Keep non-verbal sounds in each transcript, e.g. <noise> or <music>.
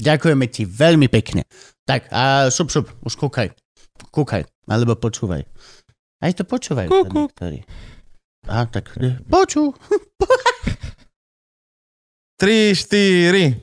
Ďakujeme ti veľmi pekne. Tak a šup, šup, už kúkaj. Kúkaj, alebo počúvaj. Aj to počúvajú. Kúku. Niektorí. A tak, počú. <laughs> <laughs> 3, 4.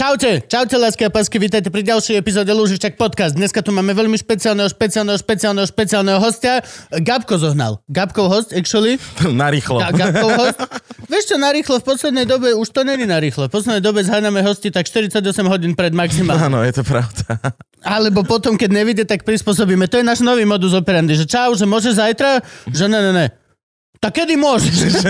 Čaute, čaute lásky a pásky, vítajte pri ďalšej epizóde Lúžičak podcast. Dneska tu máme veľmi špeciálneho, špeciálneho, špeciálneho, špeciálneho hostia. Gabko zohnal. Gabkov host, actually. <laughs> Narýchlo. Ga- Gabkov host. Vieš čo, narýchlo v poslednej dobe, už to není narýchlo. V poslednej dobe zháňame hosti tak 48 hodín pred maximálne. Áno, je to pravda. Alebo potom, keď nevidie, tak prispôsobíme. To je náš nový modus operandi, že čau, že môže zajtra? Že ne, ne, ne. Tak kedy môžeš? <laughs>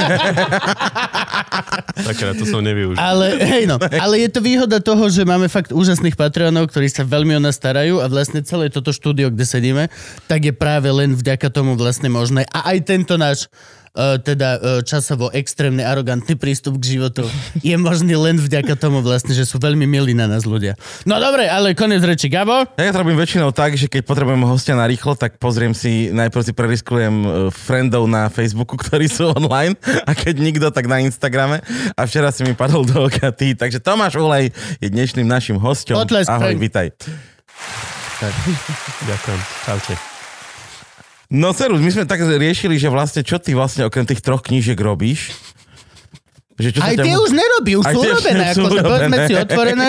Takrát to som nevyužil. Ale, hej no, ale je to výhoda toho, že máme fakt úžasných patronov, ktorí sa veľmi o nás starajú a vlastne celé toto štúdio, kde sedíme, tak je práve len vďaka tomu vlastne možné. A aj tento náš teda uh, časovo extrémne arogantný prístup k životu je možný len vďaka tomu vlastne, že sú veľmi milí na nás ľudia. No dobre, ale konec reči. Gabo? Ja to robím väčšinou tak, že keď potrebujem hostia na rýchlo, tak pozriem si, najprv si preriskujem e, friendov na Facebooku, <laughs> ktorí sú online a keď nikto, tak na Instagrame. A včera si mi padol do oka ty. Takže Tomáš Ulej je dnešným našim hosťom. Potlesk, Ahoj, Frank. vitaj. Tak, ďakujem. Čaute. No Serus, my sme tak riešili, že vlastne čo ty vlastne okrem tých troch knížiek robíš? Že čo sa Aj tie už nerobí, už sú urobené. <laughs> Ako, povedzme urobené. si otvorené.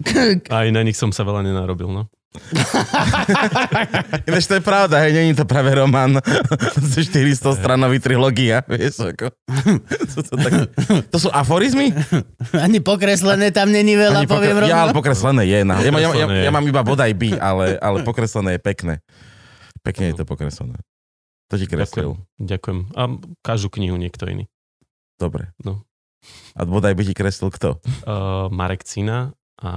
<laughs> Aj na nich som sa veľa nenarobil, no. <laughs> Ináč to je pravda, hej, není to práve román. 400 stranový trilógia, vieš, ako. Sú to, také, to sú aforizmy? Ani pokreslené tam není veľa, Ani poviem pokre- rovno. Ja, ale pokreslené je. Na, ja, ja, ja, ja, mám iba bodaj by, ale, ale pokreslené je pekné. Pekne je to pokreslené. To ti kreslil. Ďakujem. Ďakujem. A každú knihu niekto iný. Dobre. No. A bodaj by ti kreslil kto? Uh, Marek Cina a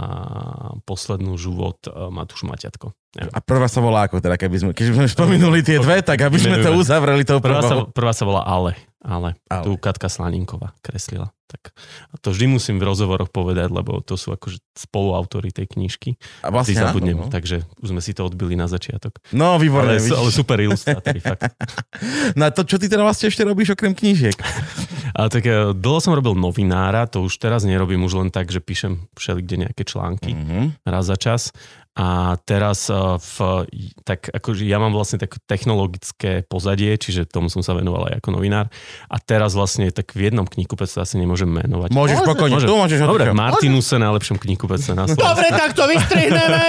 poslednú život uh, Matúš Maťatko. A prvá sa volá ako teda, keby sme, keď sme spomenuli tie dve, tak aby sme to uzavreli tou Prvá sa, prvou. prvá sa volá Ale. Ale. Ale. Tu Katka Slaninková kreslila. Tak, a to vždy musím v rozhovoroch povedať, lebo to sú akože spoluautori tej knižky. A vlastne, zabudnem, áno, no. takže už sme si to odbili na začiatok. No, výborné. Ale, ale super ilustrátory, fakt. <laughs> No a to, čo ty teda vlastne ešte robíš okrem knížiek? <laughs> A tak e, dlho som robil novinára, to už teraz nerobím už len tak, že píšem všelikde nejaké články Mhm. raz za čas. A teraz e, v, tak akože ja mám vlastne také technologické pozadie, čiže tomu som sa venoval aj ako novinár. A teraz vlastne tak v jednom knihkupectve asi nemôžem menovať. Môžeš Môže, pokojne, Môžem. tu môžeš Dobre, odkiaľ. Martinuse najlepšom knihkupectve na Slovensku. Dobre, tak to vystrihneme.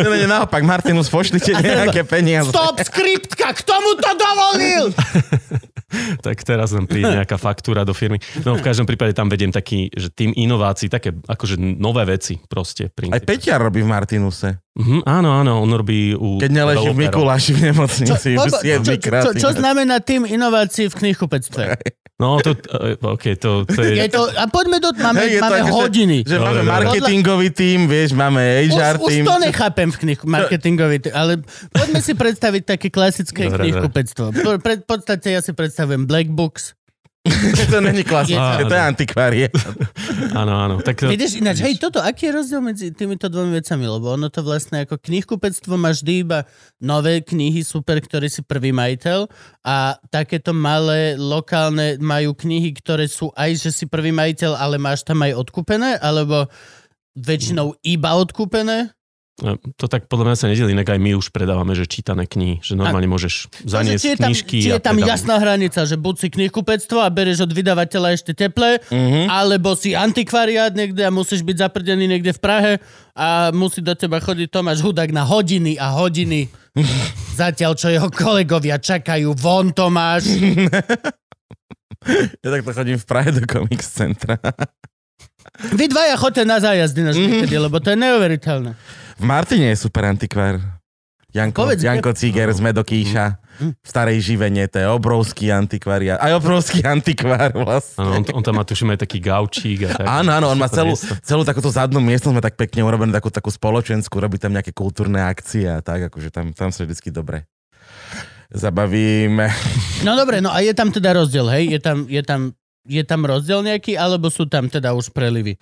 Ne, ne, naopak, Martinus, pošlite <laughs> nejaké peniaze. Stop, skriptka, k tomu to dovolil. <laughs> <laughs> tak teraz len príde nejaká faktúra do firmy. No v každom prípade tam vediem taký, že tým inovácií, také akože nové veci proste. v Aj princípe. Peťar robí v Martinuse. Mhm, áno, áno, on robí u... Keď neleží v. Mikuláši v nemocnici. Čo, už čo, čo, čo, čo znamená tým inovácií v knihkupectve? No, to, uh, OK, to, to je... Je to, a poďme do... Máme, to máme ako, že- hodiny. Že, máme Dobre, dobre. marketingový tým, vieš, máme Už, HR už tým. to nechápem v knihu, marketingový, tým, ale poďme si predstaviť také klasické Dobre, knihkupectvo. V podstate ja si predstavujem Black Books. <laughs> to není klasické, Je- to je antikvárie. Áno, áno. Tak, to- Vidíš ináč, hej, toto, aký je rozdiel medzi týmito dvomi vecami? Lebo ono to vlastne ako knihkupectvo má vždy iba nové knihy, super, ktorý si prvý majiteľ a takéto malé lokálne majú knihy, ktoré sú aj, že si prvý majiteľ, ale máš tam aj odkúpené, alebo väčšinou iba odkúpené? To tak podľa mňa sa nedelí, inak aj my už predávame, že čítané knihy, že normálne môžeš zaniesť je tam, knižky či je tam predávať. jasná hranica, že buď si knihkupectvo a bereš od vydavateľa ešte teple, Mhm. alebo si antikvariát niekde a musíš byť zaprdený niekde v Prahe a musí do teba chodiť Tomáš Hudák na hodiny a hodiny. <laughs> Zatiaľ, čo jeho kolegovia čakajú, von Tomáš. <laughs> Ja takto chodím v Prahe do Comics Centra. Vy dvaja chodte na zájazdy na niekedy, lebo to je neuveriteľné. V Martine je super antikvár. Janko, Povedz, Janko Ciger z Medokýša Hm. v starej živene, to je obrovský antikvariát. Aj obrovský antikvár vlastne. Áno, on, on tam má tuším aj taký gaučík. A tak. Áno, áno, on má celú, celú takúto zadnú miestnosť, má tak pekne urobenú takú, takú spoločenskú, robí tam nejaké kultúrne akcie a tak, akože tam, tam sa vždycky dobre zabavíme. No dobre, no a je tam teda rozdiel, hej? Je tam, je tam, je tam rozdiel nejaký, alebo sú tam teda už prelivy?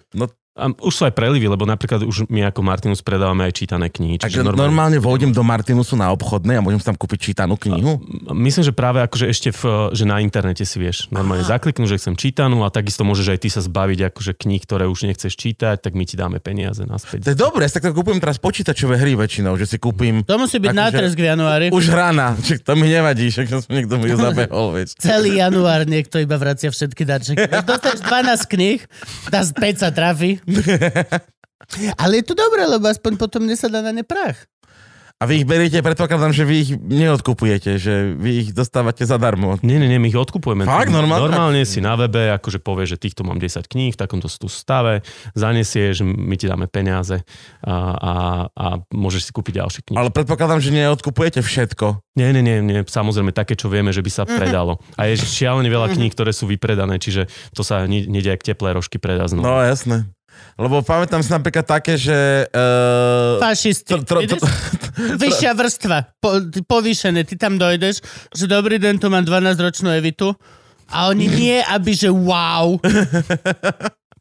A už sú aj prelivy, lebo napríklad už my ako Martinus predávame aj čítané knihy. Takže normálne vojdem do Martinusu na obchodnej a môžem si tam kúpiť čítanú knihu? Myslím, že práve akože ešte v, že na internete si vieš normálne zakliknúť, že chcem čítanú a takisto môžeš aj ty sa zbaviť akože kníh, ktoré už nechceš čítať, tak my ti dáme peniaze To naspäť. je dobré, tak to kúpujem teraz počítačové hry väčšinou, že si kúpim To musí byť Akože- nátresk v januári. už rána, čiže to mi nevadí, že som niekto mi zabehol, vieš. Celý január niekto iba vracia všetky darčeky. Dostaneš 12 kníh, tá z 5 sa trafi. <laughs> Ale je to dobré, lebo aspoň potom nesadá na ne prach. A vy ich beriete, predpokladám, že vy ich neodkupujete, že vy ich dostávate zadarmo. Nie, nie, nie, my ich odkupujeme. Fakt? Normálne? Normálne si na webe, akože povieš, že týchto mám 10 kníh v takomto tu stave, zanesieš, my ti dáme peniaze a, a, a môžeš si kúpiť ďalšie knihy. Ale predpokladám, že neodkupujete všetko. Nie, nie, nie, nie, samozrejme také, čo vieme, že by sa predalo. A je šialene veľa kníh, ktoré sú vypredané, čiže to sa ne- nejde jak teplé rožky predá znovu. No jasné. Lebo pamätám si napríklad také, že... Uh, Fašisti. tr- tr- tr- Vyššia vrstva. Po, ty povýšené. Ty tam dojdeš, že dobrý deň, tu mám 12-ročnú Evitu. A oni <laughs> nie, aby že wow.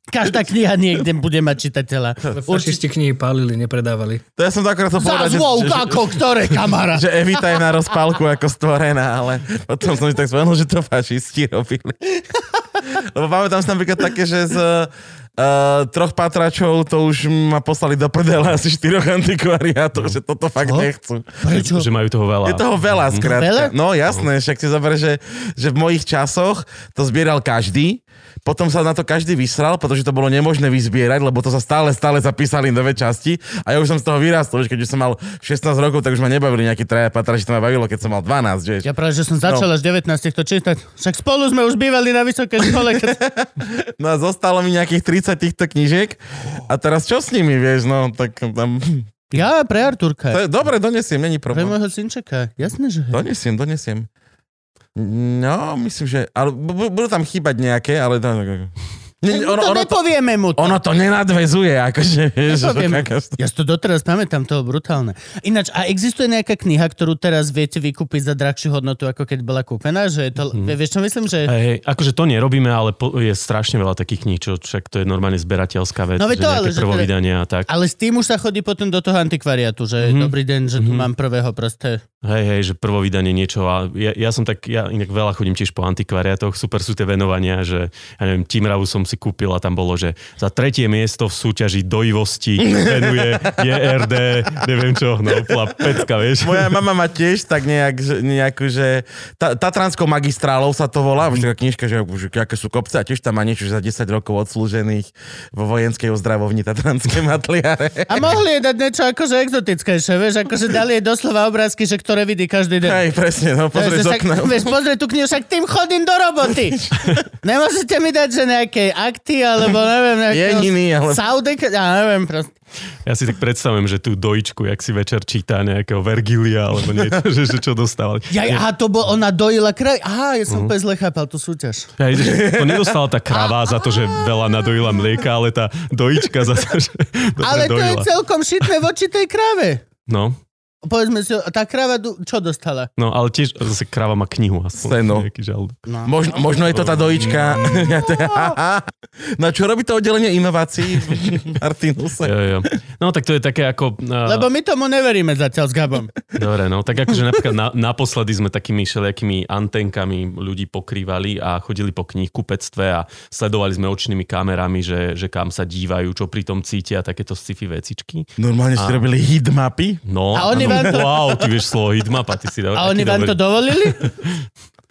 Každá kniha niekde bude mať čitateľa. <laughs> Fašisti knihy pálili, nepredávali. to ja som to akorát povedať, Zás že, ako, ktoré kamara? <laughs> že Evita je na rozpálku ako stvorená, ale potom som si tak spomenul, že to fašisti robili. Lebo pamätám si napríklad také, že z uh, troch patračov to už ma poslali do prdela asi štyroch antikvariátov, že toto fakt Čo? nechcú. Prečo? Že majú toho veľa. Je toho veľa, skrátka. Veľa? No jasné, však si zober, že, že v mojich časoch to zbieral každý, potom sa na to každý vysral, pretože to bolo nemožné vyzbierať, lebo to sa stále, stále zapísali nové časti a ja už som z toho vyrastol, že keď už som mal 16 rokov, tak už ma nebavili nejaké traja patrači, to ma bavilo, keď som mal 12, vieš. Ja práve, že som začal až 19 to čítať. Však spolu sme už bývali na vysokej škole. Keď... <laughs> No a zostalo mi nejakých 30 týchto knížiek a teraz čo s nimi, vieš, no tak tam... Ja, pre To Arturka. je, dobre, donesiem, není Pre problém. môjho synčeka. Jasné, že. Donesiem, donesiem. No, myslím, že... Ale bu- bu- budú tam chýbať nejaké, ale... To, Nie, No to nepovieme mu to. Ono to nenadvezuje, akože, vieš, že Nepoviem. taká- Ja si to doteraz pamätám, to bolo brutálne. Ináč, a existuje nejaká kniha, ktorú teraz viete vykúpiť za drahšiu hodnotu, ako keď bola kúpená? Že je to, Mhm. Vieš, čo myslím? Že... Hej, hej, akože to nerobíme, ale po, je strašne veľa takých kníh, čo však to je normálne zberateľská vec, No že to, ale že prvovydania a tak. Ale s tým už sa chodí potom do toho antikvariátu, že Mhm. dobrý deň, že tu mám prvého proste. Hej, hej, že prvovydanie niečo a ja, ja som tak, ja inak veľa chodím tiež po antikvariátoch, super sú tie venovania, že ja neviem, Timravu som si kúpil a tam bolo, že za tretie miesto v súťaži dojivosti venuje JRD, neviem čo, no úplná pecka, vieš. Moja mama má tiež tak nejak, nejakú, že ta, Tatranskou magistrálou sa to volá, už taká knižka, že, že aké sú kopce a tiež tam má niečo, že za 10 rokov odslúžených vo vojenskej ozdravovni Tatranskej matliare. A mohli jej dať niečo akože exotickejšie, vieš, akože dali jej doslova obrázky, že ktoré vidí každý deň. Hej, presne, no že z okna. Vieš, pozri tú knihu, však tým chodím do roboty. <laughs> Nemôžete mi dať, že nejaké akty, alebo neviem, nejakého... Jeniny, ale- Saudek, ja neviem, proste. Ja si tak predstavujem, že tú dojičku, jak si večer číta nejakého Vergilia alebo niečo, <laughs> že, že čo dostávali. Ja, aha, to bol, ona dojila kraj. Aha, ja som úplne zle chápal tú súťaž. Ja, to nedostala tá krava za to, že <laughs> veľa nadojila mlieka, ale tá dojička za to, že Ale to je celkom šitné voči tej krave. No, Povedzme si, tá krava du- čo dostala? no, ale tiež zase kráva má knihu aspoň. Scénu. Nejaký žalúdok. No. Možno, možno je to tá dojička. no <laughs> <laughs> čo robí to oddelenie inovácií v <laughs> Martinuse? Jo, jo. No tak to je také ako... Uh, Lebo my tomu neveríme zatiaľ s Gabom. Dobre, no tak akože napríklad na, naposledy sme takými všelijakými antenkami ľudí pokrývali a chodili po knihkupectve a sledovali sme očnými kamerami, že, že kam sa dívajú, čo pri tom cítia, takéto sci-fi vecičky. Normálne ste A- robili hitmapy? No, A oni no, vám to- wow, ty vieš slovo hitmapa, ty si dal, A oni vám to dobrý. dovolili? <laughs>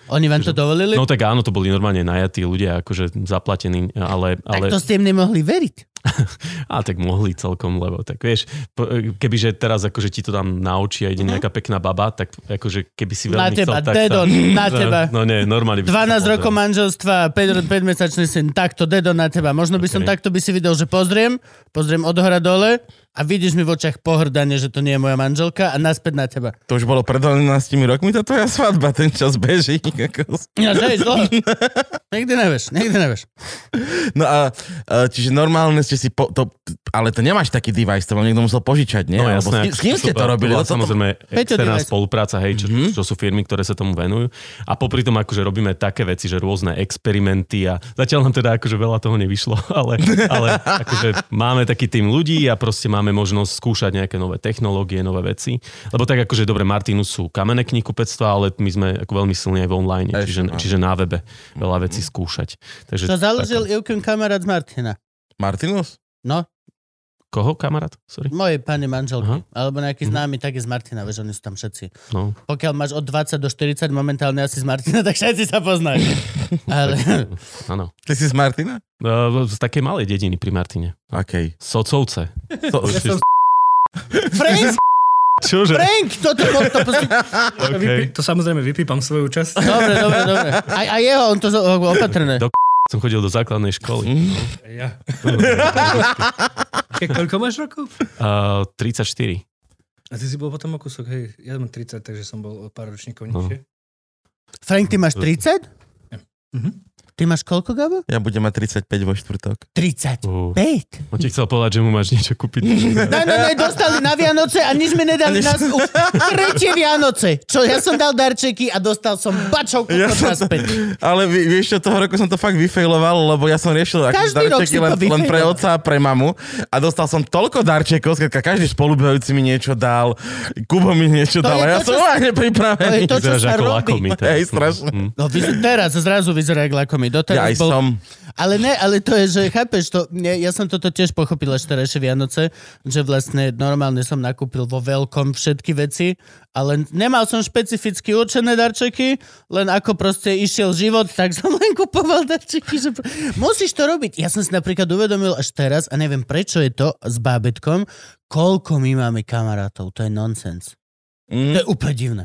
Oni vám to dovolili? No tak áno, to boli normálne najatí ľudia, akože zaplatení, ale... tak ale to ste im nemohli veriť. <laughs> A tak mohli celkom, lebo tak vieš, kebyže teraz akože ti to tam naučí a ide nejaká pekná baba, tak akože keby si Mhm. Na veľmi teba, chcel, tak dedo, sa... na <laughs> teba. No nie, normálne by si 12 sa pozrel. rokov manželstva, 5, 5-mesačný syn, takto, dedo na teba. Možno by som Okay. takto by si videl, že pozriem, pozriem od hora dole a vidíš mi v očiach pohrdanie, že to nie je moja manželka a naspäť na teba. To už bolo pred 11 rokmi, tá tvoja svadba, ten čas beží. Ja, že je dlho. Nikdy nevieš, nikdy nevieš. No a čiže normálne ste si, po, to, ale to nemáš taký device, to vám niekto musel požičať, nie? No Alebo jasné. s, kým- s kým ste to robili? toto- samozrejme externá spolupráca, hej, čo, Mhm. čo sú firmy, ktoré sa tomu venujú. A popri tom akože robíme také veci, že rôzne experimenty a zatiaľ nám teda akože veľa toho nevyšlo, <laughs> ale, ale akože máme taký tým ľudí a proste máme možnosť skúšať nejaké nové technológie, nové veci. Lebo tak akože dobre, Martinus sú kamenné knihkupectva, ale my sme ako veľmi silní aj v online, Ešte, čiže, čiže na webe veľa vecí skúšať. Takže To založil Ivkin kamarát z Martina. Martinus? No, Koho, kamarát? Sorry. mojej pani manželky. Aha. Alebo nejaký Mhm. známy, tak je z Martina, vieš, oni sú tam všetci. No. Pokiaľ máš od 20 do 40 momentálne asi z Martina, <laughs> tak všetci sa poznajú. Ale <laughs> Áno. Ty si z Martina? No, Z takej malej dediny pri Martine. Okej. Socovce. <laughs> To, Ja som Frank, Čože? Frank, toto bol to proste... to, vypí, to samozrejme vypípam svoju časť. Dobre, dobre, dobre. A, a jeho, on to opatrné. Do- Som chodil do základnej školy. Ja. Ke, <laughs> koľko máš rokov? Uh, 34. A ty si bol potom o kúsok, hej, ja mám 30, takže som bol o pár ročníkov No. nižšie. Frank, ty máš 30? Mhm. Ty máš koľko, Gabo? ja budem mať 35 vo štvrtok. 35. Uh, on ti chcel povedať, že mu máš niečo kúpiť. <laughs> Ne, ne, ne, dostali na Vianoce a nič mi nedali na už tretie Vianoce. Čo, ja som dal darčeky a dostal som bačov Ja som to, ale vi- vieš čo, toho roku som to fakt vyfailoval, lebo ja som riešil akože darčeky len, len pre otca a pre mamu a dostal som toľko darčekov, skrátka každý spolubehajúci mi niečo dal, Kubo mi niečo To dal a ja to, som čo- úplne pripravený. to je to, čo sa ako robí. lakomý. Hej, strašne. Mm. No, teraz zrazu vyzerá Ja Doteraz aj bol... som. Ale ne, ale to je, že chápeš to, ne, ja som toto tiež pochopil až terajšie Vianoce, že vlastne normálne som nakúpil vo veľkom všetky veci, ale nemal som špecificky určené darčeky, len ako proste išiel život, tak som len kupoval darčeky. Že... Musíš to robiť. Ja som si napríklad uvedomil až teraz, a neviem prečo je to s bábetkom, koľko my máme kamarátov. To je nonsens. To Mm. je úplne divné.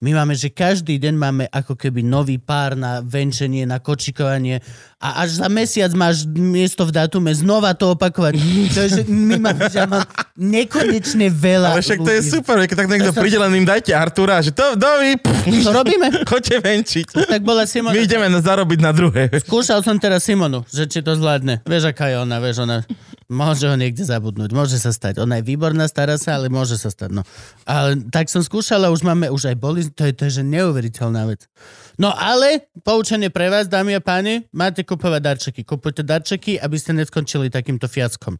My máme, že každý deň máme ako keby nový pár na venčenie, na kočikovanie a až za mesiac máš miesto v dátume znova to opakovať. <laughs> To je, že my máme, že ja mám nekonečne veľa Ale však to je ľudí. super, keď tak niekto som- príde, len im dajte Artura, že to, dovi, To robíme. <laughs> choďte venčiť. Tak bola Simona. My ideme zarobiť na druhé. Skúšal som teraz Simonu, že či to zvládne. Vieš, aká je ona, vieš, ona môže ho niekde zabudnúť, môže sa stať. Ona je výborná, stará sa, ale môže sa stať, no. Ale tak som skúšala, už máme, už aj boli, to je, to je že neuveriteľná vec. No ale, poučenie pre vás, dámy a páni, máte kupovať darčeky. Kupujte darčeky, aby ste neskončili takýmto fiackom.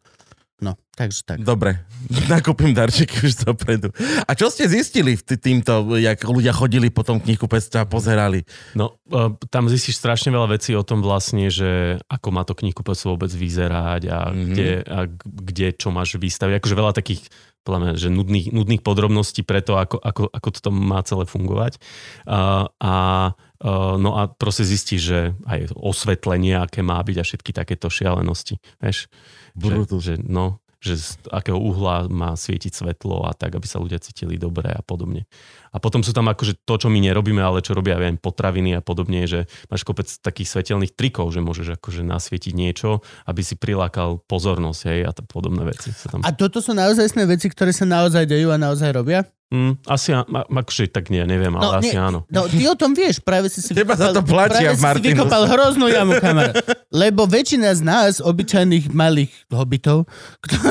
No, takže tak. Dobre, <laughs> nakúpim darčeky už dopredu. A čo ste zistili týmto, jak ľudia chodili po tom knihkupectve a pozerali? No, uh, tam zistíš strašne veľa vecí o tom vlastne, že ako má to knihkupectvo vôbec vyzerať a, Mhm. mm-hmm. kde, a kde čo máš vystaviť. Akože veľa takých podľa mňa, že nudných, nudných podrobností pre to, ako, ako, ako to má celé fungovať. Uh, a uh, no a proste zistíš, že aj osvetlenie, aké má byť a všetky takéto šialenosti. Vieš? Brutus. Že, že, no, že z akého uhla má svietiť svetlo a tak, aby sa ľudia cítili dobre a podobne. A potom sú tam akože to, čo my nerobíme, ale čo robia aj potraviny a podobne, že máš kopec takých svetelných trikov, že môžeš akože nasvietiť niečo, aby si prilákal pozornosť, hej, a to podobné veci. Sa tam... A toto sú naozaj veci, ktoré sa naozaj dejú a naozaj robia? Mm, asi, akože tak nie, neviem, ale asi nie, áno. No, ty o tom vieš, práve si si Teba za to platia, práve si si Martinus. vykopal hroznú jamu, kamarát. Lebo väčšina z nás, obyčajných malých hobitov,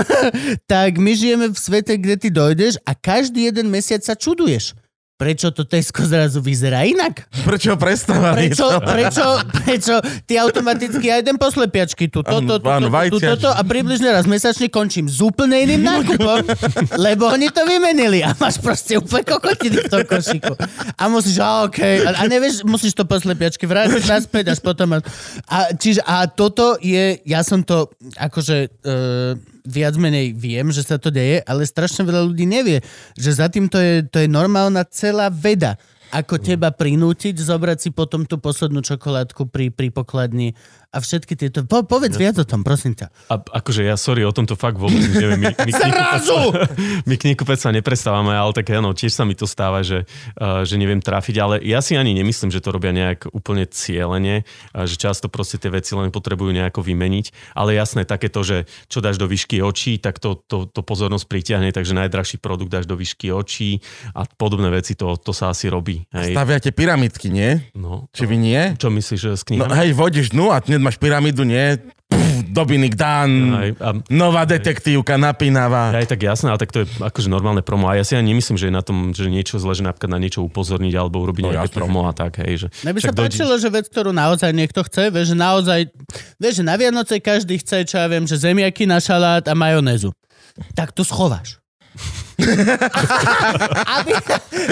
<laughs> tak my žijeme v svete, kde ty dojdeš a každý jeden mesiac sa čuduješ. Prečo to Tesco zrazu vyzerá inak? Prečo prestávali? Prečo, prečo, prečo ty automaticky aj idem po slepiačky tu, toto, tu, toto, tu, vajcia. toto a približne raz mesačne končím s úplne iným nákupom, lebo oni to vymenili a máš proste úplne kokotiny v tom košiku. A musíš, a okej, a, a nevieš, musíš to po slepiačky vrátiť naspäť, až potom. A, čiže, a toto je, ja som to akože uh, viac menej viem, že sa to deje, ale strašne veľa ľudí nevie, že za tým to je, to je normálna celá veda ako teba prinútiť zobrať si potom tú poslednú čokoládku pri, pri pokladni a všetky tieto... Po, povedz viac o tom, prosím ťa. A akože ja, sorry, o tomto fakt vôbec neviem. My, my, <laughs> Zrazu! <laughs> my knihkupec sa neprestávame, ale tak áno, tiež sa mi to stáva, že, uh, že neviem trafiť, ale ja si ani nemyslím, že to robia nejak úplne cieľene, uh, že často proste tie veci len potrebujú nejako vymeniť, ale jasné, takéto, že čo dáš do výšky očí, tak to, to, to pozornosť pritiahne, takže najdrahší produkt dáš do výšky očí a podobné veci, to, to sa asi robí. Hej. Staviate pyramidky, nie? No, Či vy nie? čo myslíš že s No knihami? hej, vodíš dnu a hneď máš pyramídu, nie? Dominik Dan, Hej, a- nová detektívka, napínavá. Aj tak jasné, ale tak to je akože normálne promo. A ja si ani nemyslím, že je na tom, že niečo zle, že napríklad na niečo upozorniť alebo urobiť No nejaké jasné, promo a tak, hej. Že, Mne by sa dojde- páčilo, že vec, ktorú naozaj niekto chce, vieš, že naozaj, vieš, že na Vianoce každý chce, čo ja viem, že zemiaky na šalát a majonézu. Tak to schováš. <laughs> Aby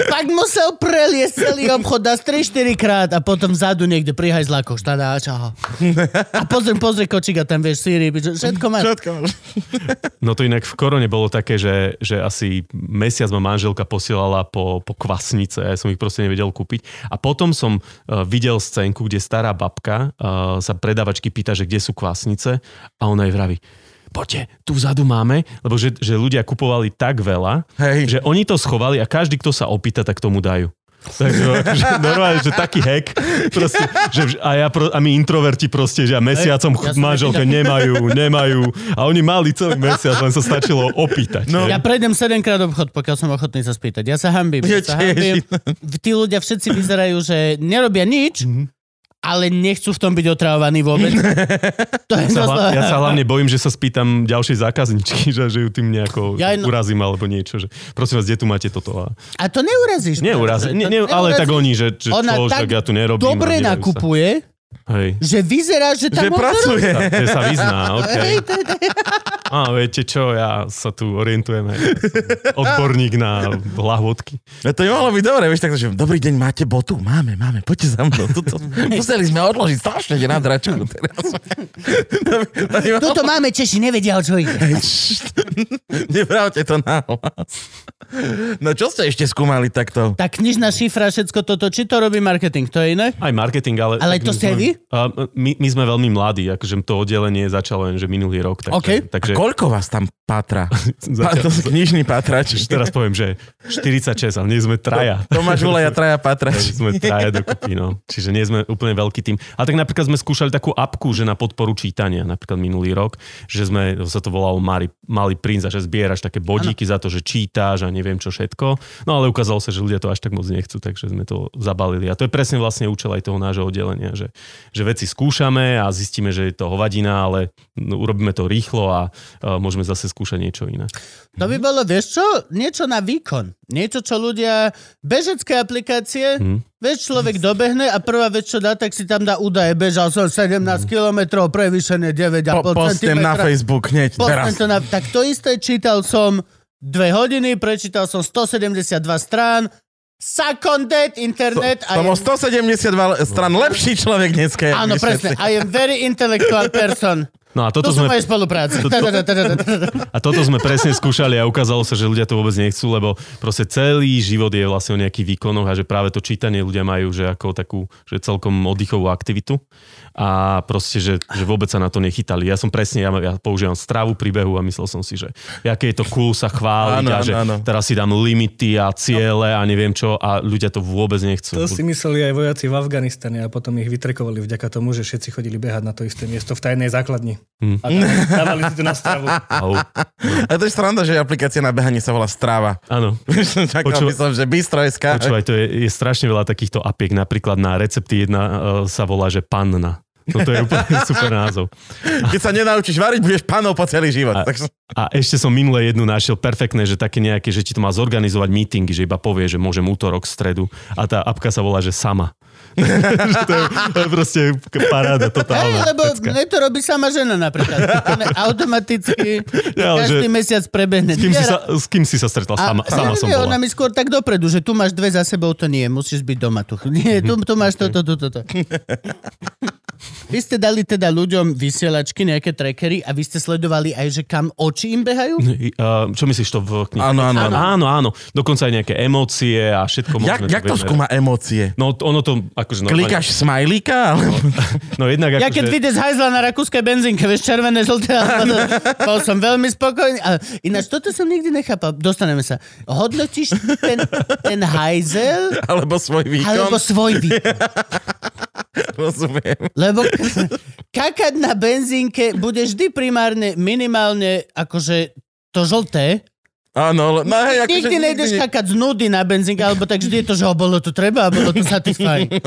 pak musel preliesť celý obchod dá 3-4 krát a potom vzadu niekde pri hajzlákoch štadá, čaho. A pozri, pozri kočík a tam vieš síry, všetko máš. Všetko máš. <laughs> No to inak v korone bolo také, že, že asi mesiac ma manželka posielala po, po kvasnice a ja som ich proste nevedel kúpiť. A potom som uh, videl scénku, kde stará babka uh, sa predavačky pýta, že kde sú kvasnice a ona jej vraví, poďte, tu vzadu máme, lebo že, že ľudia kupovali tak veľa, Hej. že oni to schovali a každý, kto sa opýta, tak tomu dajú. Takže akože normálne, že taký hack. Proste, že, a, ja a my introverti proste, že a mesiacom ja manželke nemajú, nemajú. A oni mali celý mesiac, len sa stačilo opýtať. No. Ja prejdem 7 krát obchod, pokiaľ som ochotný sa spýtať. Ja sa hambím. Ja sa hambím. Tí ľudia všetci vyzerajú, že nerobia nič, Mhm. Ale nechcú v tom byť otravovaní vôbec. <laughs> To je Sa hla, ja sa hlavne bojím, že sa spýtam ďalšej zákazničky, <laughs> že, že ju tým nejako Ja ja, no- urazím alebo niečo. Že, prosím vás, kde tu máte toto? A A to neurazíš. neurazím. To Nie, nie, ale tak neurazíš. oni, že, že Ona čo, tak tak ja tu nerobím. Dobre nedajú sa. Hej. že vyzerá, že tam Že pracuje. Sa, <laughs> že sa vyzná, OK. Hej, to je- A viete čo, ja sa tu orientujem aj odborník na lahvodky. No to by mohlo byť dobre, vieš, takže dobrý deň, máte botu? Máme, máme, poďte za mnou. Museli sme odložiť strašne na dračku teraz. <laughs> Tuto máme Češi, nevedia, o čo ide. Nepravte to na hlas. No čo ste ešte skúmali takto? Tá knižná šifra, všetko toto, či to robí marketing, to je iné? Aj marketing, ale... Ale tak to ste sme- A, my, my sme veľmi mladí, akože to oddelenie začalo len, že minulý rok. Takže, OK. takže A koľko vás tam pátra? <laughs> Pá, zatiaľ, to <laughs> knižný pátrač. <laughs> Teraz poviem, že 46, ale nie sme traja. Tomáš Ulej a traja pátrač. sme traja dokopy, no. Čiže nie sme úplne veľký tým. A tak napríklad sme skúšali takú apku, že na podporu čítania, napríklad minulý rok, že sme, sa to volalo Mali, Malý princ a že zbieraš také bodíky za to, že čítáš a neviem čo všetko. No ale ukázalo sa, že ľudia to až tak moc nechcú, takže sme to zabalili. A to je presne vlastne účel aj toho nášho oddelenia, že, že veci skúšame a zistíme, že je to hovadina, ale urobíme to rýchlo a, môžeme zase skúšať niečo iné. To by bolo, vieš čo, niečo na výkon. Niečo, čo ľudia, bežecké aplikácie, Hm. vieš, človek dobehne a prvá vec, čo dá, tak si tam dá údaje. Bežal som 17 km, prevýšené 9,5 Po, postem na Facebook hneď teraz. To na, tak to isté čítal som dve hodiny, prečítal som 172 strán, Sakondet, internet. To bol I am, 172 stran lepší človek dneska. áno, presne. I am very intellectual person. No a To toto sú sme... moje spolupráce. A toto sme presne skúšali a ukázalo sa, že ľudia to vôbec nechcú, lebo proste celý život je vlastne o nejakých výkonoch a že práve to čítanie ľudia majú, že ako takú, že celkom oddychovú aktivitu a proste, že, že vôbec sa na to nechytali. Ja som presne, ja, ja používam strávu príbehu a myslel som si, že aké je to cool sa chváliť Áno, a že áno. teraz si dám limity a ciele a neviem čo a ľudia to vôbec nechcú. To si mysleli aj vojaci v Afganistane a potom ich vytrekovali vďaka tomu, že všetci chodili behať na to isté miesto v tajnej základni. Hm. A dávali si to na stravu. Au. A to je sranda, že aplikácia na behanie sa volá Strava. Áno. Čakal Poču- by som, že Bistro.sk. Počúvaj, to je, je strašne veľa takýchto apiek. Napríklad na recepty jedna uh, sa volá, že panna. Toto je úplne <laughs> super názov. Keď sa nenaučíš variť, budeš panov po celý život. A- Takže... A ešte som minule jednu našiel perfektné, že také nejaké, že ti to má zorganizovať meetingy, že iba povie, že môžem útorok, stredu. A tá apka sa volá, že sama. <laughs> že to, je, to je proste paráda Hej, totálna. lebo pecka. mne to robí sama žena napríklad. Automaticky <laughs> Ja, každý že- mesiac prebehne. S kým, si sa, s kým si sa stretla? Sama, A- sama ja som neviem, Ona bola. mi skôr tak dopredu, že tu máš dve za sebou, to nie, musíš byť doma tu. <laughs> Nie, tu, tu máš toto, toto, toto. Vy ste dali teda ľuďom vysielačky, nejaké trackery a vy ste sledovali aj, že kam oči im behajú? Uh, čo myslíš to v knihe? Áno, áno, áno. áno, áno. Dokonca aj nejaké emócie a všetko možné. jak to skúma emócie? No ono to akože normálne... Klikáš smajlíka? Ale... No jednak Ja keď akože... vyjde z hajzla na rakúskej benzínke, vieš, červené, žlté, bol som veľmi spokojný. Ale ináč, toto som nikdy nechápal. Dostaneme sa. Hodnotíš ten, ten hajzel Alebo svoj výkon? alebo svoj výkon? <laughs> Rozumiem. Lebo kakať na benzínke bude vždy primárne minimálne akože to žlté. Áno, ale- no hej, akože Nikdy nejdeš kakať z nudy na benzínke, alebo tak vždy je to, že ho bolo to treba a bolo to satisfying. <laughs>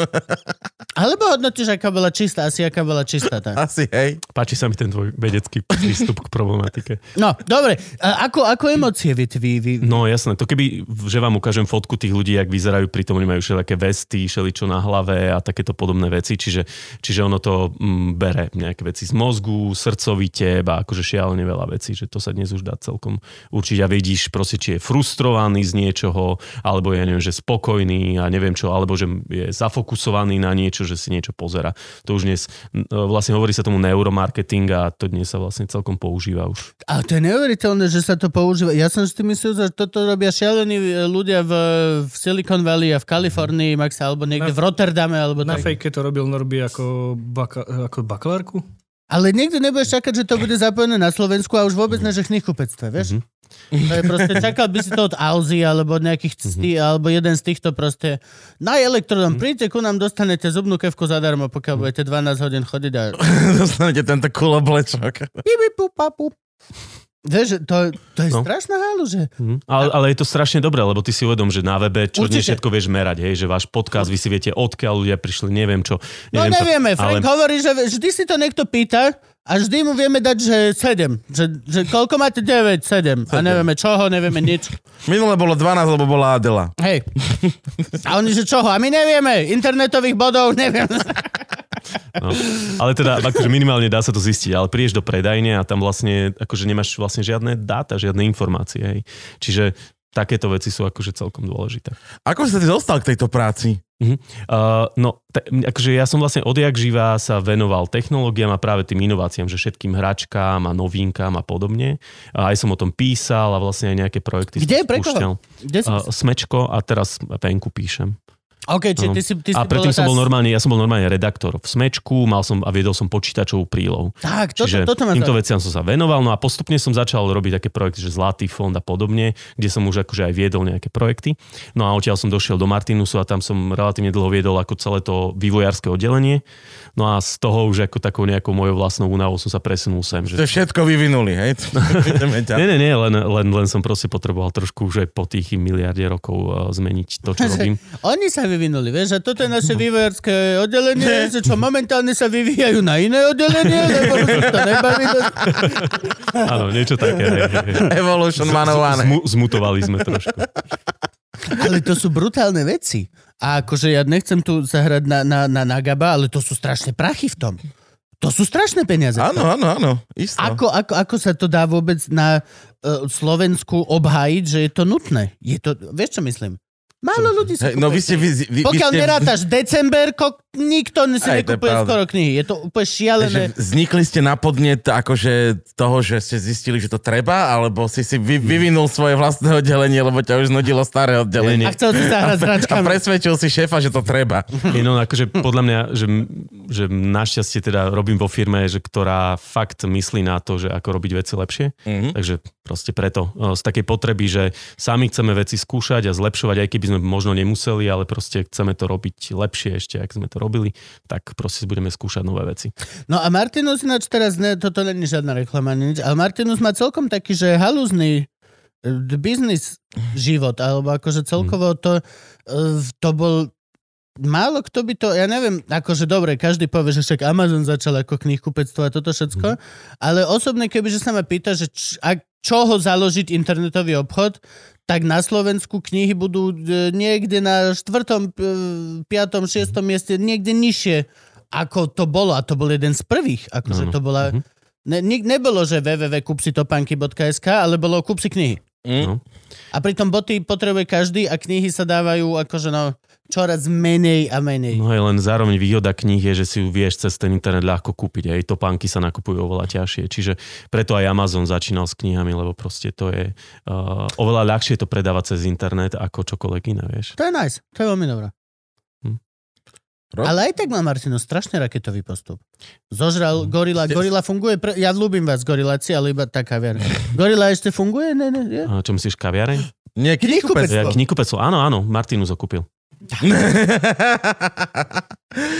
Alebo hodnotíš, aká bola čistá, asi aká bola čistá tá. Asi, hej. Páči sa mi ten tvoj vedecký prístup k problematike. No, dobre. A ako, ako emócie vy, vy, vy, No jasné, to keby, že vám ukážem fotku tých ľudí, jak vyzerajú, pritom oni majú všelijaké vesty, šeličo na hlave a takéto podobné veci, čiže, čiže ono to mm, bere nejaké veci z mozgu, srdcovite a akože šialene veľa vecí, že to sa dnes už dá celkom určiť a vidíš proste, či je frustrovaný z niečoho, alebo ja neviem, že spokojný a neviem čo, alebo že je zafokusovaný na niečo, že si niečo pozera. To už dnes, mm, vlastne hovorí sa tomu neuromarketing a to dnes sa vlastne celkom používa už. Ale to je neuveriteľné, že sa to používa. Ja som si myslel, že toto robia šialení e, ľudia v, v Silicon Valley a v Kalifornii, Max, alebo niekde Na- v Rotterdame, alebo Na tak. fejke to robil Norby ako, baka, ako bakalárku? Ale niekto nebudeš čakať, že to bude zapojené na Slovensku a už vôbec na že knihkupectve, vieš? To je proste, čakal by si to od Alzy alebo od nejakých ctí, alebo jeden z týchto proste na elektrodom, príďte ku nám, dostanete zubnú kevku zadarmo, pokiaľ budete 12 hodín chodiť a <laughs> Dostanete tento kuloblečok. Vieš, to, to je No. strašná halu, že... Mhm. Ale, ale je to strašne dobré, lebo ty si uvedom, že na webe čo dnes Určite. všetko vieš merať, hej, že váš podcast, vy si viete, odkiaľ ľudia prišli, neviem čo. No Neviem nevieme, čo, Frank hovorí, že vždy si to niekto pýta a vždy mu vieme dať, že 7. Že, že koľko máte 9, 7. A nevieme čoho, nevieme nič. <laughs> Minule bolo 12, lebo bola Adela. Hej. A oni, že čoho? A my nevieme. Internetových bodov nevieme. No. Ale teda, akože minimálne dá sa to zistiť, ale prídeš do predajne a tam vlastne, akože nemáš vlastne žiadne dáta, žiadne informácie, hej. Čiže takéto veci sú akože celkom dôležité. Ako si sa ty dostal k tejto práci? Uh, no, te, akože ja som vlastne odjak živá sa venoval technológiám a práve tým inováciám, že všetkým hračkám a novinkám a podobne. A aj som o tom písal a vlastne aj nejaké projekty Kde? som spúšťal. Kde? Uh, smečko a teraz venku píšem. OK, čiže no. ty si, ty si A predtým som bol normálne, ja som bol normálne redaktor v Smečku, mal som a viedol som počítačovú prílohu. Tak, toto, Čiže toto ma týmto veciam som sa venoval, no a postupne som začal robiť také projekty, že Zlatý fond a podobne, kde som už akože aj viedol nejaké projekty. No a odtiaľ som došiel do Martinusu a tam som relatívne dlho viedol ako celé to vývojárske oddelenie. No a z toho už ako takou nejakou mojou vlastnou únavou som sa presunul sem. Že... To všetko vyvinuli, hej? <laughs> Nie, nie, nie, len, len, len som proste potreboval trošku už aj po tých miliarde rokov uh, zmeniť to, čo <laughs> robím. Oni sa vyvinuli, vieš, a toto je naše vývojárske oddelenie, že čo momentálne sa vyvíjajú na iné oddelenie, lebo to nebaví. Áno, niečo také. Hej, hej, hej. Evolution 101. zmu- zmutovali sme trošku. Ale to sú brutálne veci. A akože ja nechcem tu zahrať na, na, na Nagaba, ale to sú strašné prachy v tom. To sú strašné peniaze. Áno, áno, áno. Isto. Ako, ako, ako sa to dá vôbec na uh, Slovensku obhájiť, že je to nutné? Je to, vieš čo myslím? Málo ľudí Hej, no vy ste... Vy, vy, Pokiaľ vy ste, nerátaš december, ko, nikto si Aj, nekupuje skoro knihy. Je to úplne šialené. že vznikli ste na podnet akože toho, že ste zistili, že to treba, alebo si si vy, vyvinul svoje vlastné oddelenie, lebo ťa už nudilo staré oddelenie. A chcel si sa hrať s A presvedčil si šéfa, že to treba. <laughs> Je, no, akože podľa mňa, že, že našťastie teda robím vo firme, že ktorá fakt myslí na to, že ako robiť veci lepšie. Mhm. Takže proste preto. Z takej potreby, že sami chceme veci skúšať a zlepšovať, aj keby sme možno nemuseli, ale proste chceme to robiť lepšie ešte, ak sme to robili, tak proste budeme skúšať nové veci. No a Martinus ináč teraz, ne, toto není žiadna reklama, nič, ale Martinus má celkom taký, že halúzny eh, biznis život, alebo akože celkovo to, eh, to bol Málo kto by to, ja neviem, akože dobre, každý povie, že však Amazon začal ako knihkupectvo a toto všetko, ale osobne, kebyže sa ma pýta, že č, a čoho založiť internetový obchod, tak na Slovensku knihy budú e, niekde na štvrtom, p- piatom, šiestom mieste, niekde nižšie, ako to bolo. A to bol jeden z prvých. Akože Áno. to bola... Mhm. Ne, ni- nebolo, že www.kupsitopanky.sk, ale bolo kup si knihy. Mm. No. A pritom boty potrebuje každý a knihy sa dávajú akože no... čoraz menej a menej. No je len zároveň výhoda kníh je, že si ju vieš cez ten internet ľahko kúpiť. Aj topánky sa nakupujú oveľa ťažšie. Čiže preto aj Amazon začínal s knihami, lebo proste to je uh, oveľa ľahšie to predávať cez internet ako čokoľvek iné, vieš. To je nice, to je veľmi dobré. Hm. Rob? Ale aj tak má Martino strašne raketový postup. Zožral Gorila. Gorila funguje, pre... ja ľúbim vás Goriláci, ale iba taká vier. <laughs> Gorila ešte funguje? Ne, ne, je? A čo myslíš, kaviareň? Nie, Knihkupec. knihkupec. Ja, knihkupectvo, áno, áno, Martinus ho kúpil. <laughs>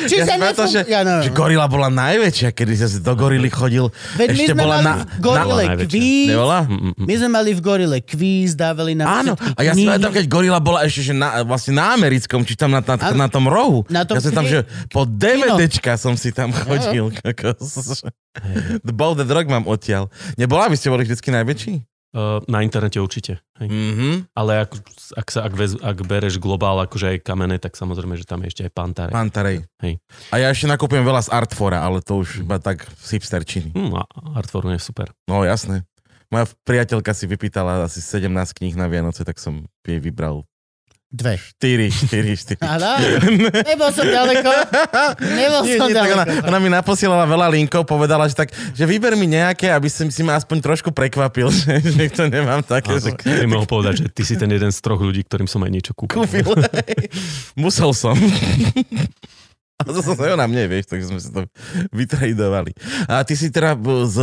Či Ja sa som že? Ja neviem. že gorila bola najväčšia, kedy sa do gorily chodil. Veď my ešte sme bola mali na- v Gorile na- kvíz. Nebola? Mm, mm, mm. My sme mali v Gorile kvíz, dávali nám Áno, a ja knihy. pamätám, keď gorila bola ešte že na, vlastne na americkom, či tam na, na, na tom rohu. Na tom ja som tam, že po DVDčka som si tam chodil. kokos. The Drug mám odtiaľ. Nebola, vy ste boli vždycky najväčší? Uh, na internete určite. Hej. Mhm. Ale ak, ak, sa, ak, vez, ak bereš globál, akože aj kamené, tak samozrejme, že tam je ešte aj Pantare. Pantarej. Hej. A ja ešte nakupujem veľa z Artfora, ale to už iba tak z hipsterčiny. Hm, a Artforum je super. No jasné. Moja priateľka si vypýtala asi 17 kníh na Vianoce, tak som jej vybral Dve. 4, 4, 4. Áno, nebol som ďaleko. Nebol Nie, som nie, tak ona, ďaleko. ona mi naposielala veľa linkov, povedala, že tak, že vyber mi nejaké, aby som si ma aspoň trošku prekvapil, <laughs> že, že to nemám také, A že by mohol povedať, že ty si ten jeden z troch ľudí, ktorým som aj niečo kúpil. kúpil. <laughs> Musel som. A to som sa ona mne, vieš, takže sme si to vytradovali. A ty si teda z...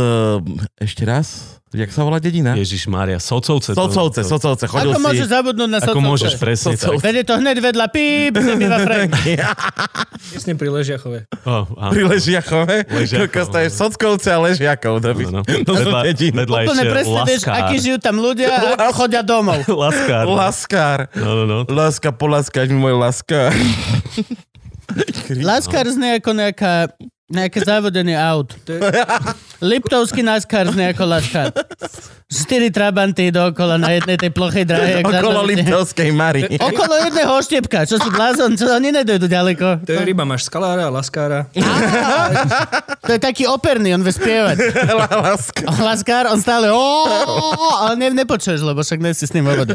Ešte raz? Jak sa volá dedina? Ježiš Mária, Socovce. to- Socovce, to- Socovce. Chodil Ako si... môžeš zabudnúť na Ako Socovce? môžeš, presne tak. Socovce. Veď je to hneď vedľa píp, kde býva Frank. <laughs> Tesne pri Ležiachove. Oh, áno. Pri Ležiachove? Ležiachov, Kokos, to je Sockovce a Ležiakov. To, by, No, no. to sú dediny. vedľa Úplne presne vieš, Laskár. akí žijú tam ľudia a chodia domov. Laskár. Laskár. No, no, no. Láska, polaskáš mi môj láska. <laughs> Laskar znie ako nejaká, nejaké závodenie aut. Liptovský NASCAR znie ako Laskar. <laughs> Štyri trabanty dookola na jednej tej plochej drahe. jak Okolo závodenie. Liptovskej Mary. <laughs> Okolo jedného oštiepka. Čo si blázon? Čo oni nedojdu ďaleko? To je ryba, máš skalára, laskára. <laughs> To je taký operný, on vie spievať. <laughs> Laskár, on stále ale ne, nepočuješ, lebo však nie si s ním vo vode.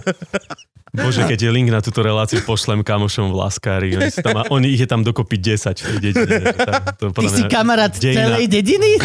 Bože, keď je link na túto reláciu, pošlem kamošom v Laskári. Oni, tam, oni ich je tam dokopy 10 v tej dedine. To, Ty si kamarát dejina- celej dediny?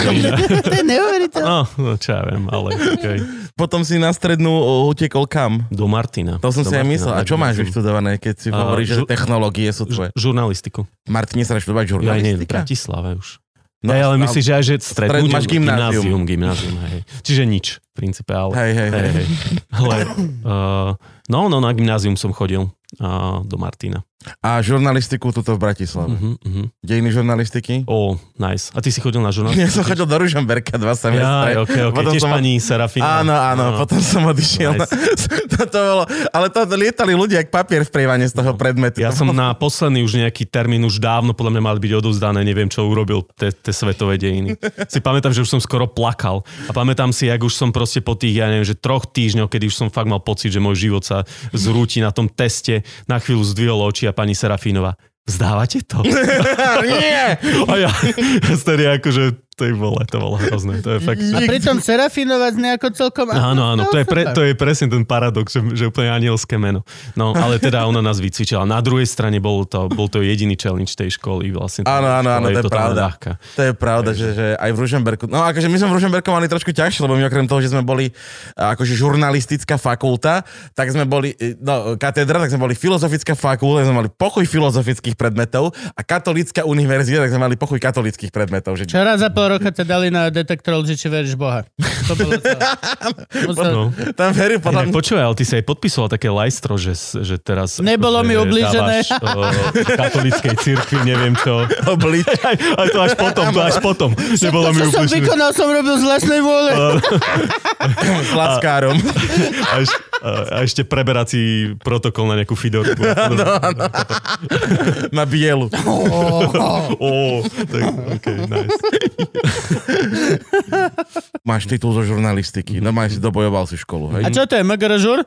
to je neuveriteľné. No, no, čo ja viem, ale okay. Potom si na strednú utekol kam? Do Martina. To som Do si aj Martina, myslel. A čo máš vyštudované, keď si hovoríš, že technológie sú tvoje? Žurnalistiku. Martine sa študovať Ja nie, v žurnalistika? Bratislave už. No, ja, ale myslíš, že aj že strednú, Stred- máš gymnázium. gymnázium, gymnázium hej. Čiže nič, v princípe, ale... Hej, hej, hej. hej. Ale, uh, <laughs> no, no, na gymnázium som chodil uh, do Martina. A žurnalistiku tuto v Bratislave. Uh-huh, uh-huh. Dejiny žurnalistiky? Ó, nice. A ty si chodil na <laughs> Ja žurnalistiku? som chodil do Ružomberka dva Ja, semestre. ok, ok. Potom Tiež som- pani Serafina. Áno, áno, potom som odišiel. Nice. <laughs> to, to bolo, ale to lietali ľudia, jak papier v prievane z toho predmetu. Ja To som bolo- na posledný už nejaký termín, už dávno podľa mňa mali byť odovzdané, neviem čo urobil tie svetové dejiny. <laughs> Si pamätám, že už som skoro plakal a pamätám si, jak už som proste po tých, ja neviem, že troch týždňoch, kedy už som fakt mal pocit, že môj život sa zrúti na tom teste, na chvíľu zdvihol oči a pani Serafínova, vzdávate to? <laughs> <laughs> Nie! A ja, <laughs> vtedy akože, to bolo, to bolo hrozné. To je fakt, A že... pritom Serafinovať nejako celkom... Áno, áno, to je, pre, to je presne ten paradox, že, že úplne anielské meno. No, ale teda ona nás vycvičila. Na druhej strane bol to, bol to jediný challenge tej školy. Vlastne Áno, áno, áno, to je pravda. ľahká. To je pravda, že, že aj v Ružomberku, no akože my sme v Ružomberku mali trošku ťažšie, lebo my okrem toho, že sme boli akože žurnalistická fakulta, tak sme boli, no katedra, tak sme boli filozofická fakulta, tak sme mali pokoj filozofických predmetov a katolícka univerzita, tak sme mali pokoj katolických predmetov. Že... Čo raz za pol roka ťa dali na detektor lži, či veríš Boha. To bolo celé. <laughs> Musel... No. Tam verí potom... Inak počúvaj, ale ty si aj podpisoval také lajstro, že, že teraz... Nebolo mi akože ublížené. dávaš, o, katolíckej cirkvi, nevem čo. <laughs> Obliť. Aj, aj to až potom, to až potom. Nebolo mi to, čo som ublížené. vykonal, som robil z vlastnej vôle. <laughs> s laskárom. A, eš, a, a ešte preberací protokol na nejakú fidorku. <laughs> Na bielu. <laughs> Ó, tak, okay, nice. Máš titul zo žurnalistiky. No máš si dobojoval si školu, hej? A čo to je, MGR žur?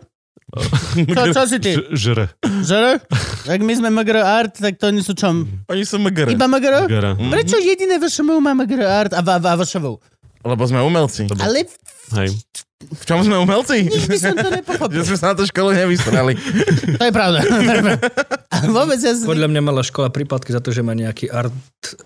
Čo, čo si ty? Ž- Žr. Žr? Ak my sme MGR art, tak to oni sú čom? Oni sú MGR. Iba MGR? Gara. Prečo jediné VŠMU má MGR art a, a, a VŠMU? Lebo sme umelci. Ale Hej. V čom sme umelci? nikdy som to <laughs> Že nepochopil. sme sa na to školu nevysrali. <laughs> To je pravda. vôbec ja si... Podľa mňa mala škola prípadky za to, že má nejaký art...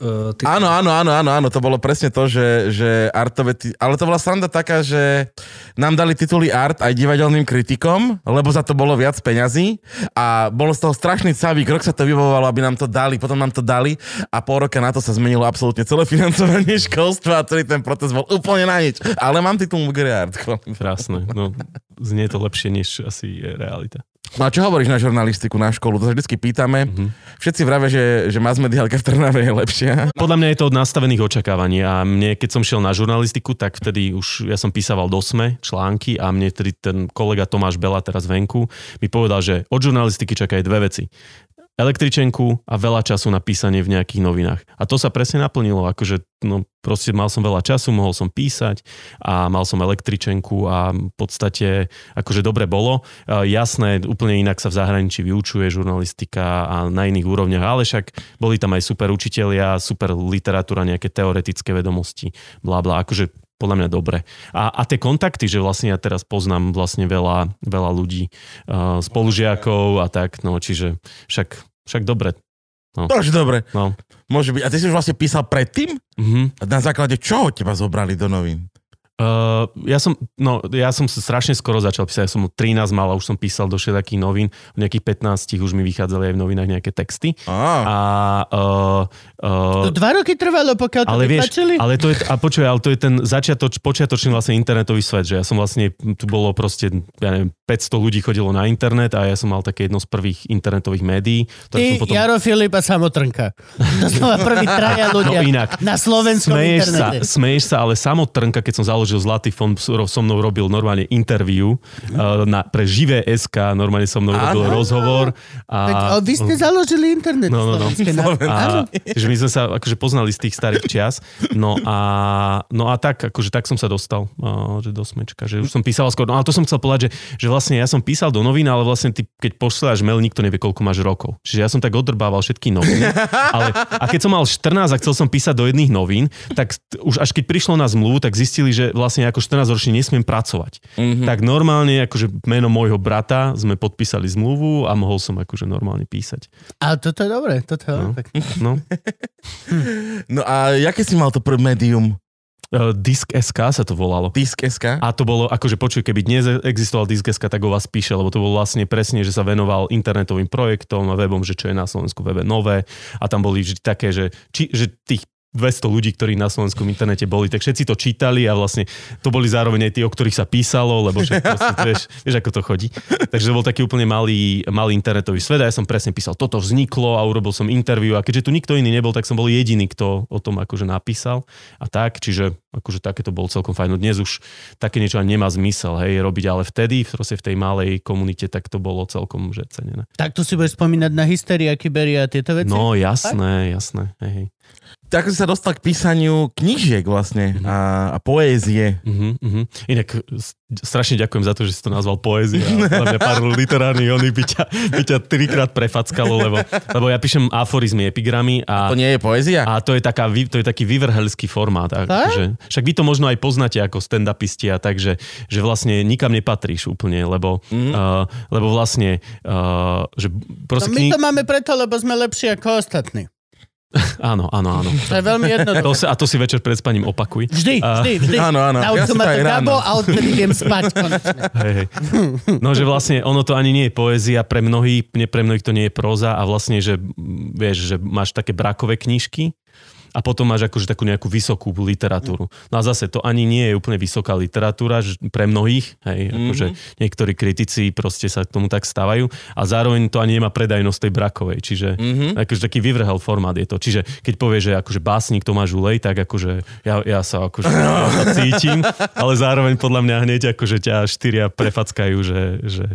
Uh, typ... Áno, áno, áno, áno, áno, to bolo presne to, že, že artové... Ty... Ale to bola sranda taká, že nám dali tituly art aj divadelným kritikom, lebo za to bolo viac peňazí a bolo z toho strašný cavík, rok sa to vybavovalo, aby nám to dali, potom nám to dali a pol roka na to sa zmenilo absolútne celé <laughs> financovanie školstva a celý ten proces bol úplne na nič. Ale mám titul Mugre Art. Krásne. No, znie to lepšie, než asi je realita. No a čo hovoríš na žurnalistiku, na školu? To sa vždy pýtame. Mhm. Všetci vravia, že, že mass mediálka v Trnave je lepšia. Podľa mňa je to od nastavených očakávaní a mne, keď som šiel na žurnalistiku, tak vtedy už ja som písaval do SME články a mne tedy ten kolega Tomáš Bela teraz venku mi povedal, že od žurnalistiky čakajú dve veci električenku a veľa času na písanie v nejakých novinách. A to sa presne naplnilo, akože no, proste mal som veľa času, mohol som písať a mal som električenku a v podstate akože dobre bolo. E, jasné, úplne inak sa v zahraničí vyučuje žurnalistika a na iných úrovniach, ale však boli tam aj super učitelia, super literatúra, nejaké teoretické vedomosti, bla bla, akože podľa mňa dobre. A, a tie kontakty, že vlastne ja teraz poznám vlastne veľa, veľa ľudí, uh, spolužiakov a tak, no čiže však, však dobre. No. Takže dobre. No. Môže byť. A ty si už vlastne písal predtým? Mhm. A na základe čoho teba zobrali do novín? Uh, ja, som, no, ja som sa strašne skoro začal písať, ja som 13 mal a už som písal do všetkých novín, v nejakých 15 už mi vychádzali aj v novinách nejaké texty. Á, A, uh, uh, To dva roky trvalo, pokiaľ to ale vieš, ale to je, a počuj, ale to je ten začiatoč, počiatočný vlastne internetový svet, že ja som vlastne, tu bolo proste, ja neviem, 500 ľudí chodilo na internet a ja som mal také jedno z prvých internetových médií. ktoré Ty, som potom... Jaro Filip a Samotrnka. To sú prví traja <laughs> ľudia No inak. na slovenskom smeješ sa, internete. smeješ sa, ale samotrnka, keď som založil Zlatý fond, so mnou robil normálne interview uh, na, pre živé SK, normálne so mnou robil Áno. rozhovor. A, o, vy ste založili internet. No, no, no. a, že my sme sa akože poznali z tých starých čias. No a, no a tak, akože tak som sa dostal a, že do smečka, že už som písal skôr. No ale to som chcel povedať, že, že vlastne ja som písal do novín, ale vlastne ty, keď pošľaš mail, nikto nevie, koľko máš rokov. Čiže ja som tak odrbával všetky noviny. Ale, a keď som mal 14 a chcel som písať do jedných novín, tak už až keď prišlo na zmluvu, tak zistili, že vlastne ako 14-ročný nesmiem pracovať. Mm-hmm. Tak normálne, akože meno môjho brata sme podpísali zmluvu a mohol som akože normálne písať. A toto je dobré, toto je No. pekné. No. no a jaké si mal to prvé médium? Uh, Disk SK sa to volalo. Disk SK? A to bolo, akože počuj, keby dnes existoval Disk SK, tak o vás píše, lebo to bolo vlastne presne, že sa venoval internetovým projektom a webom, že čo je na Slovensku webe nové. A tam boli vždy také, že, či, že tých 200 ľudí, ktorí na slovenskom internete boli, tak všetci to čítali a vlastne to boli zároveň aj tí, o ktorých sa písalo, lebo že proste, <laughs> vieš, vieš, ako to chodí. Takže to bol taký úplne malý, malý internetový svet a ja som presne písal, toto vzniklo a urobil som interviu a keďže tu nikto iný nebol, tak som bol jediný, kto o tom akože napísal a tak, čiže akože také to bolo celkom fajn. No dnes už také niečo ani nemá zmysel, hej, robiť, ale vtedy proste v tej malej komunite tak to bolo celkom že cenené. Tak tu si budeš spomínať na hysteria, kyberia a tieto veci? No jasné, jasné, hej, hej. Tak ako si sa dostal k písaniu knížiek vlastne a, a poézie. Uh-huh, uh-huh. Inak strašne ďakujem za to, že si to nazval poézia. Mňa pár <laughs> literárnych oni by ťa, by ťa trikrát prefackalo, lebo, lebo ja píšem aforizmy, epigramy a, To nie je poézia? a to, je taká, to je taký vyvrhelský formát. A, že, však vy to možno aj poznáte ako stand-upisti a tak, že, že vlastne nikam nepatríš úplne, lebo, mm. uh, lebo vlastne uh, že No my kni- to máme preto, lebo sme lepší ako ostatní. <laughs> Áno, áno, áno. To je veľmi To jednoduché. si, a to si večer pred spaním opakuj. Vždy, A- vždy, vždy. <laughs> Áno, áno. Ja Naučil si ma to to. Gabo a odtedy idem spať konečne. <laughs> Hej, hej. No, že vlastne ono to ani nie je poézia, pre mnohých, pre mnohých to nie je próza a vlastne, že vieš, že máš také brakové knižky a potom máš akože takú nejakú vysokú literatúru. No a zase to ani nie je úplne vysoká literatúra pre mnohých, hej, akože niektorí kritici proste sa k tomu tak stávajú a zároveň to ani nemá predajnosť tej brakovej, čiže akože taký vyvrhel formát je to. Čiže keď povieš, že akože básnik Tomáš Ulej, tak akože ja, ja sa akože <laughs> ja sa cítim, ale zároveň podľa mňa hneď akože ťa štyria prefackajú, že, že,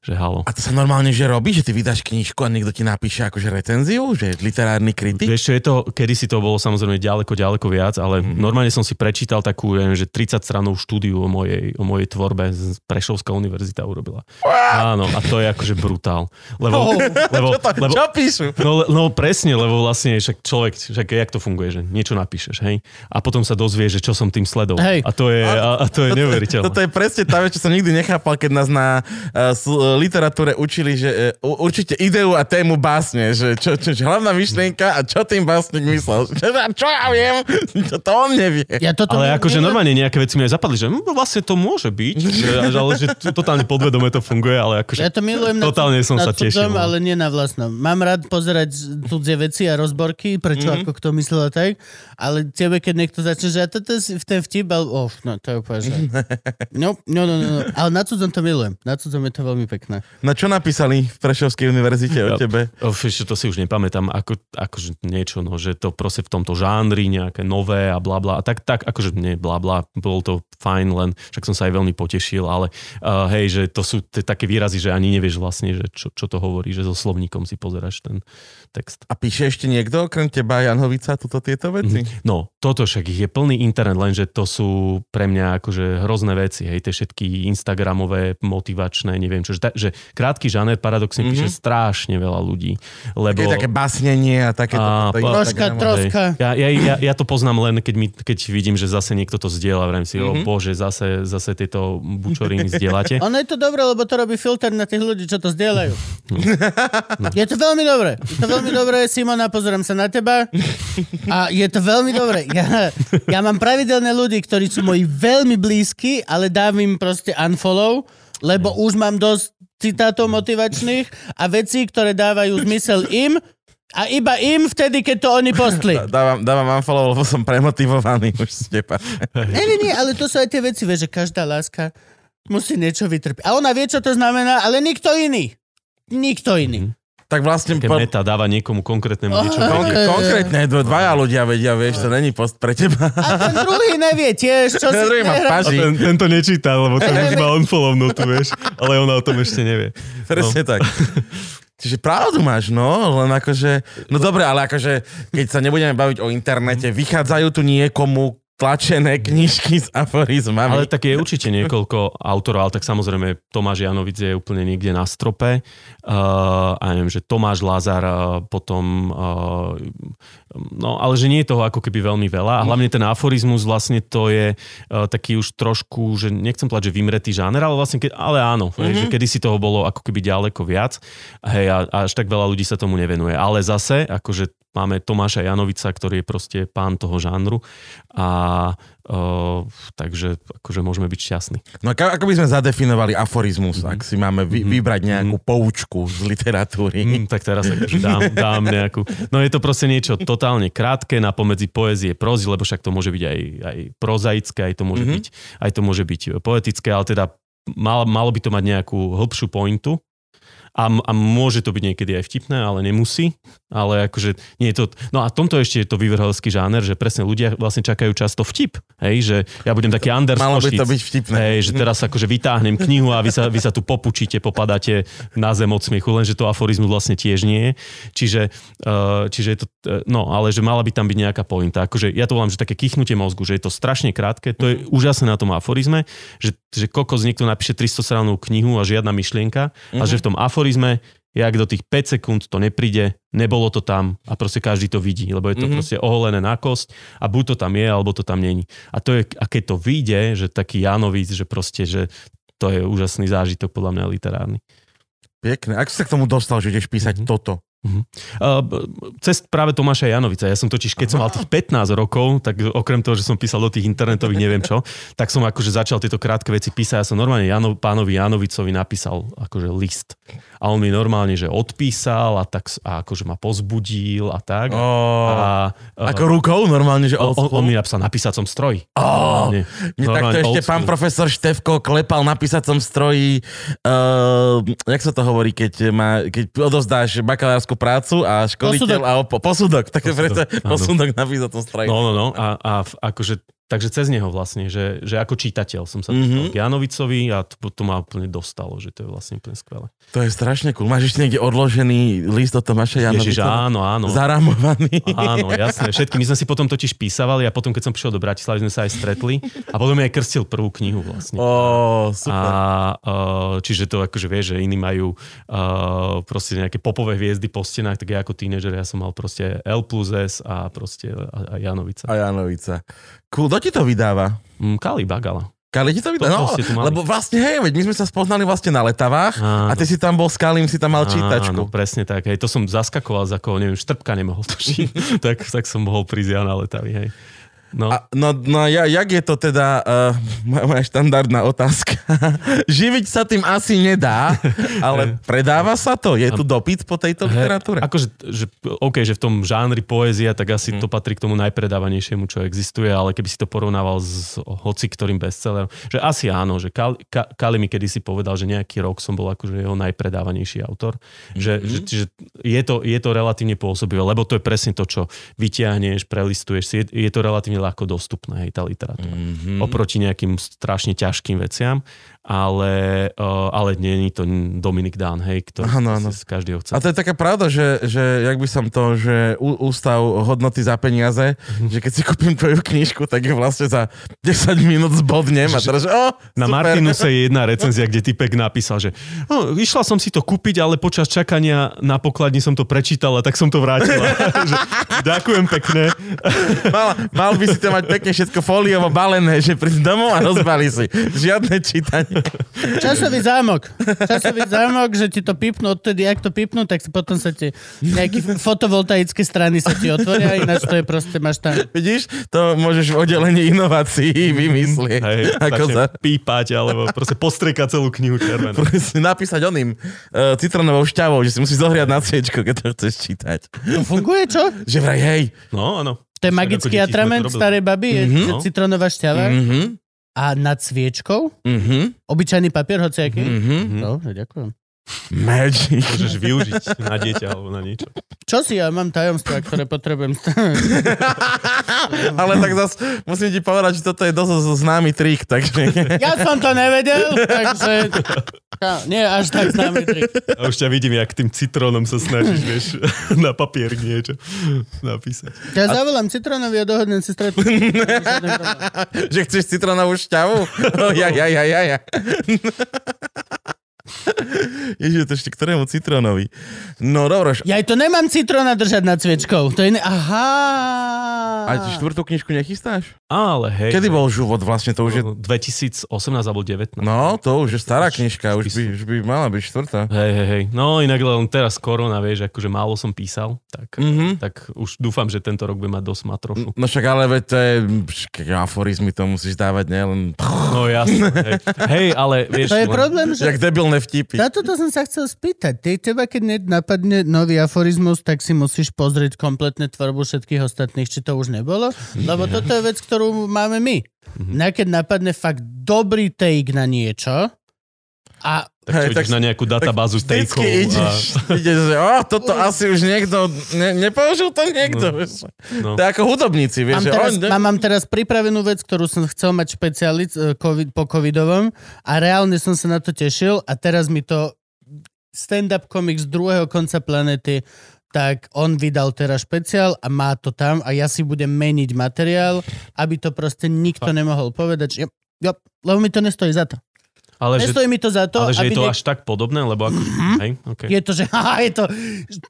že halo. A to sa normálne že robí, že ty vydáš knižku a niekto ti napíše akože recenziu, že literárny kritik? Vieš čo je to, kedy si to bolo samozrejme ďaleko, ďaleko viac, ale mm-hmm. normálne som si prečítal takú, ja neviem, že 30 stranov štúdiu o mojej, o mojej tvorbe z Prešovská univerzita urobila. Áno, a to je akože brutál. Lebo, Oh. lebo, Čo, to, lebo, čo píšu? No, no presne, lebo vlastne však človek, však jak to funguje, že niečo napíšeš, hej? A potom sa dozvie, že čo som tým sledoval. Hej. A to je, a, a to je <laughs> neuveriteľné. Toto je presne tá vec, čo som nikdy nechápal, keď nás na uh, literatúre učili, že uh, určite ideu a tému básne, že čo, čo, čo hlavná myšlienka a čo tým básnik myslel. Čo, čo ja viem? Čo to on nevie. Ja toto Ale akože normálne nejaké veci mi aj zapadli, že hm, vlastne to môže byť, že, ale že totálne podvedome to funguje, ale akože Ja to milujem na, totálne som na sa tešil. cudzom, no. ale nie na vlastnom. Mám rád pozerať cudzie veci a rozborky, prečo Mhm. mm-hmm. ako kto myslel tak, ale tebe, keď niekto začne, že toto v ten vtip, ale oh, no to je úplne, že... No, no, no, no, no, ale na cudzom to milujem. Na cudzom je to veľmi pekné. No čo napísali v Prešovskej univerzite o Ja- tebe? O, vieš, to si už nepamätám, ako, akože niečo, no, že to proste v tomto žánri nejaké nové a bla bla. A tak, tak, akože nie bla bla, bolo to fajn, len však som sa aj veľmi potešil, ale uh, hej, že to sú t- také výrazy, že ani nevieš vlastne, že čo, čo to hovorí, že so slovníkom si pozeráš ten text. A píše ešte niekto, okrem teba, Jan Hovica, túto tieto veci? No, toto však ich je plný internet, lenže to sú pre mňa akože hrozné veci, hej, tie všetky Instagramové, motivačné, neviem čo, že, ta- že krátky žáner paradoxne mm-hmm. píše strašne veľa ľudí, lebo... Také, také básnenie a takéto. A, to- Troška, troška. Ja, ja, ja, ja to poznám len, keď, mi, keď vidím, že zase niekto to zdieľa, vrem si, Mhm. mm-hmm. o bože, zase, zase tieto bučoriny <laughs> zdieľate. Ono je to dobré, lebo to robí filter na tých ľudí, čo to zdieľajú. No. <laughs> Je to veľmi dobré. Je to veľmi dobré, Simona, pozerám sa na teba. A je to veľmi dobré. Ja, ja mám pravidelné ľudí, ktorí sú moji veľmi blízki, ale dám im proste unfollow, lebo už mám dosť citátov motivačných a vecí, ktoré dávajú zmysel im a iba im vtedy, keď to oni postli. Dá- <laughs> Dávam, dávam unfollow, lebo som premotivovaný už z teba. <laughs> Nie, nie, nie, ale to sú aj tie veci, vieš, že každá láska musí niečo vytrpiť. A ona vie, čo to znamená, ale nikto iný. Nikto iný. Tak vlastne Keď po, meta dáva niekomu konkrétnemu <laughs> niečo. Aha. kon, konkrétne dvaja ľudia vedia, vieš, to není post pre teba. A ten druhý nevie tiež, čo si Ten druhý A paži. ten, ten to nečíta, lebo ten už má unfollownutu, vieš, ale ona o tom ešte nevie. Presne tak. Čiže pravdu máš, no, len akože, no dobre, ale akože, keď sa nebudeme baviť o internete, vychádzajú tu niekomu tlačené knižky s aforizmami. Ale tak je určite niekoľko autorov, ale tak samozrejme Tomáš Janovic je úplne niekde na strope. Uh, a neviem, že Tomáš Lazar uh, potom... Uh, no, ale že nie je toho ako keby veľmi veľa. A hlavne ten aforizmus vlastne to je uh, taký už trošku, že nechcem povedať, že vymretý žáner, ale vlastne, ke, ale áno, mm-hmm. že kedy si toho bolo ako keby ďaleko viac. Hej, a, a až tak veľa ľudí sa tomu nevenuje. Ale zase, akože máme Tomáša Janovica, ktorý je proste pán toho žánru a uh, takže akože môžeme byť šťastní. No ako, ako by sme zadefinovali aforizmus, ak si máme vy, vybrať nejakú poučku z literatúry. Mm, tak teraz akože dám, dám nejakú... No je to proste niečo totálne krátke na pomedzi poezie, prózy, lebo však to môže byť aj, aj prozaické, aj to môže, Mhm. byť, aj to môže byť poetické, ale teda mal, malo by to mať nejakú hĺbšiu pointu a, a môže to byť niekedy aj vtipné, ale nemusí. Ale akože nie je to... No a tomto ešte je to vyvrholský žáner, že presne ľudia vlastne čakajú často vtip. Hej, že ja budem taký Anders Malo by to byť vtipné. Hej, že teraz akože vytáhnem knihu a vy sa, vy sa tu popučíte, popadáte na zem od smiechu, lenže to aforizmus vlastne tiež nie je. Čiže, uh, čiže je to, uh, no, ale že mala by tam byť nejaká pointa. Akože ja to volám, že také kichnutie mozgu, že je to strašne krátke, to je úžasné na tom aforizme, že, že kokos niekto napíše 300 stranovú knihu a žiadna myšlienka, a že v tom aforizme jak do tých 5 sekúnd to nepríde, nebolo to tam a proste každý to vidí, lebo je to mm-hmm. proste oholené na kosť a buď to tam je, alebo to tam není. A, to je, a keď to vyjde, že taký Janovic, že proste, že to je úžasný zážitok podľa mňa literárny. Pekne. Ako sa k tomu dostal, že ideš písať Mhm. toto? Uh, cez práve Tomáša Janovica. Ja som totiž, keď som mal tých 15 rokov, tak okrem toho, že som písal do tých internetových neviem čo, tak som akože začal tieto krátke veci písať. Ja som normálne Jano, pánovi Janovicovi napísal akože list. A on mi normálne, že odpísal a, tak, a akože ma pozbudil a tak. Oh, A, ako rukou normálne, že on, on, mi napísal na písacom stroji. Oh, Nie, Mne takto normálne ešte pán profesor Števko klepal na písacom stroji, uh, jak sa to hovorí, keď, má, keď odovzdáš bakalárskú prácu a školiteľ Posudok. a opo, posudok, <laughs> tak Posudok, preto posudok na písacom stroji. No, no, no. A, a akože takže cez neho vlastne, že, že ako čítateľ som sa Mhm. dostal k Janovicovi a to, to ma úplne dostalo, že to je vlastne úplne skvelé. To je strašne cool. Máš ešte niekde odložený list od Tomáša Ježiš, Janovica? áno, áno. Zarámovaný. Áno, jasné. Všetky my sme si potom totiž písavali a potom, keď som prišiel do Bratislavy, sme sa aj stretli a potom aj krstil prvú knihu vlastne. Ó, super. A uh, čiže to akože vieš, že iní majú uh, proste nejaké popové hviezdy po stenách, tak ja ako tínežer ja som mal proste L plus S a proste a, a Janovica. A Janovica. Kto ti to vydáva? Mm, Kali Bagala. Kali ti to vydáva? No, lebo vlastne, hej, veď my sme sa spoznali vlastne na letavách a Áno. ty si tam bol s Kalim, si tam mal Áno, čítačku. presne tak. Hej, to som zaskakoval, za koho, neviem, štrbka nemohol tušiť. <laughs> tak, tak som mohol prísť ja na letavy, hej. No, A, no, no ja, jak je to teda, uh, moja, štandardná otázka. <laughs> Živiť sa tým asi nedá, <laughs> ale predáva sa to? Je tu dopyt po tejto literatúre? Akože, že, OK, že v tom žánri poézia, tak asi Hm. to patrí k tomu najpredávanejšiemu, čo existuje, ale keby si to porovnával s hoci ktorým bestsellerom, že asi áno, že Kali, Ka, Kali mi kedysi povedal, že nejaký rok som bol akože jeho najpredávanejší autor, že, Mhm. že, že je, to, je to relatívne pôsobivé, lebo to je presne to, čo vyťahneš, prelistuješ si, je, je to relatívne ľahko dostupné, hej, tá literatúra. Mhm. Oproti nejakým strašne ťažkým veciam, ale, uh, ale nie je to Dominik Dán, hej, ktorý Áno, áno. z každého chce. A to je taká pravda, že, že jak by som to, že ústav hodnoty za peniaze, Mhm. že keď si kúpim tvoju knižku, tak ju vlastne za 10 minút zbodnem a teraz, že o, Na super. Martinuse je jedna <laughs> recenzia, kde typek napísal, že no, išla som si to kúpiť, ale počas čakania na pokladni som to prečítala, tak som to vrátila. <laughs> že, ďakujem pekne. <laughs> Mal, mal by si to mať pekne všetko foliovo balené, že príď domov a rozbali si. Žiadne čítanie. <laughs> Časový zámok. Časový zámok, že ti to pipnú, odtedy, ak to pipnú, tak potom sa ti nejaké fotovoltaické strany sa ti otvoria, ináč to je proste, máš tam Vidíš, to môžeš v oddelení inovácií vymyslieť. Hej, Ako za... pípať, alebo proste postriekať celú knihu červenú. si napísať oným uh, citronovou šťavou, že si musíš zohriať na sviečku, keď to chceš čítať. To funguje, čo? Že vraj, hej. No, áno. To je magický atrament starej baby, je Mhm. že citronová šťava Mhm, a nad sviečkou mhm, obyčajný papier, hociaký. mhm. Dobre, ďakujem. Magic. Môžeš využiť na dieťa alebo na niečo. Čo si ja mám tajomstvá, ktoré potrebujem. <laughs> Ale tak zas musím ti povedať, že toto je dosť známy trik, takže... <laughs> Ja som to nevedel, takže... Nie až tak známy trik. A už ťa vidím, jak tým citrónom sa snažíš, vieš, <laughs> na papier niečo napísať. Ja zavolám citronovi a dohodnem si stretnúť. že chceš citronovú šťavu? Ja, ja, ja, ja, ja. <laughs> Ježiš, to ešte ktorému citrónovi? No dobro, Ja aj to nemám citrona držať nad sviečkou. To je iné. Aha. a ty štvrtú knižku nechystáš? Ale hej. Kedy bol život vlastne? To už je... 2018 alebo 19. No, to už je stará knižka, už by, už by mala byť štvrtá. Hej, hej, hej. No inak len teraz korona, vieš, akože málo som písal, tak, Mhm. tak už dúfam, že tento rok bude mať dosť ma trochu. No však ale veď to je, aforizmy to musíš dávať, ne? Len, No jasne. Hej, hej ale vieš... To je problém, že... jak debilné vtipy. Na toto som sa chcel spýtať. Ty, teba, keď ne- napadne nový aforizmus, tak si musíš pozrieť kompletne tvorbu všetkých ostatných, či to už nebolo. Lebo toto je vec, ktorú máme my. Na keď napadne fakt dobrý take na niečo a Tak Hej, čo ideš tak- na nejakú databázu s tejkou a... ideš, <laughs> ideš, že oh, toto asi už niekto, ne, nepoužil to niekto. No. vieš. No. To je ako hudobníci, vieš. mám že teraz, on, mám, mám teraz pripravenú vec, ktorú som chcel mať špecialic eh, COVID, po covidovom a reálne som sa na to tešil a teraz mi to stand-up komik z druhého konca planety tak on vydal teraz špeciál a má to tam a ja si budem meniť materiál, aby to proste nikto nemohol povedať, že jo, jo, lebo mi to nestojí za to. Ale že, Nestojí mi to za to, ale že aby je to ne- až tak podobné, lebo ako... Hej, okay. je to, že <laughs> haha, je to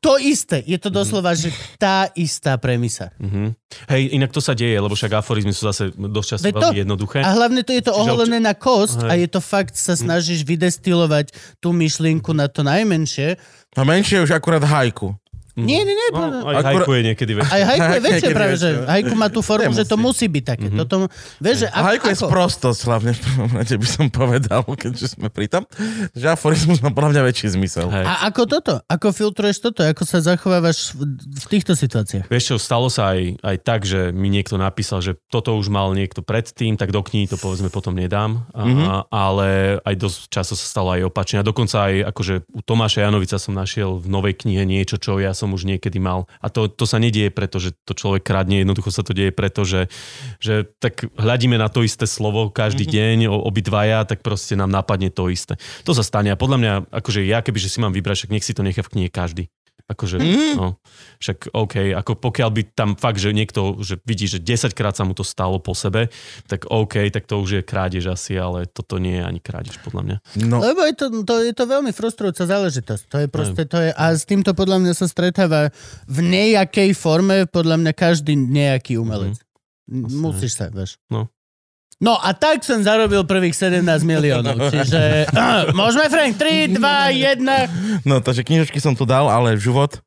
to isté. Je to doslova, že tá istá premisa. Mhm. Hej, inak to sa deje, lebo však aforizmy sú zase dosť často Veď to- veľmi jednoduché. A hlavne to je to Čiže oholené na kosť a Hej. je to fakt, sa snažíš vydestilovať tú myšlienku na to najmenšie. A menšie je už akurát hajku. Nie, nie, nie. No, aj Akurát- hajku je niekedy väčšie. aj hajku je väčšie práve, že hajku má tú formu, že to musí byť také. Toto, vieš, že A ako, hajku je sprostosť, hlavne v prvom rade by som povedal, keďže sme pri tom, že aforizmus má podľa mňa väčší zmysel. Hej. A ako toto? Ako filtruješ toto? Ako sa zachovávaš v, v týchto situáciách? Vieš čo, stalo sa aj, aj tak, že mi niekto napísal, že toto už mal niekto predtým, tak do knihy to povedzme potom nedám. A, Mhm. Ale aj dosť často sa stalo aj opačne. A dokonca aj akože u Tomáša Janovica som našiel v novej knihe niečo, čo ja som už niekedy mal. A to, to sa nedieje preto, že to človek kradne, jednoducho sa to deje preto, že, že tak hľadíme na to isté slovo každý mm-hmm. deň, obidvaja, tak proste nám napadne to isté. To sa stane a podľa mňa, akože ja keby, že si mám vybrať, však nech si to nechá v knihe každý. Akože, mm. no, však OK, ako pokiaľ by tam fakt, že niekto, že vidí, že 10 krát sa mu to stalo po sebe, tak OK, tak to už je krádež asi, ale toto nie je ani krádež podľa mňa. No, Lebo je to, to, je to veľmi frustrujúca záležitosť. To je proste, to je, a s týmto podľa mňa sa stretáva v nejakej forme podľa mňa každý nejaký umelec. Mm. Musíš sa, vieš. No. No a tak som zarobil prvých 17 miliónov. <laughs> Čiže <clears throat> môžeme, Frank? 3, 2, 1. no takže knižočky som tu dal, ale život,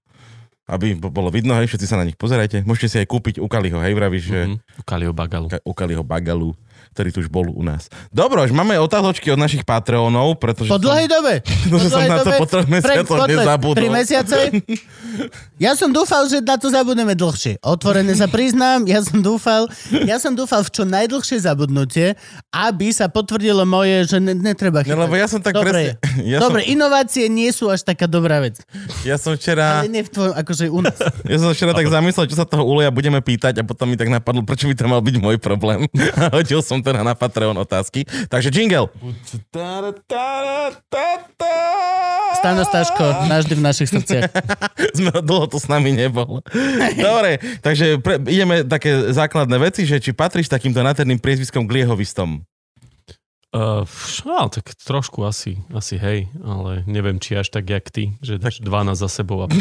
aby bo- bolo vidno, hej, všetci sa na nich pozerajte. Môžete si aj kúpiť u Kaliho, hej, vravíš, že Mm-hmm. U Kalio Bagalu. Ka- u Kaliho Bagalu, ktorý tu už bol u nás. Dobro, už máme otázočky od našich Patreonov, pretože... Po dlhej dobe. <laughs> Pretože som na to po troch mesiacoch nezabudol. Tri mesiace? Ja som dúfal, že na to zabudneme dlhšie. Otvorene sa priznám, ja som dúfal, ja som dúfal v čo najdlhšie zabudnutie, aby sa potvrdilo moje, že ne, netreba chytať. No, lebo ja som tak Dobre, presne... <laughs> Ja Dobre, inovácie nie sú až taká dobrá vec. Som, ja som včera... Ale nie v tvojom, akože u nás. <laughs> Ja som včera tak zamyslel, čo sa toho Uleja budeme pýtať a potom mi tak napadlo, prečo by to mal byť môj problém. A hodil som teda na Patreon otázky. Takže jingle. Stano Staško, navždy v našich srdciach. <laughs> Sme dlho tu s nami nebol. Dobre, takže pre, ideme také základné veci, že či patríš takýmto náterným priezviskom gliehovistom. Uh, no, tak trošku asi, asi hej, ale neviem, či až tak, jak ty, že dáš 12 za sebou a. <laughs>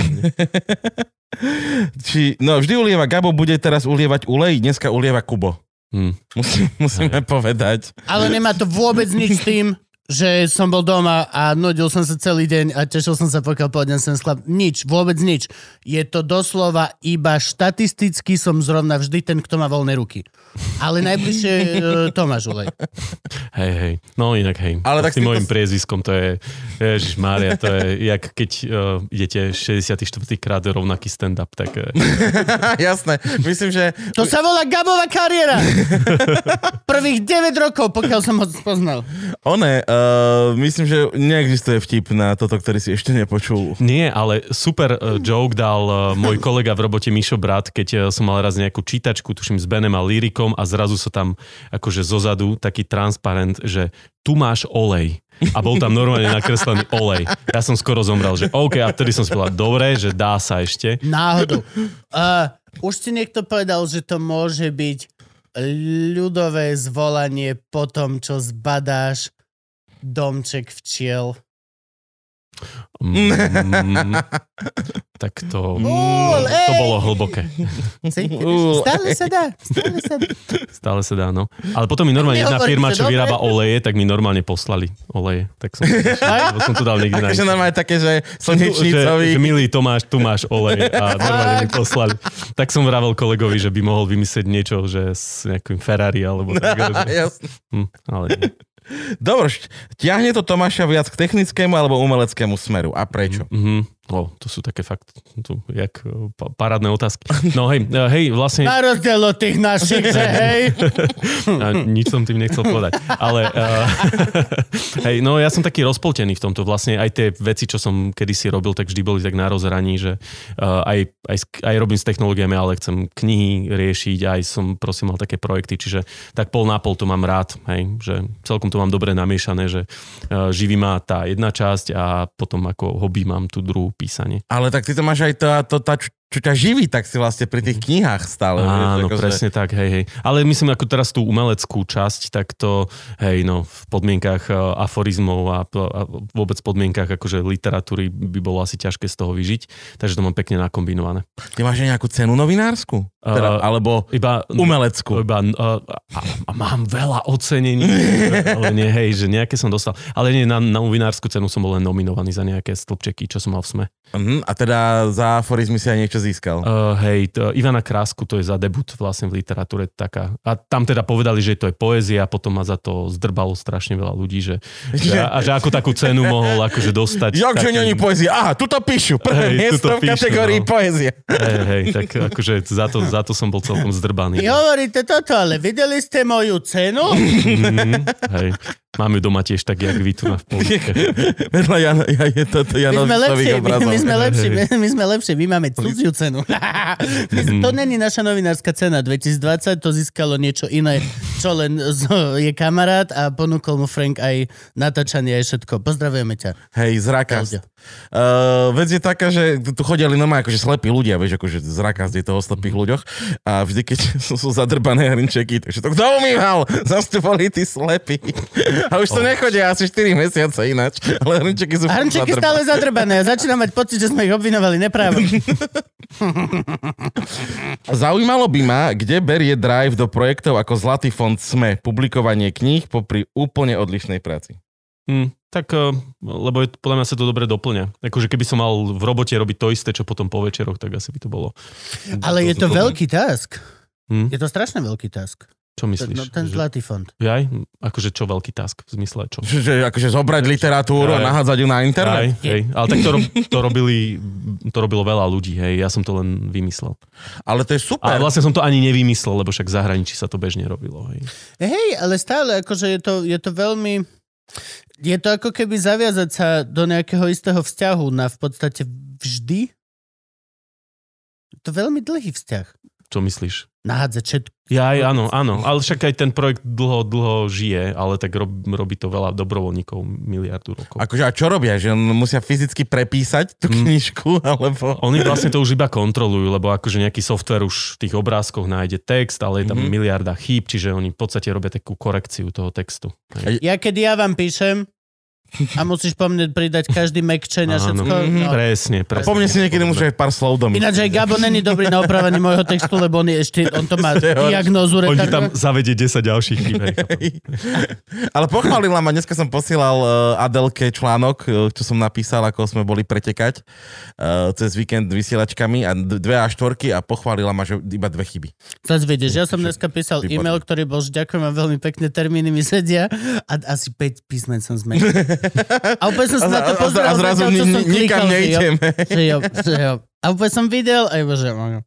Či, no vždy ulieva Gabo, bude teraz ulievať Ulej, dneska ulieva Kubo. Hm. Musím, musíme povedať. Ale nemá to vôbec nič s tým, že som bol doma a nudil som sa celý deň a tešil som sa, pokiaľ pôjdem sem sklap. Nič, vôbec nič. Je to doslova iba štatisticky som zrovna vždy ten, kto má voľné ruky. Ale najbližšie uh, Tomáš Ulej. Hej, hej. No inak hej. Ale tak s tým to- môjim priezviskom to je, Ježiš Mária, to je jak keď uh, idete 64. krát rovnaký stand-up, tak uh, <laughs> Jasné, myslím, že To sa volá Gabová kariéra. <laughs> Prvých 9 rokov, pokiaľ som ho spoznal. one, uh, myslím, že neexistuje vtip na toto, ktorý si ešte nepočul. Nie, ale super uh, joke dal uh, môj kolega v robote Mišo Brat, keď uh, som mal raz nejakú čítačku, tuším s Benem a Lyrikom a zrazu sa tam akože zozadu taký transparent, že tu máš olej. A bol tam normálne nakreslený olej. Ja som skoro zomrel, že OK, a vtedy som si povedal, dobre, že dá sa ešte. Náhodou. Uh, už ti niekto povedal, že to môže byť ľudové zvolanie po tom, čo zbadáš domček včiel. Mm, <laughs> tak to, Úl, to bolo hlboké. Stále sa dá. Stále sa dá. Stále sa dá, no. Ale potom mi normálne jedna firma, čo vyrába oleje, tak mi normálne poslali oleje. Tak som, <laughs> som to dal niekde na Takže normálne také, že že, že slnečnicový. milý Tomáš, tu máš olej a <laughs> normálne mi poslali. Tak som vravel kolegovi, že by mohol vymyslieť niečo, že s nejakým Ferrari alebo tak. Že, hm, ale nie. Dobre, ťahne to Tomáša viac k technickému alebo umeleckému smeru. A prečo? Mhm. O, to sú také fakt, tu, jak eh, pa- parádne otázky. No hej, eh, hej, vlastne... Na rozdiel od tých našich, že <laughs> hej. A nič som tým nechcel povedať. Ale uh, <laughs> hej, no ja som taký rozpoltený v tomto. Vlastne aj tie veci, čo som kedysi robil, tak vždy boli tak na rozhraní, že uh, aj, aj, aj robím s technológiami, ale chcem knihy riešiť, aj som prosím mal také projekty, čiže tak pol na pol to mám rád, hej, že celkom to mám dobre namiešané, že uh, živí ma tá jedna časť a potom ako hobby mám tú druhú písanie. Ale tak ty to máš aj to, to tá, čo, čo ťa živí, tak si vlastne pri tých knihách stále. vieš, Áno, akože- presne tak, hej, hej. Ale myslím, ako teraz tú umeleckú časť, tak to, hej, no, v podmienkach eh, aforizmov a, a vôbec podmienkach akože literatúry by bolo asi ťažké z toho vyžiť, takže to mám pekne nakombinované. Ty máš aj nejakú cenu novinársku? Teda, Uh, alebo Iba, umeleckú? iba uh, a, a mám veľa ocenení, ale nie, hej, že nejaké som dostal. Ale nie, na, na novinárskú cenu som bol len nominovaný za nejaké stĺpčeky, čo som mal v SME. Uh-huh. A teda za aforizmy si aj niečo získal. Uh, hej, to, Ivana Krásku, to je za debut vlastne v literatúre taká. A tam teda povedali, že to je poézia a potom ma za to zdrbalo strašne veľa ľudí, že, že, a že ako takú cenu mohol akože dostať. Jak, že taký- není poézia? Aha, tuto píšu. Prvé Hej, miesto v kategórii no. poézia. Hej, hej, tak akože za to, za to som bol celkom zdrbaný. Vy hovoríte toto, ale videli ste moju cenu? Mm, hej. Mám ju doma tiež tak, jak vy tu na. <laughs> Vedľa Jan, ja, je toto My sme lepší, my, my sme <laughs> lepší, my, my sme lepší, my máme cudziu cenu. <laughs> to není naša novinárska cena 2020, to získalo niečo iné, čo len je kamarát a ponúkol mu Frank aj natáčanie aj všetko. Pozdravujeme ťa. Hej, zrakast. Uh, vec je taká, že tu chodili normálne akože slepí ľudia, vieš, akože zrakast je to o slepých ľuďoch a vždy, keď sú zadrbané hrnčeky, takže to kto umýval? Zas tu boli tí slepí. A už to nechodia asi 4 mesiace ináč, ale hrnčeky sú A hrnčeky zadrbané. stále zadrbané. Začínam mať pocit, že sme ich obvinovali neprávo. <laughs> Zaujímalo by ma, kde berie Drive do projektov ako Zlatý fond SME, publikovanie kníh popri úplne odlišnej práci. Hm, tak, eh, lebo je, podľa mňa sa to dobre doplňa. Akože keby som mal v robote robiť to isté, čo potom po večeroch, tak asi by to bolo. Ale je to veľký task. Hm? Je to strašne veľký task. Čo Ten, myslíš? no, ten zlatý fond. Jaj? Akože čo veľký task? V zmysle čo? Že, že akože zobrať literatúru a Aj. nahádzať ju na Aj, internet. hej. Ale tak to, rob, to, robili, to robilo veľa ľudí, hej. Ja som to len vymyslel. Ale to je A super. vlastne som to ani nevymyslel, lebo však v zahraničí sa to bežne robilo, hej. Hej, ale stále, akože je to, je to veľmi... Je to ako keby zaviazať sa do nejakého istého vzťahu na v podstate vždy. Je to veľmi dlhý vzťah. Čo myslíš? Nahádzať všetko. Ja aj, áno, áno. Ale však aj ten projekt dlho, dlho žije, ale tak rob, robí to veľa dobrovoľníkov, miliardu rokov. Akože a čo robia? Že on musia fyzicky prepísať tú Mm. knižku? <laughs> Alebo... Oni vlastne to už iba kontrolujú, lebo akože nejaký software už v tých obrázkoch nájde text, ale je tam Mhm. mm-hmm. miliarda chýb, čiže oni v podstate robia takú korekciu toho textu. Ja keď ja vám píšem a musíš po mne pridať každý mekčeň a všetko. Mhm. No. Presne, A presne. po mne si niekedy môže aj pár slov domyslieť. Ináč aj Gabo není dobrý na opravenie môjho textu, lebo on, je ešte, on to má <laughs> diagnózu On ti tam zavedie 10 ďalších chýb. Ale pochválila ma, dneska som posielal uh, Adelke článok, uh, čo som napísal, ako sme boli pretekať uh, cez víkend vysielačkami a dve a štvorky a pochválila ma, že iba dve chyby. Zas vidieš, ja som dneska písal Výborné. e-mail, ktorý bol, že ďakujem vám veľmi pekne, termíny mi sedia a asi 5 písmen som zmenil. <laughs> A úplne som sa na to a, a, pozrel, a zrazu vedel, ni, nikam nejdeme. Že jo, že jo. A úplne som videl, aj bože, no.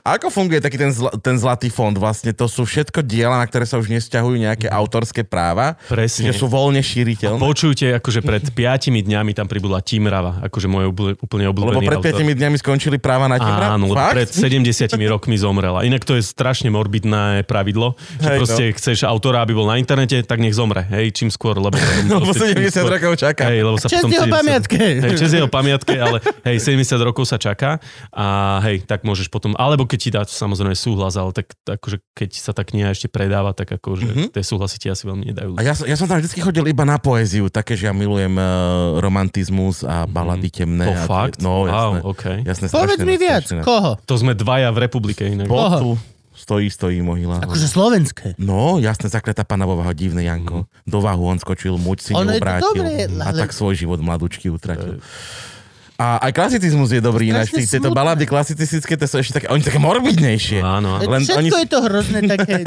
A ako funguje taký ten, zla, ten zlatý fond? Vlastne to sú všetko diela, na ktoré sa už nesťahujú nejaké autorské práva, Presne. že sú voľne šíriteľné. Počujte, akože pred 5 dňami tam pribudla Timrava, akože môj úplne Lebo obľúbený pred autor. 5 dňami skončili práva na tebra? Áno, lebo Fakt? pred 70 rokmi zomrela. Inak to je strašne morbidné pravidlo, že Hej, proste chceš autora, aby bol na internete, tak nech zomre, hej, čím skôr, lebo... <laughs> Lebo proste čím 70 skôr- rokov čaká. Hej, lebo sa Čest potom jeho 70 pamiatke. Hej, čest jeho pamiatke, ale hej, 70 rokov sa čaká a hej, tak môžeš potom, alebo keď ti dá samozrejme súhlas, ale tak akože keď sa tá kniha ešte predáva, tak akože Mhm. mm-hmm. tie súhlasy ti asi veľmi nedajú. A ja, som- ja som tam vždy chodil iba na poéziu, také, že ja milujem uh, romantizmus a balady temné. To a fakt? No, jasné. wow, okay. jasné Povedz mi viac, strašne. koho? To sme dvaja v republike inak. Koho? tu, stojí, stojí mohyla. Akože slovenské. No, jasné, zakletá pana vo váho, divné Janko. Do váhu on skočil, muď si neobrátil. dobré, a ale- tak svoj život mladučky utratil. A aj klasicizmus je dobrý, ináč tieto balady klasicistické, to sú ešte také, oni také morbidnejšie. Áno, áno. Len Všetko oni- je to hrozné také... <laughs>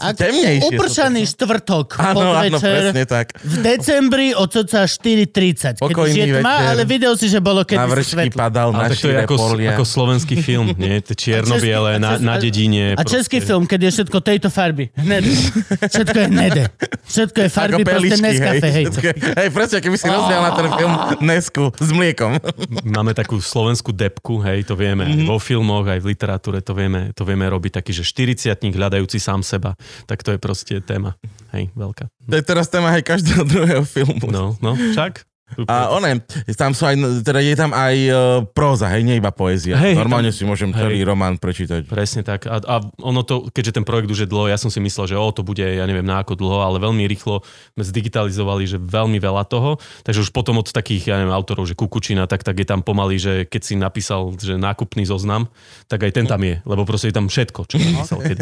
Ako temnejšie upršaný štvrtok Áno, áno, presne tak. v decembri od coca 4.30. Keď už Pokojný je tma, večer. ale videl si, že bolo keď Na vršky svetlo. padal, na to je ako, polia. ako slovenský film, nie? <laughs> To čierno-biele, na, na dedine. A český film, keď je všetko tejto farby. Hnedé. <laughs> Všetko je hnedé. Všetko je farby, proste. Nescafe, hej. Hej, presne, keby si rozdiel na ten film Nesku s mliekom. <laughs> Máme takú slovenskú depku, hej, to vieme Mhm. mm-hmm. aj vo filmoch, aj v literatúre, to vieme, to vieme robiť taký, že 40 hľadajúci sám seba. Tak to je proste téma, hej, veľká. To je teraz téma aj každého <laughs> druhého filmu. No, no, však. A one, tam sú aj, teda je tam aj uh, próza, hej, nie iba poézia. Hej, Normálne tam- si môžem hej. celý román prečítať. Presne tak. A, a ono to, keďže ten projekt už je dlho, ja som si myslel, že o, to bude, ja neviem na ako dlho, ale veľmi rýchlo sme zdigitalizovali, že veľmi veľa toho. Takže už potom od takých, ja neviem, autorov, že Kukučina, tak, tak je tam pomaly, že keď si napísal, že nákupný zoznam, tak aj ten tam je, lebo proste je tam všetko, čo napísal. Keď,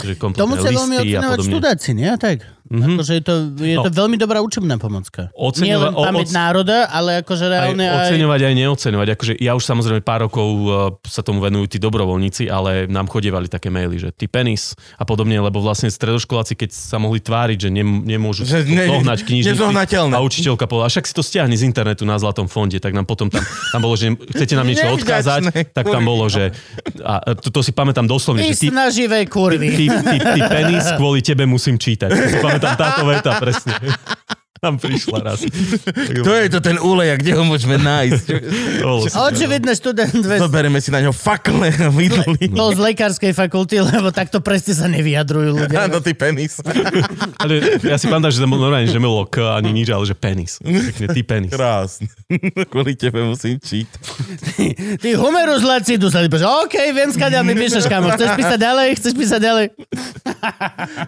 že To kompletné musia veľmi ocenovať študáci, nie? Tak. Mhm. Akože je to, je to No. veľmi dobrá učebná pomocka. Nie Oceňova- na národa, ale akože reálne aj... oceňovať, aj neoceňovať. Akože ja už samozrejme pár rokov uh, sa tomu venujú tí dobrovoľníci, ale nám chodievali také maily, že ty penis a podobne, lebo vlastne stredoškoláci, keď sa mohli tváriť, že nem, nemôžu Že ne- dohnať knižnici a učiteľka povedala, však si to stiahni z internetu na Zlatom fonde, tak nám potom tam, tam bolo, že chcete nám niečo odkázať, tak tam bolo, že a to, to si pamätám doslovne, Ty že ty, snaživé ty, kurvy. ty, ty, ty penis, kvôli tebe musím čítať. To si pamätám táto veta presne. Tam prišla raz. <laughs> To je to ten úlej, a kde ho môžeme nájsť? <laughs> Očividne študent. Zoberieme si na ňo fakle a vydli. Bol z lekárskej fakulty, lebo takto presne sa nevyjadrujú ľudia. Áno, <laughs> ty penis. Ale ja si pamätám, že tam normálne, že k ani nič, ale že penis. Pekne, ty penis. Krásne. Kvôli tebe musím čítať. Ty Homerus Lacidus. Ty OK, viem, skáďal mi píšeš, kamo. Chceš písať ďalej? Chceš písať ďalej?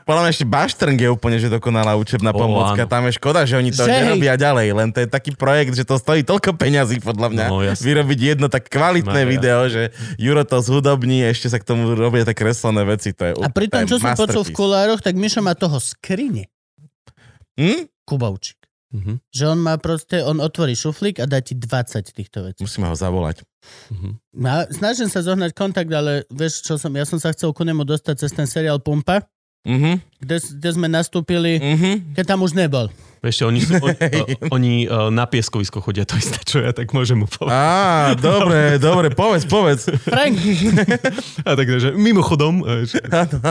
Podľa mňa ešte Baštrng je úplne že dokonalá učebná pomôcka. Tam je škoda, že oni to Že hej. nerobia ďalej. Len to je taký projekt, že to stojí toľko peňazí podľa mňa. No, jasne. Vyrobiť jedno tak kvalitné No, ja. video, že Juro to zhudobní, ešte sa k tomu robia také kreslené veci. To je, A pri tom, to je čo som počul v kulároch, tak Mišo má toho skrine. Hm? Kubovčík. Mhm, Že on má proste, on otvorí šuflík a dá ti 20 týchto vecí. Musíme ho zavolať. mhm. No, snažím sa zohnať kontakt, ale vieš, čo som, ja som sa chcel ku nemu dostať cez ten seriál Pumpa, Mhm, kde, kde sme nastúpili, mhm. keď tam už nebol. Čo, oni, sú, on, <laughs> oni uh, na pieskovisko chodia, to isté, čo ja, tak môžem mu povedať. Á, <laughs> dobre, dobre, povedz, povedz. Frank, <laughs> A tak, že mimochodom, uh, že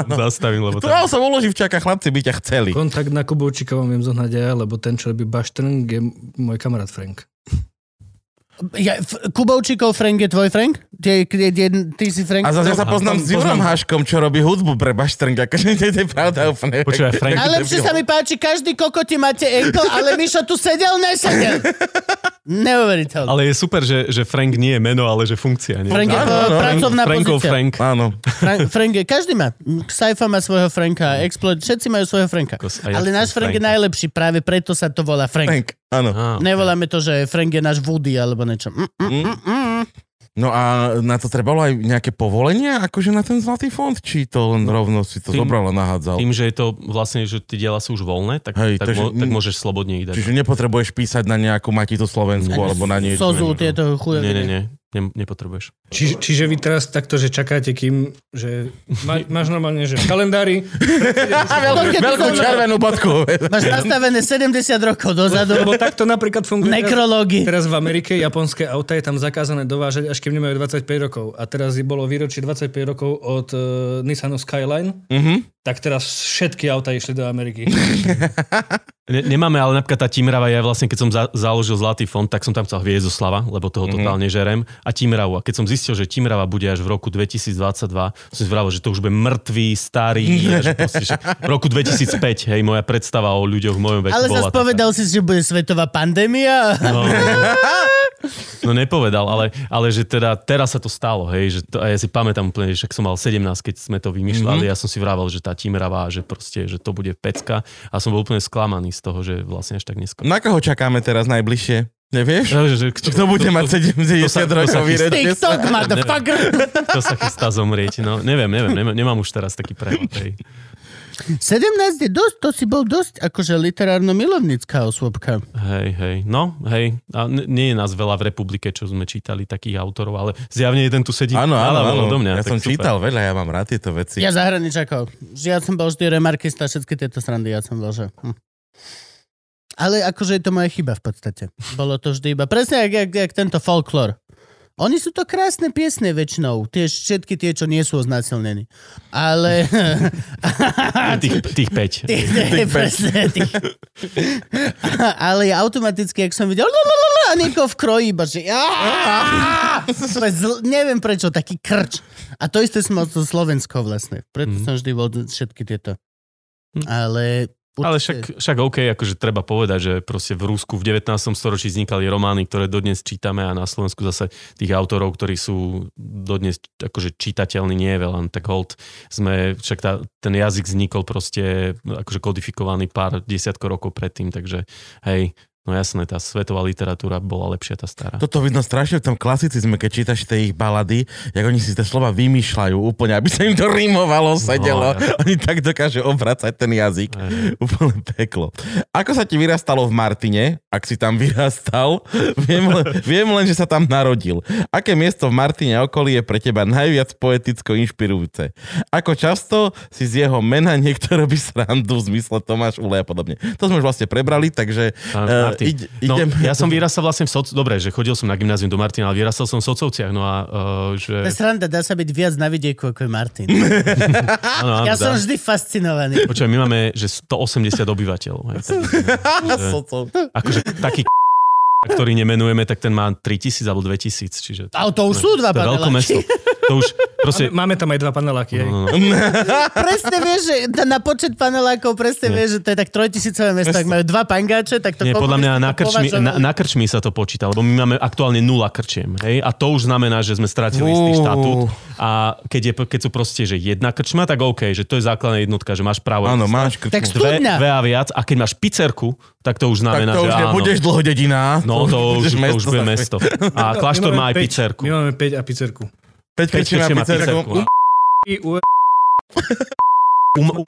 zastavím, lebo tam... sa uloží v čaka, chlapci by ťa chceli. Kontakt na Kubovčíka vám viem zohnať ja, lebo ten, čo robí Baštrng, je môj kamarát Frank. Ja, F- Kubovčíkov Frank je tvoj Frank? Ty, ty, ty, ty si Frank? A zase ja sa poznám s Jurom Haškom, čo robí hudbu pre Baštrnga. Akože to je pravda úplne. Počúvaj, Frank- Najlepšie sa mi páči, každý kokoti máte enko, ale Mišo tu sedel, nesedel. <laughs> Neuveriteľné. Ale je super, že, že Frank nie je meno, ale že funkcia. Nie? Frank je Áno, áno, pracovná Frankov pozícia. Frank. Áno. Frank, Frank je, každý má. Saifa má svojho Franka, Exploit, všetci majú svojho Franka. Ale náš Frank je Franka. najlepší, práve preto sa to volá Frank. Frank, áno. Á, ok. Nevoláme to, že Frank je náš Woody alebo niečo. Mm, mm, mm, mm. No a na to trebalo aj nejaké povolenia, akože na ten zlatý fond, či to len rovno si to Tým- zobral a nahádzal? Tým, že je to vlastne, že tie diela sú už voľné, tak, Hej, tak, takže- mo, tak môžeš slobodne ich dať. Čiže nepotrebuješ písať na nejakú Matitu Slovensku alebo na niečo. Sozu, tieto chuje. Nie, nie, nie, ne, nepotrebuješ. Či, čiže vy teraz takto, že čakáte, kým, že má, máš normálne, že v kalendári, <laughs> Veľkú, Veľkú červenú bodku. <laughs> Máš nastavené 70 rokov dozadu. lebo takto napríklad funguje teraz, Nekrológy. teraz v Amerike, japonské auta je tam zakázané dovážať, až kým nemajú 25 rokov. A teraz bolo výročie 25 rokov od uh, Nissanu Skyline, Mhm. Tak teraz všetky auta išli do Ameriky. <laughs> Ne, nemáme, ale napríklad tá Timrava, ja vlastne keď som za, založil Zlatý fond, tak som tam chcel Hviezdoslava, lebo toho Mhm. totálne žerem. A Timravu. A keď som zistil, že Timrava bude až v roku 2022, som si vravil, že to už bude mrtvý, starý. <laughs> že proste, že v roku 2005, hej, moja predstava o ľuďoch v mojom veku Ale bola zase povedal si, že bude svetová pandémia. No, <laughs> no nepovedal, ale, ale že teda teraz sa to stalo, hej, že to, a ja si pamätám úplne, že však som mal 17, keď sme to vymýšľali, mm-hmm. ja som si vravel, že tá Timrava, že proste, že to bude pecka a som bol úplne sklamaný z toho, že vlastne až tak neskôr. Na koho čakáme teraz najbližšie? Nevieš? No, že, že, Kto bude mať 70 to to sa rokov chystá. výročie? TikTok, motherfucker. To sa chystá zomrieť. No, neviem, neviem, nemám, nemám už teraz taký prehľad. Hej. 17 je dosť, to si bol dosť akože literárno-milovnícká osôbka. hej, hej. No, hej. A n- nie je nás veľa v republike, čo sme čítali takých autorov, ale zjavne jeden tu sedí. Áno, áno, áno. odo mňa, Ja som super. čítal veľa, ja mám rád tieto veci. Ja zahraničakov. Že ja som bol vždy remarkista, všetky tieto srandy, ja som bol, že... Hm. Ale akože je to moja chyba v podstate. Bolo to vždy iba presne jak, jak, jak tento folklór. Oni sú to krásne piesne väčšinou. Tie, všetky tie, čo nie sú oznasilnení. Ale... <laughs> Tých, tých 5. <laughs> Tých, tých, presne, tých. <laughs> Ale automaticky, ak som videl a niekoho v kroji, iba že! Zl- neviem prečo, taký krč. A to isté som mal so Slovenskou vlastne. Preto Mhm. som vždy bol všetky tieto. Ale... Ale určite- však, však OK, akože treba povedať, že proste v Rusku v 19. storočí vznikali romány, ktoré dodnes čítame a na Slovensku zase tých autorov, ktorí sú dodnes akože čitateľní, nie je veľa, tak hold sme, však tá, ten jazyk vznikol proste akože kodifikovaný pár desiatkov rokov predtým, takže hej, No jasné, tá svetová literatúra bola lepšia, tá stará. Toto vidno strašne v tom klasicizme, keď čítaš tie ich balady, jak oni si tie slova vymýšľajú úplne, aby sa im to rímovalo, sedelo. ja. Oni tak dokážu obracať ten jazyk. Úplne peklo. Ako sa ti vyrastalo v Martine, ak si tam vyrastal? <laughs> Viem len, viem len, že sa tam narodil. Aké miesto v Martine a okolí je pre teba najviac poeticko inšpirujúce? Ako často si z jeho mena niekto robí srandu v zmysle Tomáš Ule a podobne. To sme už vlastne prebrali, takže A, uh, ide, no, idem... ja som vyrastal vlastne v Soc... Dobre, že chodil som na gymnázium do Martina, ale vyrastal som v Socovciach, no a uh, že... To je sranda, dá sa byť viac na vidieku, ako je Martin. <laughs> Áno, áno, Ja dá. som vždy fascinovaný. Počuaj, my máme, že 180 obyvateľov. Hej, tak, <laughs> Socov. akože taký ktorý nemenujeme, tak ten má 3000 alebo 2000, čiže to, A to už sú dva to je veľké mesto. paneláky. <laughs> To už proste... Máme tam aj dva paneláky. No, no, no. <laughs> Presne vieš, že na počet panelákov presne vieš, že to je tak trojtisícové mesto. Ak majú dva pangáče, tak to Nie, podľa mňa na krčmi, na, na krčmi sa to počíta, lebo my máme aktuálne nula krčiem. Hej? A to už znamená, že sme stratili istý Uú. štatút. A keď, je, keď sú proste, že jedna krčma, tak OK, že to je základná jednotka, že máš právo. Áno, máš Tak krčmu. dve, studňa. dve a viac. A keď máš pizzerku, tak to už Tak znamená, to už že áno. nebudeš dlho dedina. No, to už, to už bude za- mesto. A kláštor má aj pizzerku. My máme 5 a pizzerku. 5 krčí má Krčie má pizzerku. Um, um,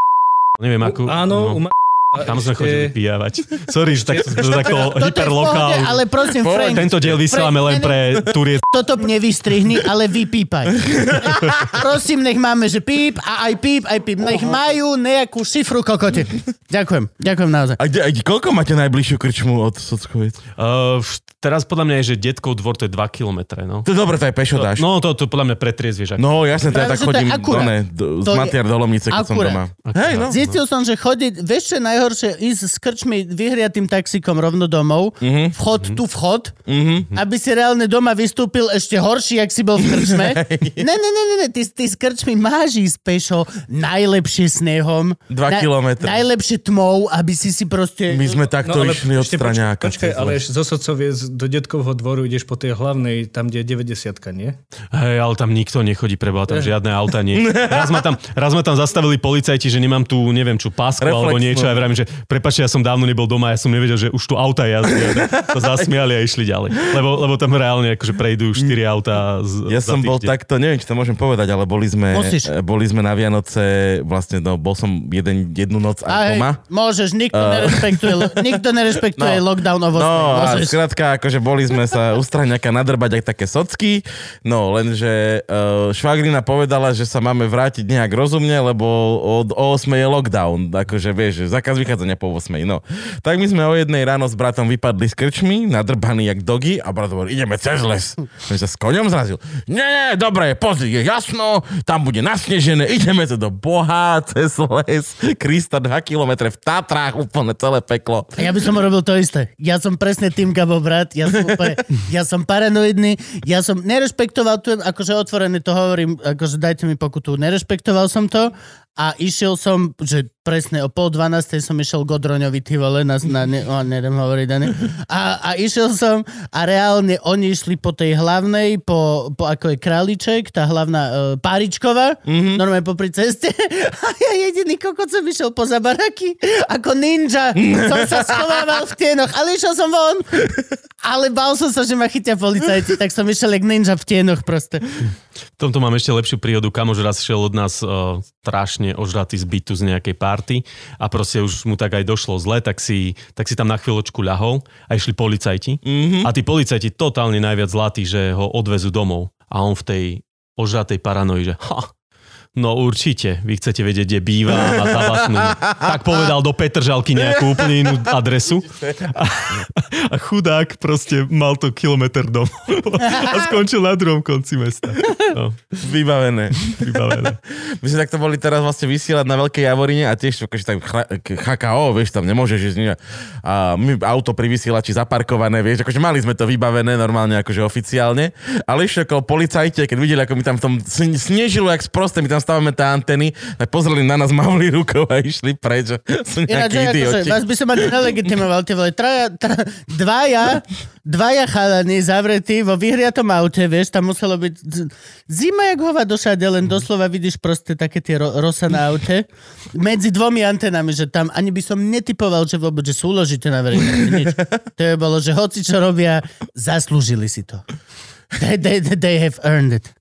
neviem, ako... Áno, no. Tam sme ešte- chodili vyjavať. Sorry, že tak, to Toto- takto je pohode, hyperlokál. ale prosím, Frank, Tento diel vysielame len pre turie. toto nevystrihni, ale vypípaj. <laughs> Prosím, nech máme, že píp a aj píp, aj píp. Nech majú nejakú šifru kokote. Ďakujem, ďakujem naozaj. A, kde- a kde- koľko máte najbližšiu krčmu od Sockoviec? Uh, teraz podľa mňa je, že Detkov dvor to je 2 km. No, To je dobre, to aj pešo dáš. no to, to podľa mňa pretriezvieš. No, jasne, teda tak je chodím do, ne, do, z je Matiar do Lomnice, keď som doma. Hej, no. Zistil som, že chodiť, vieš čo je najhoršie, ísť s krčmi vyhriatým taxikom rovno domov, Mhm. vchod tu vchod, aby si reálne doma vystúpil ešte horší, ak si bol v krčme. <laughs> ne, ne, ne, ne, ne, ty, ty s krčmi máš ísť pešo, najlepšie snehom. Dva kilometre. Najlepšie tmou, aby si si proste... My sme takto No, ale išli od straňáka. Počkaj, ale ešte zo Socovie do Detkovho dvoru ideš po tej hlavnej, tam, kde je 90 nie? Hej, ale tam nikto nechodí, preboha, tam žiadne auta nie. <laughs> Raz ma tam, raz ma tam zastavili policajti, že nemám tu, neviem, čo, pásku alebo Reflexnú. niečo. A ja vravím, že prepačte, ja som dávno nebol doma, ja som nevedel, že už tu auta jazdia. To zasmiali a išli ďalej. Lebo, lebo tam reálne akože prejdú 4 auta z, Ja za som bol týždeň. takto, neviem, či to môžem povedať, ale boli sme, Musíš. e, boli sme na Vianoce, vlastne, no, bol som jeden, jednu noc A aj hej, doma. môžeš, nikto nerespektuje, lo- <laughs> nikto nerespektuje No. lockdown. No a môžeš. skrátka, akože boli sme sa u straňaka nadrbať aj také socky, no lenže uh, švagrina povedala, že sa máme vrátiť nejak rozumne, lebo od o 8 je lockdown, akože vieš, že vychádzania po 8, no. Tak my sme o jednej ráno s bratom vypadli s krčmi, nadrbaní jak dogy a brat hovorí, ideme cez les. Som sa s koňom zrazil. Nie, nie, dobre, pozri, je jasno, tam bude nasnežené, ideme to do Boha, cez les, Krista 2 km v Tatrách, úplne celé peklo. A Ja by som robil to isté. Ja som presne tým Gabo brat, ja som, úplne, <laughs> ja som paranoidný, ja som nerešpektoval, tu, akože otvorené to hovorím, akože dajte mi pokutu, nerešpektoval som to a išiel som, že presne o pol dvanástej som išiel Godroňovi, ty vole, na, na ne, o, nedem hovoriť, Dani. A, a išiel som a reálne oni išli po tej hlavnej, po, po ako je Králiček, tá hlavná uh, Páričková, mm-hmm. normálne popri ceste. <laughs> A ja jediný kokot som išiel poza baraky, ako ninja. Som sa schovával v tienoch, ale išiel som von. Ale bál som sa, že ma chytia policajti, tak som išiel jak ninja v tienoch proste. V tomto mám ešte lepšiu príhodu. Kamož raz šiel od nás uh, strašne ožratý z bytu z nejakej party a proste už mu tak aj došlo zle, tak si, tak si tam na chvíľočku ľahol a išli policajti. Mm-hmm. A tí policajti totálne najviac zlatí, že ho odvezú domov. A on v tej ožratej paranoji, že ha, No určite, vy chcete vedieť, kde bývam a tabasnú. Tak povedal do Petržalky nejakú úplne inú adresu. A, a chudák proste mal to kilometr domov a skončil na druhom konci mesta. No, Vybavené. vybavené. My sme takto boli teraz vlastne vysielať na Veľkej Javorine a tiež akože k- HKO, vieš, tam nemôžeš ísť. nie. A my auto pri vysielači zaparkované, vieš, akože mali sme to vybavené normálne, akože oficiálne, ale išli okolo policajti, keď videli, ako mi tam v tom sn- snežilo, jak sprosté, my tam nastavíme tie anteny, tak pozreli na nás, <laughs> mávli rukou a išli preč. Sú nejakí akože, idioti. vás by som ani nelegitimoval, ty vole, traja, tra, dvaja, dvaja chalani zavretí vo vyhriatom aute, vieš, tam muselo byť zima jak hovado všade, len doslova vidíš proste také tie ro- rosa na aute, medzi dvomi antenami, že tam ani by som netypoval, že vôbec, že súložíte na verejnosti. To je bolo, že hoci čo robia, zaslúžili si to. They, they, they have earned it.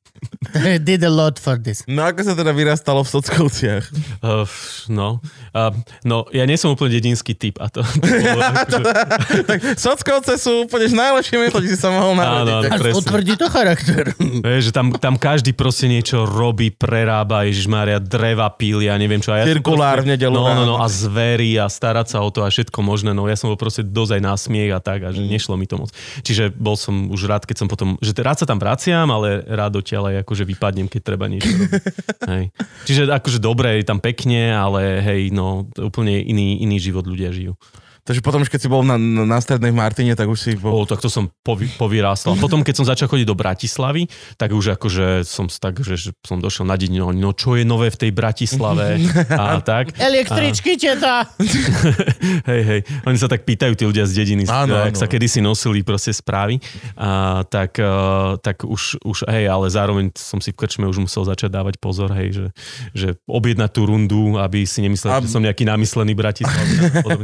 They did a lot for this. No ako sa teda vyrastalo v Sockovciach? Uh, no, no, ja nie som úplne dedinský typ a to... to bolo, <laughs> akože, tak Sockovce sú úplne najlepšie miesto, kde si sa mohol narodiť. Áno, to charakter. <laughs> vieš, že tam, tam každý proste niečo robí, prerába, Ježišmária, dreva píli a neviem čo. A ja Cirkulár v nedelu No, no, no, a zvery a starať sa o to a všetko možné. No ja som bol proste dosť aj na smiech a tak a že nešlo mi to moc. Čiže bol som už rád, keď som potom, že rád sa tam vraciam, ale rád odtiaľ aj akože vypadnem, keď treba niečo <laughs> robiť. Hej. Čiže akože dobre, je tam pekne, ale hej, no úplne iný, iný život ľudia žijú. Takže potom, keď si bol na, na strednej v Martine, tak už si bol... O, tak to som povy, povyrástol. A potom, keď som začal chodiť do Bratislavy, tak už akože som tak, že, som došiel na deň, no, no čo je nové v tej Bratislave <laughs> a tak. Električky, teta! <laughs> hej, hej. Oni sa tak pýtajú tí ľudia z dediny, Áno, ak áno. sa kedysi nosili proste správy. A, tak, uh, tak už, už, hej, ale zároveň som si v krčme už musel začať dávať pozor, hej, že, že objednať tú rundu, aby si nemyslel, A- že som nejaký namyslený Bratislav.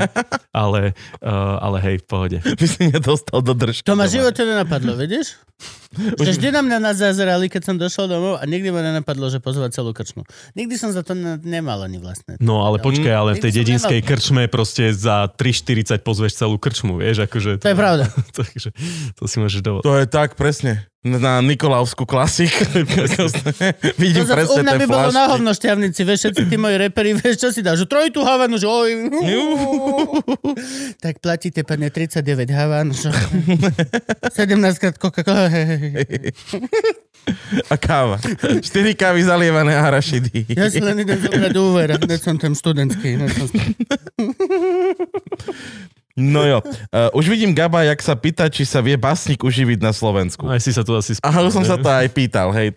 <laughs> ale, uh, ale hej, v pohode. <laughs> By si nedostal do držky. To ma živote nenapadlo, vidíš? <laughs> Že vždy na mňa nás zazerali, keď som došiel domov a nikdy ma nenapadlo, že pozvať celú krčmu. Nikdy som za to ne- nemal ani vlastne. No ale počkaj, ale v tej dedinskej nemal- krčme proste za 3,40 pozveš celú krčmu, vieš, akože... To je pravda. <laughs> Takže to si môžeš dovoliť. To je tak, presne. Na Nikolavskú klasik. <laughs> Vidím To u presne mňa tie by bolo na hovno šťavnici, vieš, všetci tí moji reperi, vieš, čo si dá, že trojitú havanu, že oj. tak platíte, pane, 39 havan, že 17 krát Coca-Cola. A káva. 4 kávy zalievané arašidy. Ja si len idem zobrať úver, som ten študentský. No jo. Uh, už vidím Gaba, jak sa pýta, či sa vie básnik uživiť na Slovensku. Aj si sa tu asi Aha, už som sa to aj pýtal, hej.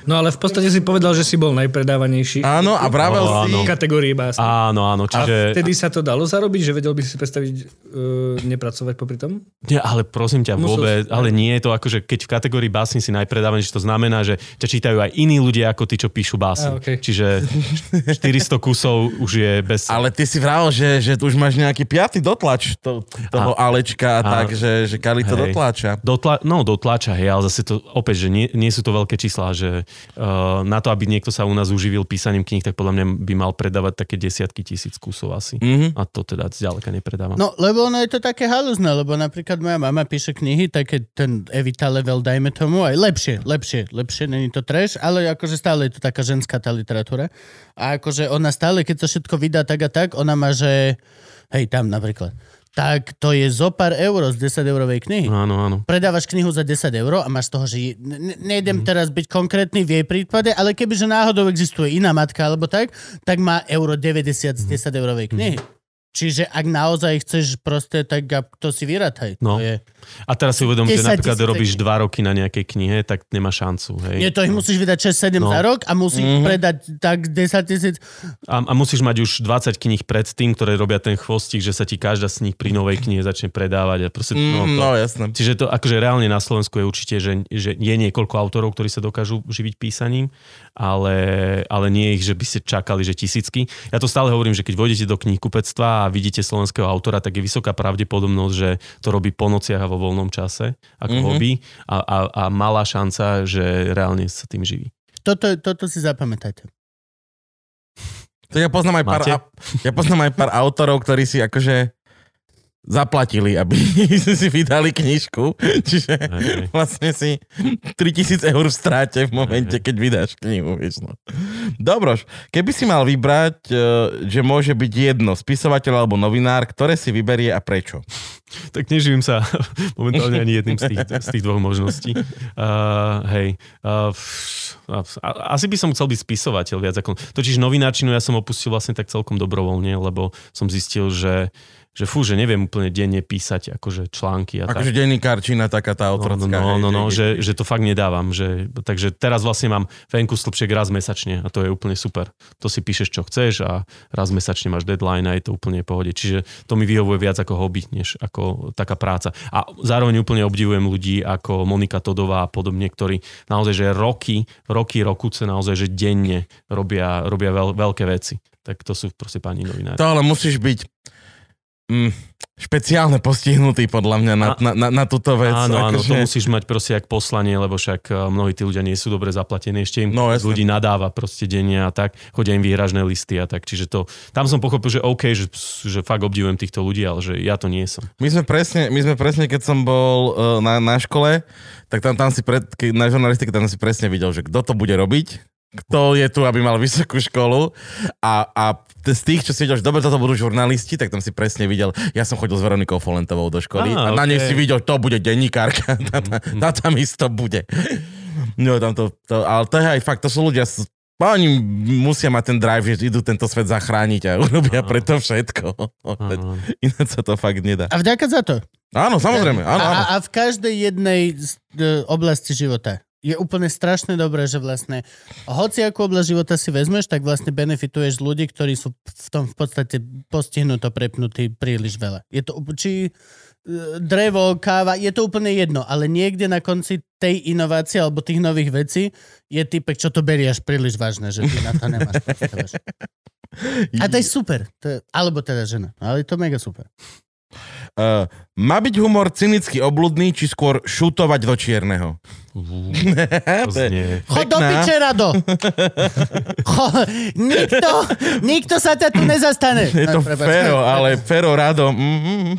No ale v podstate si povedal, že si bol najpredávanejší Áno, a vravel O, si... áno. v kategórii básni. Áno, áno, A čiže... vtedy sa to dalo zarobiť, že vedel by si predstaviť uh, nepracovať popri tom? Nie, ale prosím ťa, Musel vôbec, si- ale nie je to ako, že keď v kategórii básni si najpredávanejší, to znamená, že ťa čítajú aj iní ľudia ako tí, čo píšu Á, básni. okej. Čiže 400 kusov už je bez... Ale ty si vravel, že, že tu už máš nejaký piatý dotlač to, toho Alečka a a- tak, že, že Kali to dotláča. Dotla, no, dotlača, hej, ale zase to, opäť, že nie, nie sú to veľké čísla, že uh, na to, aby niekto sa u nás uživil písaním kníh, tak podľa mňa by mal predávať také desiatky tisíc kusov asi. Mhm. A to teda zďaleka nepredávam. No, lebo ono je to také halúzne, lebo napríklad moja mama píše knihy, také ten Evita level, dajme tomu, aj lepšie, lepšie, lepšie, není to trash, ale akože stále je to taká ženská tá literatúra. A akože ona stále, keď to všetko vydá tak a tak, ona má, že hej, tam napríklad, tak to je zo pár eur z 10 eurovej knihy. Áno, áno. predávaš knihu za 10 eur a máš z toho, že ne, nejdem Mhm. teraz byť konkrétny v jej prípade, ale kebyže náhodou existuje iná matka alebo tak, tak má euro 90 z Mhm. 10 eurovej knihy. Čiže ak naozaj chceš proste, tak to si vyrataj. No. To je... A teraz si uvedom, že 10 napríklad tisíc robíš kníh. dva roky na nejakej knihe, tak nemá šancu. Hej. Nie, to ich musíš vydať 6-7 No. za rok a musíš Mhm. predať tak 10 tisíc. A, a musíš mať už 20 kníh pred tým, ktoré robia ten chvostík, že sa ti každá z nich pri novej knihe začne predávať. A proste, no, Mm, to, no jasné. Čiže to akože reálne na Slovensku je určite, že, že je niekoľko autorov, ktorí sa dokážu živiť písaním, ale, ale nie ich, že by ste čakali, že tisícky. Ja to stále hovorím, že keď vojdete do knihkupectva a vidíte slovenského autora, tak je vysoká pravdepodobnosť, že to robí po nociach a vo voľnom čase, ako Mhm. mm-hmm. hobby a, a, a malá šanca, že reálne sa tým živí. Toto, toto si zapamätajte. To ja poznám aj pár, ja poznám aj pár autorov, ktorí si akože zaplatili, aby <laughs> si vydali knižku. Čiže hej. vlastne si 3000 eur v stráte v momente, keď vydáš knihu. Vieš, no. Dobroš, keby si mal vybrať, e, že môže byť jedno, spisovateľ alebo novinár, ktoré si vyberie a prečo? Tak neživím sa <laughs> momentálne ani jedným z tých, z tých dvoch možností. Uh, hej. Uh, asi by som chcel byť spisovateľ viac ako... Totiž novináčinu ja som opustil vlastne tak celkom dobrovoľne, lebo som zistil, že že fú, že neviem úplne denne písať akože články a tak. Akože denníkarčina taká tá No, otrocká. no, no, hej, no, že- že, že to fakt nedávam. Že, takže teraz vlastne mám venku stĺpček raz mesačne a to je úplne super. To si píšeš, čo chceš a raz mesačne máš deadline a je to úplne v pohode. Čiže to mi vyhovuje viac ako hobby, než ako taká práca. A zároveň úplne obdivujem ľudí ako Monika Todová a podobne, ktorí naozaj, že roky, roky, rokuce naozaj, že denne robia, robia veľ, veľké veci. Tak to sú proste pani novinári. To ale musíš byť mm, špeciálne postihnutý podľa mňa na, A- na, na, na túto vec. Áno, áno, akože- to musíš mať proste jak poslanie, lebo však eh, mnohí tí ľudia nie sú dobre zaplatení, ešte im No, ľudí nadáva proste denne a tak, chodia im výhražné listy a tak, čiže to, tam som pochopil, že OK, že, že fakt obdivujem týchto ľudí, ale že ja to nie som. My sme presne, my sme presne keď som bol uh, na, na škole, tak tam, tam si pred, keď, na žurnalistike tam si presne videl, že kto to bude robiť, kto je tu, aby mal vysokú školu a, a z tých, čo si videl, že dobre, toto budú žurnalisti, tak tam si presne videl, ja som chodil s Veronikou Folentovou do školy a, Á, na nej okej. si videl, to bude denníkárka, <laughs> tá, tá, tá tam isto bude. No tam to, to, ale to je aj fakt, to sú ľudia, oni musia mať ten drive, že idú tento svet zachrániť a urobia preto všetko. <laughs> Ináč sa to fakt nedá. A vďaka za to. Áno, samozrejme, áno, áno. A, a v každej jednej e, oblasti života je úplne strašne dobré, že vlastne hoci akú oblasť života si vezmeš, tak vlastne benefituješ z ľudí, ktorí sú v tom v podstate postihnuto prepnutí príliš veľa. Je to či e, drevo, káva, je to úplne jedno, ale niekde na konci tej inovácie alebo tých nových vecí je typek, čo to berieš príliš vážne, že ty na to nemáš. <laughs> A to je super. To je, alebo teda žena. Ale je to mega super. Uh, má byť humor cynicky obludný, či skôr šutovať do čierneho? Chod do piče, Rado! Cho, nikto, nikto sa ťa tu nezastane. Je to No, prepáč. Fero, ale Fero Rado. Mm,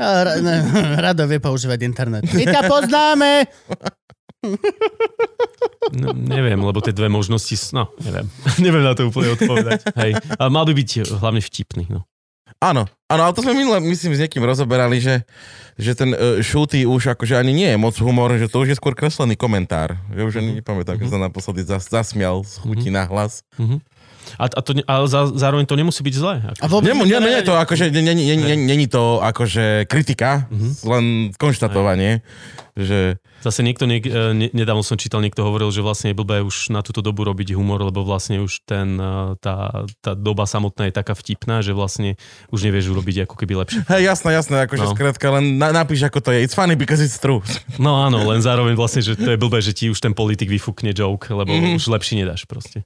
Ra- ne, Rado vie používať internet. My ťa poznáme! No, neviem, lebo tie dve možnosti, no, neviem. <laughs> neviem na to úplne odpovedať. Hej. Ale mal by byť hlavne vtipný. No. Áno, áno, ale to sme minule, myslím, s niekým rozoberali, že, že ten uh, šúty už akože ani nie je moc humor, že to už je skôr kreslený komentár. Ja už ani nepamätám, keď sa naposledy zas, zasmial z chutí na hlas. Mhm. A, a to, ale za, zároveň to nemusí byť zlé. Ako. A vôbec Nie, nie, nie, to akože, nie, nie, nie, nie, není to akože kritika, len konštatovanie, že Zase niekto, niek, e, ne, nedávno som čítal, niekto hovoril, že vlastne je blbé už na túto dobu robiť humor, lebo vlastne už ten, e, tá, tá doba samotná je taká vtipná, že vlastne už nevieš urobiť ako keby lepšie. hej, jasné, jasné, akože No. skrátka len na, napíš, ako to je. It's funny because it's true. <laughs> No áno, len zároveň vlastne, že to je blbé, že ti už ten politik vyfúkne joke, lebo Mhm. už lepší nedáš proste.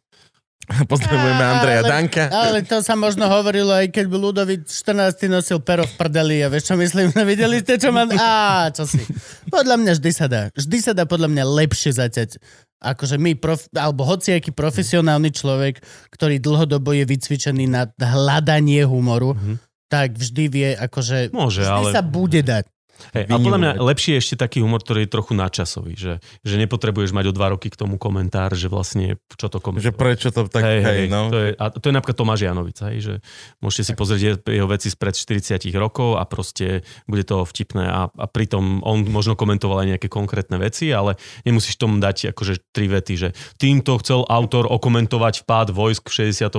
<laughs> Pozdravujeme Andreja Ale- Danka. Ale to sa možno hovorilo aj keď by Ludovít 14. nosil pero v prdeli a vieš čo myslím? <laughs> Videli ste čo má? Á, čo si. Podľa mňa vždy sa dá. Vždy sa dá podľa mňa lepšie zaťať. Akože my, prof, alebo hociaký profesionálny človek, ktorý dlhodobo je vycvičený na hľadanie humoru, Mhm. tak vždy vie, akože Môže, vždy ale... sa bude dať. Hej, a podľa mňa lepší je ešte taký humor, ktorý je trochu nadčasový, že, že nepotrebuješ mať o dva roky k tomu komentár, že vlastne čo to Že komentuje. prečo to tak, hej, hej, no. to, je, a to je napríklad Tomáš Janovic, hej, že môžete si pozrieť je- jeho veci spred 40 rokov a proste bude to vtipné a, a pritom on možno komentoval aj nejaké konkrétne veci, ale nemusíš tomu dať akože tri vety, že týmto chcel autor okomentovať vpád vojsk v 68.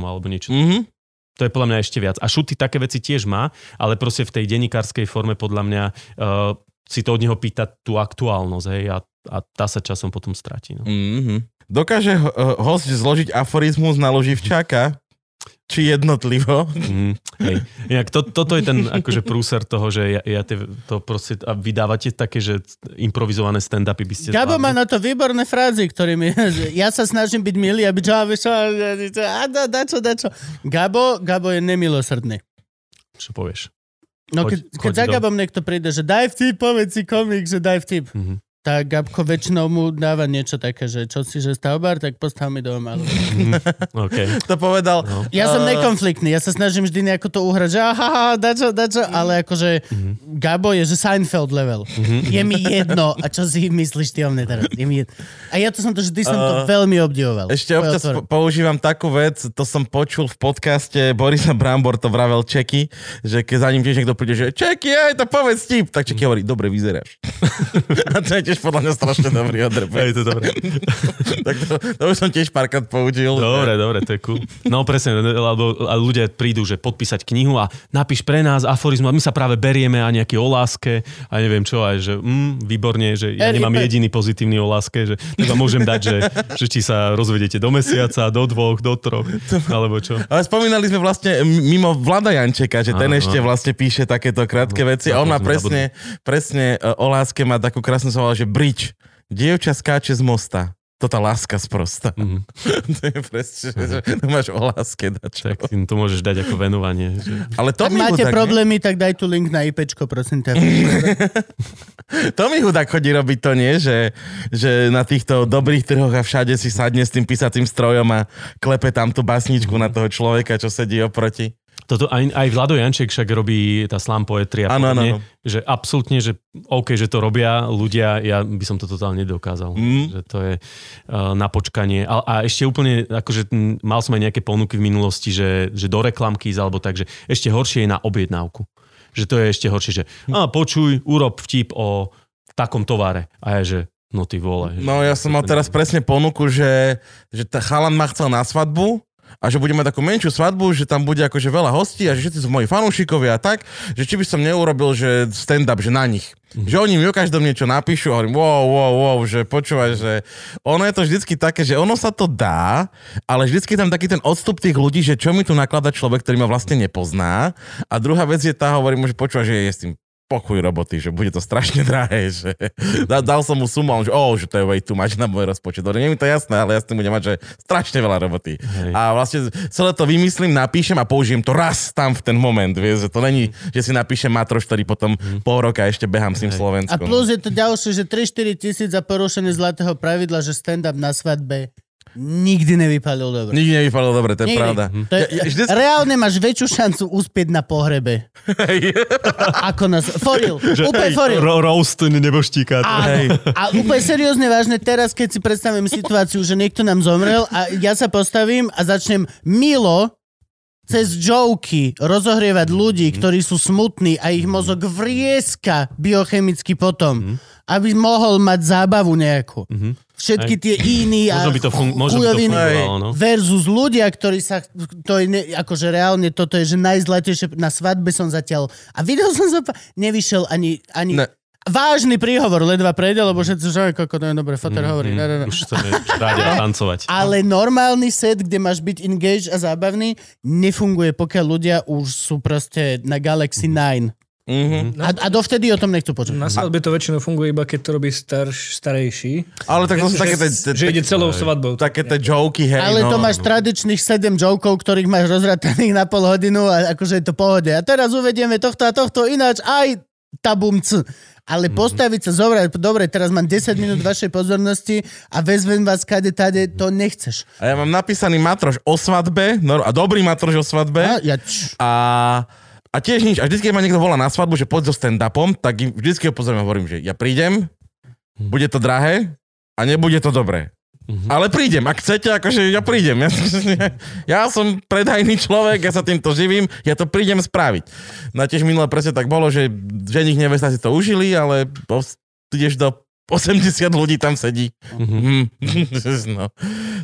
alebo niečo. Mhm. To je podľa mňa ešte viac. A Šuty také veci tiež má, ale proste v tej dennikárskej forme podľa mňa uh, si to od neho pýta tú aktuálnosť, hej, a, a tá sa časom potom stratí. No. Mhm. Dokáže ho- host zložiť aforizmus na loživčáka? Či jednotlivo? Mm, hej. Inak to, toto je ten akože prúser toho, že ja, ja tie, to proste, a vydávate také, že improvizované stand-upy by ste Gabo má na to výborné frázy, ktorými <laughs> ja sa snažím byť milý a byť čo, a vieš čo, a da, da čo, da čo. Gabo, Gabo je nemilosrdný. Čo povieš? No Choď- keď, keď choď za do- Gabom niekto príde, že daj vtip, povedz si komik, že daj vtip. Mhm. Tak Gabko väčšinou mu dáva niečo také, že čo si, že stavbar, tak postav mi dom. Ale... <laughs> OK. To povedal. No. Ja som Eh. nekonfliktný, ja sa snažím vždy nejako to uhrať, že aha, dačo, dačo, ale akože Mhm. Gabo je, že Seinfeld level. Je mi jedno, a čo si myslíš ty o mne teraz? Je mi jedno. A ja to som to vždy som to Eh, veľmi obdivoval. Ešte občas po- používam takú vec, to som počul v podcaste Borisa Brambor, to vravel Čeky, že keď za ním tiež niekto príde, že Čeky, aj to povedz tip, tak Čeky hovorí, dobre vyzeráš. <laughs> A to je tiež podľa mňa strašne dobrý odrb. Je to dobré. <laughs> tak to, to už som tiež párkrát použil. Dobre, dobre, to je cool. No presne, lebo ľudia prídu, že podpísať knihu a napíš pre nás aforizmu a my sa práve berieme a nejaký o láske a neviem čo, aj že mm, výborne, že ja nemám jediný pozitívny o láske, že tak vám môžem dať, že, že či sa rozvedete do mesiaca, do dvoch, do troch, alebo čo. Ale spomínali sme vlastne mimo Vlada Jančeka, že ten ešte vlastne píše takéto krátke veci a on na má presne, presne e, o láske má takú krásnu slovo, že bridge. Dievča skáče z mosta. To tá láska sprosta. Mhm. <laughs> to je presne, že to máš o láske dačo. Tak to môžeš dať ako venovanie. Že... Ale to Ak máte hudák, problémy, tak daj tu link na IPčko, prosím ťa. <laughs> to mi hudák chodí robiť to nie, že, že na týchto dobrých trhoch a všade si sadne s tým písacím strojom a klepe tam tú basničku na toho človeka, čo sedí oproti. Toto aj, aj Vlado Janček však robí tá slam poetry a Áno, áno, že absolútne, že OK, že to robia ľudia, ja by som to totálne nedokázal. Mm. Že to je uh, na počkanie. A, a ešte úplne, akože m, mal som aj nejaké ponuky v minulosti, že, že do reklamky ísť, alebo tak, že ešte horšie je na objednávku. Že to je ešte horšie, že a, počuj, urob vtip o takom tovare. A ja, že no ty vole. No ja som mal teraz presne ponuku, že, že tá chalan ma chcel na svadbu a že budeme takú menšiu svadbu, že tam bude akože veľa hostí a že všetci sú moji fanúšikovia a tak, že či by som neurobil, že stand-up, že na nich. Že oni mi o každom niečo napíšu a hovorím, wow, wow, wow, že počúvaj, že ono je to vždycky také, že ono sa to dá, ale vždycky je tam taký ten odstup tých ľudí, že čo mi tu naklada človek, ktorý ma vlastne nepozná. A druhá vec je tá, hovorím že počúvaj, že je s tým pochuj roboty, že bude to strašne <laughs> drahé, že dal, dal som mu sumu a on, že, oh, že to je way too much na môj rozpočet. Dobre, nie je mi to jasné, ale ja s tým budem mať, že strašne veľa roboty. Hej. A vlastne celé to vymyslím, napíšem a použijem to raz tam v ten moment, vieš, že to není, že si napíšem matroš, ktorý potom pol roka ešte behám s tým Hej. A Slovenskom. plus je to ďalšie, že 3-4 tisíc za porušenie zlatého pravidla, že stand-up na svadbe nikdy nevypalil dobre. Nikdy nevypadalo dobre, to je Nikdy. pravda. To je, Ja- ja vždycky- Reálne máš väčšiu šancu uspieť na pohrebe. <laughs> ako na... For real. <laughs> Úplne for real. Ro- roast neboštíka. Áno. A úplne seriózne vážne, teraz keď si predstavím situáciu, že niekto nám zomrel a ja sa postavím a začnem milo cez joky rozohrievať ľudí, ktorí sú smutní a ich mozog vrieska biochemicky potom, aby mohol mať zábavu nejakú. Všetky tie iní a Možno by to, fun- možno by to fungovalo, no. versus ľudia, ktorí sa, to je, ne, akože reálne toto je, že najzlatejšie, na svadbe som zatiaľ, a videl som sa, nevyšiel ani, ani Ne. vážny príhovor, ledva prejde, lebo všetci, že ako to je dobre, Fater Mm, hovorí. Ne, ne, ne. Už chceme rádi tancovať. Ale normálny set, kde máš byť engaged a zábavný, nefunguje, pokiaľ ľudia už sú proste na Galaxy 9. Mhm. A, a dovtedy o tom nechcú počuť. Na svadbe to väčšinou funguje iba keď to robí starš, starejší. Ale tak to sú také, tie- tie- Že ide celou svadbou. také tie joky, hej, Ale to no. máš tradičných 7 jokov, ktorých máš rozrataných na pol hodinu a akože je to pohode. A teraz uvedieme tohto a tohto ináč aj tabumc. Ale postaviť sa, zobrať, dobre, teraz mám 10 minút vašej pozornosti a vezmem vás kade tade, to nechceš. A ja mám napísaný matroš o svadbe, no, a dobrý matroš o svadbe. A, ja, č- A, a tiež nič. A vždy, keď ma niekto volá na svadbu, že poď so stand-upom, tak im vždy ho pozorím a hovorím, že ja prídem, bude to drahé a nebude to dobré. Ale prídem, ak chcete, akože ja prídem. Ja, <laughs> ja som predajný človek, ja sa týmto živím, ja to prídem spraviť. No a tiež minule presne tak bolo, že ženich nevesta si to užili, ale ideš do 80 ľudí tam sedí. Mm. <laughs> no.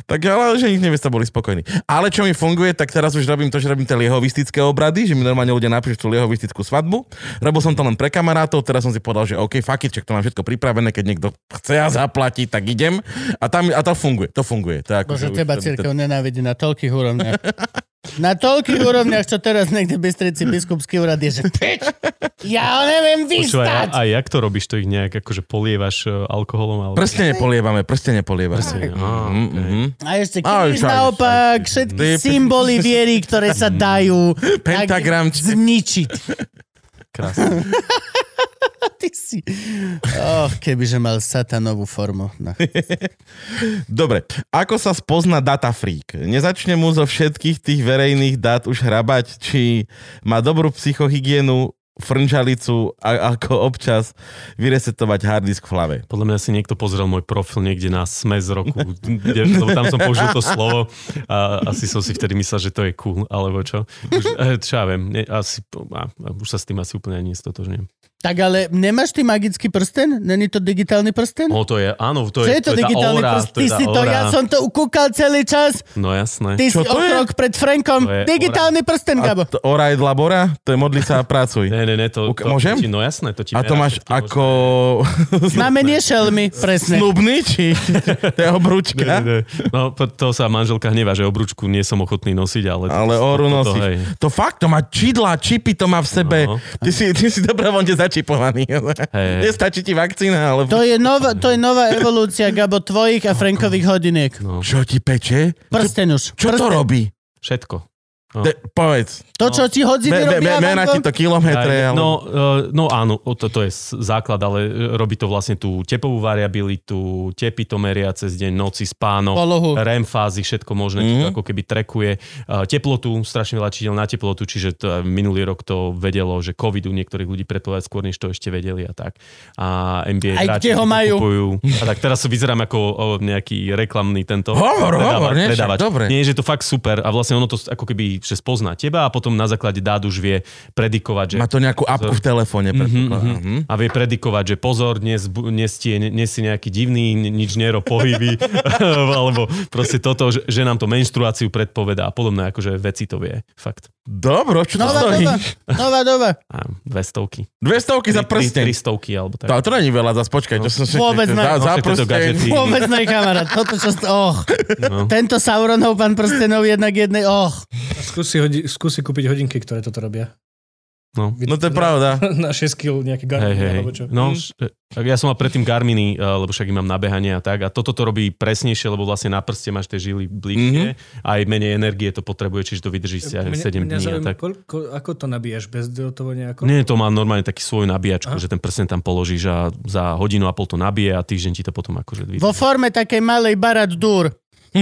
Tak ale že ich nevesta boli spokojní. Ale čo mi funguje, tak teraz už robím to, že robím tie liehovistické obrady, že mi normálne ľudia napíšu tú liehovistickú svadbu. Robil som to len pre kamarátov, teraz som si povedal, že OK, fuck it, čak to mám všetko pripravené, keď niekto chce a zaplatí, tak idem. A, tam, a to funguje, to funguje. To je ako, Bože, teba církev nenávidí na toľkých úrovniach. <laughs> Na toľkých úrovniach, čo teraz niekde Bystrici biskupský úrad je, že pič, ja ho neviem Počúvaj, a, vystať. a jak to robíš? To ich nejak akože polievaš e, alkoholom? Alebo... Prste nepolievame, prste nepolievame. Prste, á, Mhm, okej. mhm. A ešte kríž naopak, všetky symboly viery, ktoré sa dajú <laughs> tak Pentagramček. zničiť. Krásne. <laughs> Ty si... Oh, kebyže mal satanovú formu. No. <laughs> Dobre, ako sa spozna data freak? Nezačne mu zo všetkých tých verejných dát už hrabať, či má dobrú psychohygienu, frnžalicu a ako občas vyresetovať harddisk v hlave. Podľa mňa si niekto pozrel môj profil niekde na SME z roku, lebo tam som použil to slovo a asi som si vtedy myslel, že to je cool, alebo čo. Už, eh, čo ja viem, asi, a, už sa s tým asi úplne ani nestotožňujem. Tak ale nemáš ty magický prsten? Není to digitálny prsten? No to je, áno, to Čo je, je to je tá digitálny óra, prst? to Ty tá si to, ja som to ukúkal celý čas. No jasné. Ty Čo si to o je? pred Frankom. To je Digitálny prsten, A Gabo. to ora je labora? To je modliť sa a pracuj. Ne, ne, ne, to, Uk- to, môžem? Ti, no jasné, to ti A to máš ako... <laughs> Znamenie šelmy, <laughs> presne. Snubný, či to je obrúčka? Ne, ne, ne. No, to sa manželka hnevá, že obručku nie som ochotný nosiť, ale... Ale to, oru to, to, nosíš. To fakt, to má čidla, čipy to má v sebe. No. Ty si, ty si dobrovoľne začipovaný. Hej. Nestačí ti vakcína, ale... To je, nová, to je nová evolúcia, Gabo, tvojich a Frankových hodiniek. No, Čo ti peče? Prsten už. Čo to Prsten. robí? všetko. No. De, povedz. To, čo ti hodziny Be, be, be, robia, mena ti to kilometre, Aj, ale... no, uh, no áno, to, to je základ, ale e, robí to vlastne tú tepovú variabilitu, tepy to meria cez deň, noci, spánok, Polohu. REM fázy, všetko možné, mm. ako keby trekuje. Uh, teplotu, strašne veľa čídel na teplotu, čiže to, minulý rok to vedelo, že COVID u niektorých ľudí predpovedať skôr, než to ešte vedeli a tak. A NBA Aj hráči kde ho majú. Kupujú. A tak teraz vyzerám ako nejaký reklamný tento Hovor, hovor, nie, však dobre. Nie, že je to fakt super a vlastne ono to ako keby že spozná teba a potom na základe dát už vie predikovať, že Má to nejakú apku v telefóne. Mhm. a vie predikovať, že pozor, dnes, dnes, tie, dnes si nejaký divný, ni- nič nero pohyby, <laughs> alebo proste toto, že, že nám to menštruáciu predpovedá a podobné, akože veci to vie, fakt. Dobro, čo to Nová stojí? doba. <laughs> A dve stovky. Dve stovky za Tri- tri- prsteň. Tri stovky, alebo tak. To, to není veľa, zase počkaj. Čo som Vôbec ne. za, No, za prsteň. Vôbec ne, kamarát. Toto, čo... Och. No. Tento Sauronov pán prstenov jednak jednej. Och. Skúsi, hodi, skúsi kúpiť hodinky, ktoré toto robia. No. No to je pravda. Na 6 kg nejaký Hej, Garmin, hej, alebo čo. no, Hm. tak ja som mal predtým Garminy, eh, lebo však ich mám na behanie a tak. A toto to robí presnejšie, lebo vlastne na prste máš tie žily bližšie Mhm. a aj menej energie to potrebuje, čiže to vydrží si aj 7 dní a tak. koľko, ako to nabíjaš? Bezdrôtovo nejako? Nie, to má normálne taký svoj nabíjačku, že ten prsten tam položíš a za hodinu a pol to nabije a týždeň ti to potom akože Vo vydrží. forme takej malej barat dur. <laughs>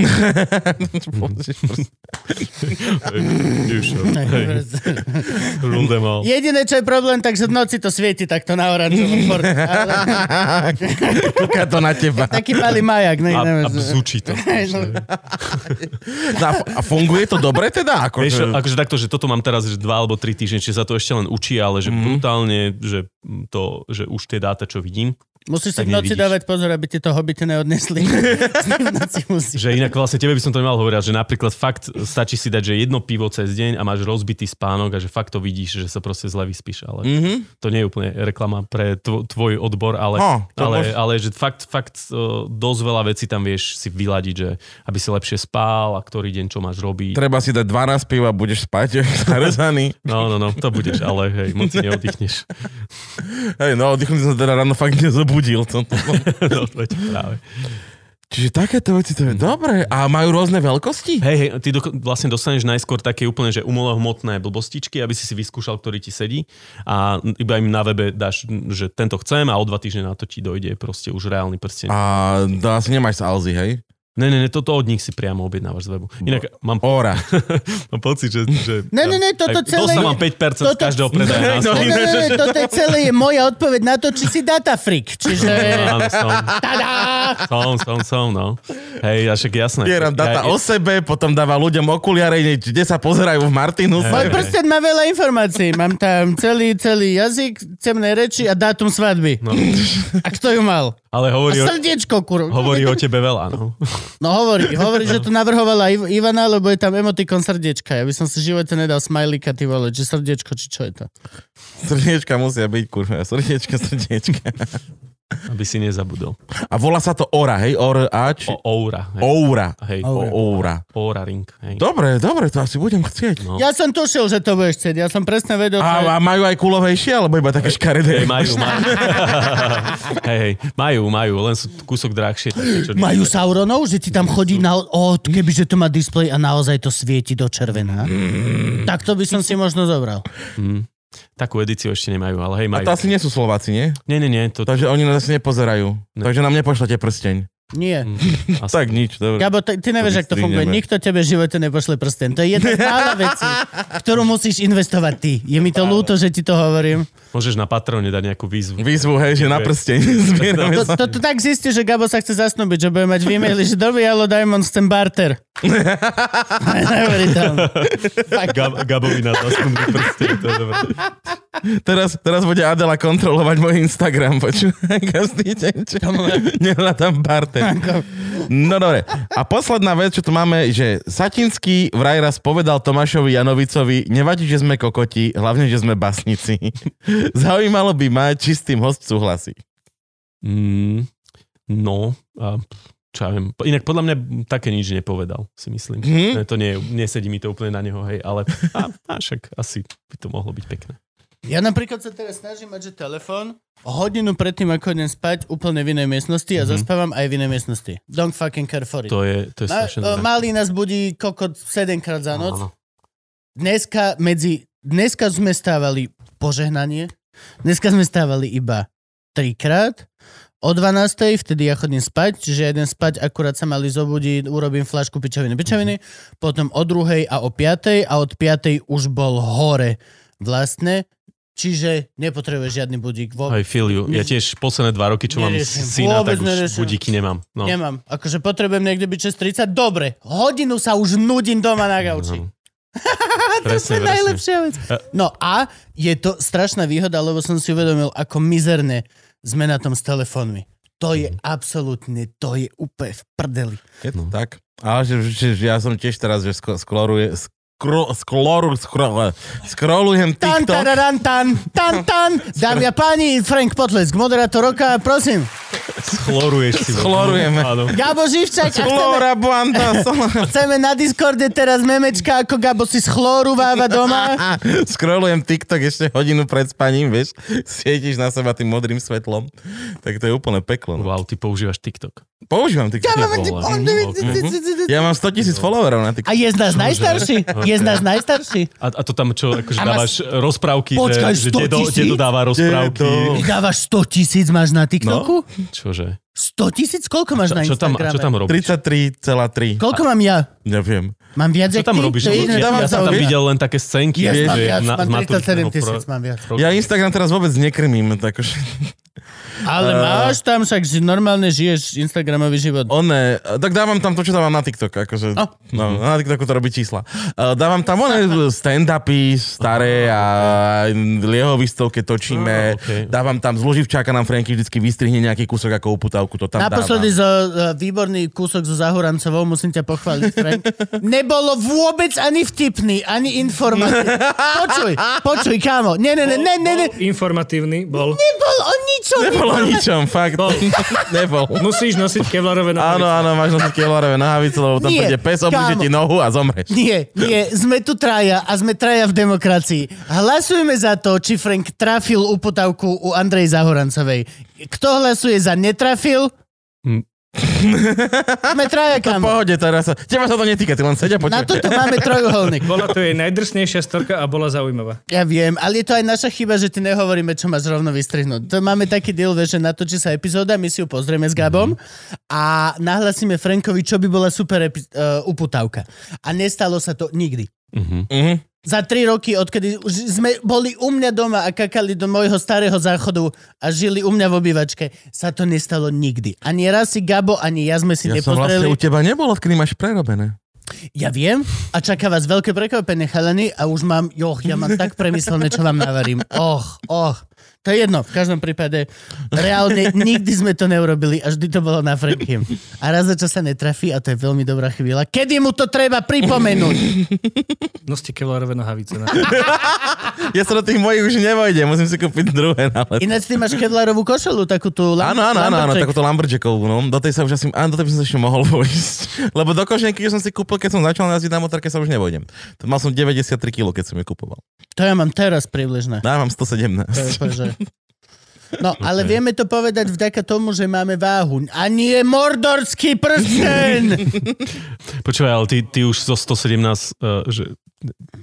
Jediné, čo je problém, takže v noci to svieti takto na oranžovom. Ale <laughs> Kúka to na teba. taký malý majak. Ne, A, neviem, a že- bzučí to. <laughs> No. A, a funguje to dobre teda? Ako, Vieš, že... akože takto, že toto mám teraz že dva alebo tri týždne, čiže sa to ešte len učí, ale že Mhm. brutálne, že to, že už tie dáta, čo vidím, Musíš si v noci nevidíš. dávať pozor, aby ti to hobity neodnesli. <laughs> musíš. Že inak vlastne tebe by som to nemal hovoriť, že napríklad fakt stačí si dať, že jedno pivo cez deň a máš rozbitý spánok a že fakt to vidíš, že sa proste zle vyspíš. Ale Mhm. to nie je úplne reklama pre tvo, tvoj odbor, ale, No, to ale, môž- ale že fakt, fakt uh, dosť veľa vecí tam vieš si vyladiť, že aby si lepšie spál a ktorý deň čo máš robiť. Treba si dať 12 piva, budeš spať, <laughs> zarezaný. No, no, no, to budeš, ale hej, moc si <laughs> neoddychneš. Hej, no, oddychnúť sa teda ráno fakt nezobudil. To, to. <laughs> no, veď práve. Čiže takéto veci to je dobré. A majú rôzne veľkosti? Hej, hej, ty do, vlastne dostaneš najskôr také úplne, že umolohmotné blbostičky, aby si si vyskúšal, ktorý ti sedí a iba im na webe dáš, že tento chcem a o dva týždne na to ti dojde proste už reálny prsteň. A to asi nemáš sa Alzy, hej? Ne, ne, ne, toto od nich si priamo objednávaš z webu. Inak mám, Ora. <laughs> mám pocit, že... že Ne, ne, ne, toto aj celé je- 5% z toto- každého predaja Ne, no, Ne, Slovensku. ne, ne, toto je celé je moja odpoveď na to, či si data freak. Čiže... <laughs> Áno, som, som, som, som, no. Hej, a však jasné. Pieram data Ja- o sebe, potom dáva ľuďom okuliare, kde sa pozerajú v Martinuse. Môj prsten má veľa informácií. Mám tam celý, celý jazyk, temné reči a dátum svadby. No, A kto ju mal? ale A hovorí o, srdiečko, kurva. hovorí o tebe veľa, no. No hovorí, hovorí, že to navrhovala Iv- Ivana, lebo je tam emotikon srdiečka. Ja by som si živote nedal smajlíka, ty vole, či srdiečko, či čo je to. Srdiečka musia byť, kurva. Srdiečka, srdiečka. Aby si nezabudol. A volá sa to Ora, hej? Or, a, či... O, Oura. Hej. Oura. Hej. Oura. Oura. Oura ring. Hej. Dobre, dobre, to asi budem chcieť. No. Ja som tušil, že to budeš chcieť. Ja som presne vedel, že... A, a majú aj kulovejšie, alebo iba také škaredé? Hej, majú, majú. <laughs> hej, hej, majú, majú, len sú kúsok drahšie. také, čo- Majú Sauronov, že ti tam chodí na... O, kebyže to má displej a naozaj to svieti do červená. Tak to by som si možno zobral. Hm. Takú edíciu ešte nemajú, ale hej, A majú. to asi nie sú Slováci, nie? Nie, nie, nie. To, Takže oni nás asi nepozerajú. Ne. Takže nám nepošlete prsteň. Nie. asi, Tak nič, dobre. Gabo, ty, ty nevieš, ako to funguje. Nikto tebe v živote nepošle prsten. To je jedna z mála vecí, ktorú musíš investovať ty. Je mi to ľúto, že ti to hovorím. môžeš na Patrone dať nejakú výzvu. Výzvu, hej, že na prsteň. <laughs> Zbierame To, to, to tak zistí, že Gabo sa chce zasnúbiť, že bude mať v e-maili, že dobrý, Alo Diamond, chcem barter. <laughs> Gab, Gabovi na zasnúbny prste, to je dobré. Teraz, teraz bude Adela kontrolovať môj Instagram, počúvaj, každý deň, čo nehľadám barter. <laughs> No dobre. A posledná vec, čo tu máme, že Satinský vraj raz povedal Tomášovi Janovicovi, nevadí, že sme kokoti, hlavne, že sme basnici. <laughs> Zaujímalo by ma, či s tým host súhlasí. Mm, no, a čo ja viem. Inak podľa mňa také nič nepovedal, si myslím. Mhm. To nie, nesedí mi to úplne na neho, hej, ale a, a však asi by to mohlo byť pekné. Ja napríklad sa teraz snažím mať, že telefón hodinu predtým, ako idem spať, úplne v inej miestnosti a zaspávam aj v inej miestnosti. Don't fucking care for it. To je, to je Ma, dobré. malý nás budí kokot 7 krát za noc. Áno. Dneska medzi... Dneska sme stávali požehnanie. Dneska sme stávali iba trikrát. O 12. vtedy ja chodím spať, čiže ja idem spať, akurát sa mali zobudiť, urobím flašku pičoviny, pičoviny, potom o 2. a o 5. a od 5. už bol hore vlastne, čiže nepotrebuješ žiadny budík. Vo... I feel you. Ja tiež posledné dva roky, čo mám Neriešim. syna, Vôbec tak už neriešim. budíky nemám. No. Nemám. Akože potrebujem niekde byť 6.30. Dobre, hodinu sa už nudím doma na gauči. No. <laughs> to Presne, je presne. najlepšia vec. No a je to strašná výhoda, lebo som si uvedomil, ako mizerne sme na tom s telefónmi. To je Mhm. absolútne, to je úplne v prdeli. Je to tak? Ale že, že, že ja som tiež teraz, že sko- skloruje, skro, skloru, scrollujem Tan, TikTok. tararan, tan, tan, tan. Dámy a páni, Frank Potlesk, moderátor roka, prosím. Schloruješ si. Schlorujeme. Gabo Živčak, a chceme, Flora Banda. <laughs> chceme na Discorde teraz memečka, ako Gabo si schlorúváva doma. <laughs> Scrollujem TikTok ešte hodinu pred spaním, vieš, svietiš na seba tým modrým svetlom, tak to je úplne peklo. No. Wow, ty používaš TikTok. Používam TikTok. Ja mám- Ja mám 100 tisíc followerov na A TikTok. je z nás najstarší? Je z nás najstarší? A, a to tam čo, akože A dávaš rozprávky, Počkaj, že, že 100 dedo, dáva rozprávky. Dedo. Dávaš 100 tisíc máš na TikToku? Čože? 100 tisíc? Koľko máš Čo, na čo, tam, Instagrame? čo tam robíš? 33,3. Koľko mám ja? Neviem. Mám viac, Čo tam ty? robíš? Ja, ja, ja som tam videl len také scénky. Ja vieš, mám viac, na- mám z maturitného 37 tisíc, pro- mám viac. Ja Instagram teraz vôbec nekrmím, takže Ale máš tam, však si normálne žiješ Instagramový život. one, tak dávam tam to, čo dávam na TikTok, akože, No. no, na TikToku to robí čísla. Uh, dávam tam one stand-upy staré a liehovistovke točíme, Á, okej. dávam tam z Luživčáka nám Franky vždycky vystrihne nejaký kúsok ako uputavku, to tam Naposledy dávam. zo, uh, výborný kúsok zo Zahurancovou, musím ťa pochváliť, Frank. <laughs> Nebolo vôbec ani vtipný, ani informatívny. Počuj, počuj, kámo. Ne, ne, ne, ne, ne, ne. Informatívny bol. Nebol o ničom. Nebolo ničom, fakt. Bol. Nebol. Musíš nosiť kevlarové Áno, nohavice. áno, máš nosiť kielarové nohavice, lebo tam Nie, príde pes, obliže ti nohu a zomreš. Nie, nie, sme tu traja a sme traja v demokracii. Hlasujme za to, či Frank trafil uputavku u Andrej Zahorancovej. Kto hlasuje za netrafil? Hm. Sme traja, V kámo. pohode, teraz teba sa to netýka, ty len sedia Na počuješ. toto máme trojuholník. <laughs> Bola to jej najdrsnejšia storka a bola zaujímavá. Ja viem, ale je to aj naša chyba, že ty nehovoríme, čo máš rovno vystrihnúť. To máme taký deal, že natočí sa epizóda, my si ju pozrieme s Gabom a nahlasíme Frankovi, čo by bola super epi- uh, uputávka. A nestalo sa to nikdy. Mhm. Za tri roky, odkedy už sme boli u mňa doma a kakali do môjho starého záchodu a žili u mňa v obývačke, sa to nestalo nikdy. Ani raz si Gabo, ani ja sme si Ja som vlastne nepozreli. u teba nebol, odkedy máš prerobené. Ja viem a čaká vás veľké prekvapenie, chalany, a už mám, joch, ja mám tak premyslené, čo vám navarím. Och, och. To je jedno, v každom prípade. Reálne nikdy sme to neurobili a vždy to bolo na Frankiem. A raz za čo sa netrafí, a to je veľmi dobrá chvíľa, kedy mu to treba pripomenúť. Noste kevlarové nohavice. Na... Ja sa do tých mojich už nevojdem, musím si kúpiť druhé na let. Ináč ty máš kevlarovú košelu, takú tú lam- Áno, áno, áno, áno, takúto Lumberjackovú, no. Do tej sa už asi, áno, do tej by som sa ešte mohol vojsť. Lebo do koženky, keď som si kúpil, keď som začal jazdiť na motorke, sa už nevojdem. To mal som 93 kg, keď som ju kupoval. To ja mám teraz približne. Dávam To je 117. úplne, že- No, ale vieme to povedať vďaka tomu, že máme váhu. A nie mordorský prsten! <laughs> Počúvaj, ale ty, ty už zo 117, uh, že,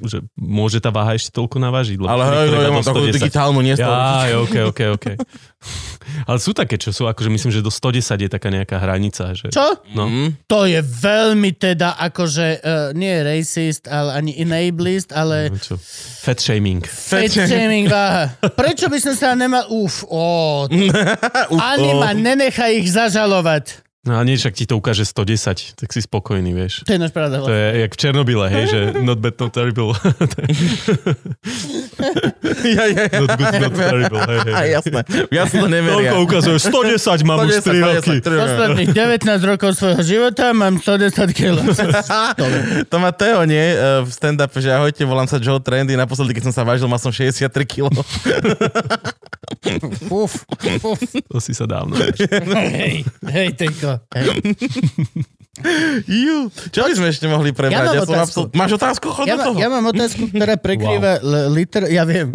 že môže tá váha ešte toľko navážiť? Lebo Ale hej, ja mám takú 110. digitálnu, nie Ja, ok, ok, ok. <laughs> Ale sú také, čo sú, akože myslím, že do 110 je taká nejaká hranica. Že... Čo? No. Mm. To je veľmi teda akože uh, nie racist, ale ani enablist, ale Čo? Fat shaming. fat shaming váha. Prečo by som sa nemal... Uf, ó. <laughs> Ani ma nenechaj ich zažalovať. No a nie, však ti to ukáže 110, tak si spokojný, vieš. To je náš pravda. To je jak v Černobyle, hej, že not bad, not terrible. <laughs> ja, ja, ja. not good, not terrible, hej, hej. <laughs> Jasné. Viac to neveria. Toľko ukazuje, 110 mám už 3 roky. Posledných 19 rokov svojho života mám 110 kg. <laughs> To má Teo, nie? E, V stand-upe, že ahojte, volám sa Joe Trendy. Naposledy, keď som sa vážil, mal som 63 kg. Uf, uf. To si sa dávno. Hej, hej, tejko. Hej. <laughs> Jú. Čo by sme ešte mohli prebrať? Ja som otázku. absol- Máš otázku? Chod Ja, toho. ja mám otázku, ktorá prekrýva wow. liter... Ja viem.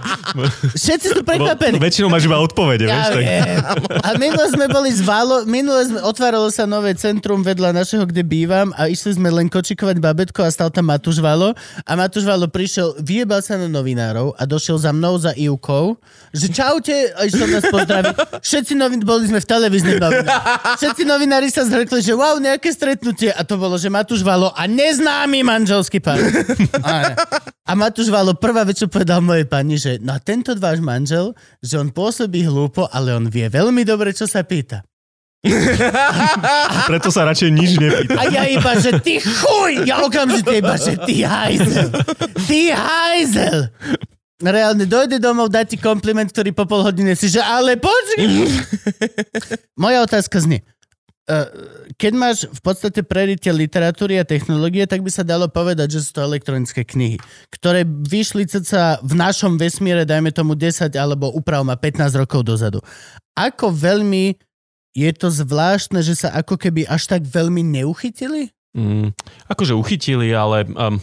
<laughs> Všetci sú prekvapení. Väčšinou máš iba odpovede, vieš. Ja Tak... viem. A minule sme boli z Válo, minule sme, otváralo sa nové centrum vedľa našeho, kde bývam a išli sme len kočikovať babetko a stal tam Matúš Valo a Matúš Valo prišiel, vyjebal sa na novinárov a došiel za mnou za Ivkou, že čaute, a išiel nás pozdraviť. Všetci novin, boli sme v televíznej novine. Všetci novinári sa zhrkli, že wow, nejaké stretnutie a to bolo, že Matúš Valo a neznámy manželský pár. A, <laughs> a Matúš Valo prvá vec, čo povedal mojej pani, že no a tento váš manžel, že on pôsobí hlúpo, ale on vie veľmi dobre, čo sa pýta. <laughs> Preto sa radšej nič nepýta. A ja iba, že ty chuj! Ja okamžite iba, že ty hajzel! Ty hajzel! Reálne dojde domov, dá ti kompliment, ktorý po pol hodine si, že ale počkaj! <laughs> Moja otázka znie. Eh, Keď máš v podstate prerite literatúry a technológie, tak by sa dalo povedať, že sú to elektronické knihy, ktoré vyšli ceca v našom vesmíre, dajme tomu 10 alebo upravom a 15 rokov dozadu. Ako veľmi je to zvláštne, že sa ako keby až tak veľmi neuchytili? Mm, akože uchytili, ale um,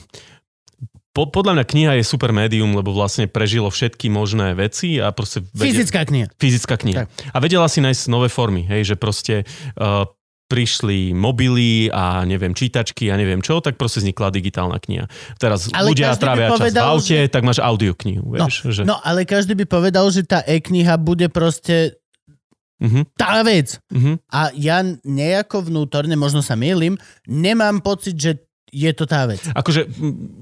po, podľa mňa kniha je super médium, lebo vlastne prežilo všetky možné veci a proste... vedie- Fyzická kniha. Fyzická kniha. A vedela si nájsť nové formy, hej, že proste uh, prišli mobily a neviem, čítačky a neviem čo, tak proste vznikla digitálna kniha. Teraz Ale ľudia trávia čas v aute, že- tak máš audioknihu, vieš. že... No ale každý by povedal, že tá e-kniha bude proste Mhm, tá vec. mhm. A ja nejako vnútorne, možno sa mýlim, nemám pocit, že je to tá vec. Akože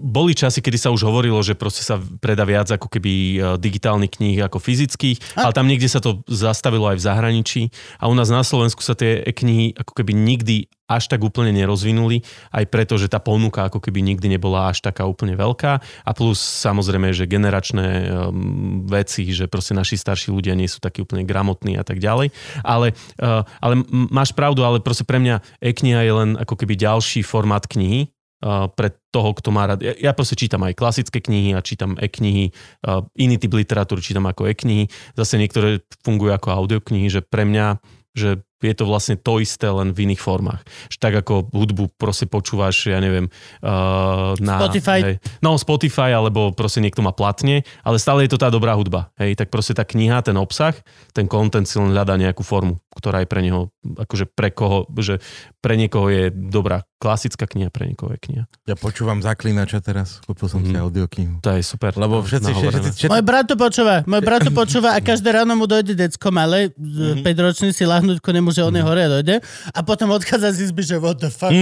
boli časy, kedy sa už hovorilo, že proste sa predá viac ako keby e, digitálnych kníh ako fyzických, A- ale tam niekde sa to zastavilo aj v zahraničí a u nás na Slovensku sa tie knihy ako keby nikdy až tak úplne nerozvinuli, aj preto, že tá ponuka ako keby nikdy nebola až taká úplne veľká a plus samozrejme, že generačné um, veci, že proste naši starší ľudia nie sú takí úplne gramotní a tak ďalej. Ale, uh, ale máš pravdu, ale proste pre mňa e-kniha je len ako keby ďalší formát knihy, pre toho, kto má rád. Ja, ja proste čítam aj klasické knihy a čítam e-knihy, iný typ literatúry čítam ako e-knihy. Zase niektoré fungujú ako audioknihy, že pre mňa, že je to vlastne to isté, len v iných formách. Že tak ako hudbu proste počúvaš, ja neviem, uh, na... Spotify? Hej, no, Spotify, alebo proste niekto má platne, ale stále je to tá dobrá hudba. Hej, tak proste tá kniha, ten obsah, ten content si len hľadá nejakú formu, ktorá je pre neho, akože pre koho, že pre niekoho je dobrá klasická kniha, pre niekoho je kniha. Ja počúvam Zaklinača teraz. Kúpil som si Mhm. audioknihu. To je super. Lebo všetci, všetci, nahovorené. všetci, Môj brat to počúva, môj brat to počúva a každé ráno mu dojde decko malé, mm 5 ročný si lahnúť ku nemu, že on je hore a dojde a potom odchádza z izby, že what the fuck.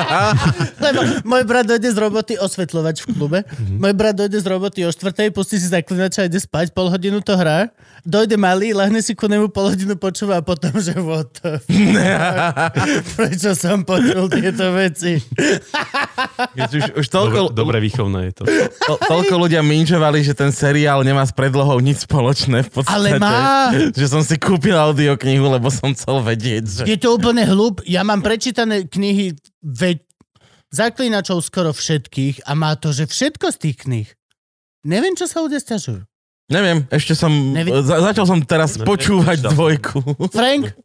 <laughs> Lebo môj brat dojde z roboty osvetľovač v klube, môj brat dojde z roboty o štvrtej, pustí si zaklinača a ide spať, pol hodinu to hrá, dojde malý, lahne si ku nemu, pol hodinu počúva a potom, že what the fuck. <laughs> Prečo som počul tieto veci? Už, už toľko, Dobre, dobre výchovné je to. to, toľko ľudia minžovali, že ten seriál nemá s predlohou nič spoločné v podstate. Ale má. Že som si kúpil audioknihu, lebo som chcel vedieť, že... Je to úplne hlúb. Ja mám prečítané knihy ve... zaklinačov skoro všetkých a má to, že všetko z tých kníh. Neviem, čo sa ľudia stiažujú. Neviem, ešte som... Nevi- Za, začal som teraz Ne- počúvať nečítal dvojku. Frank?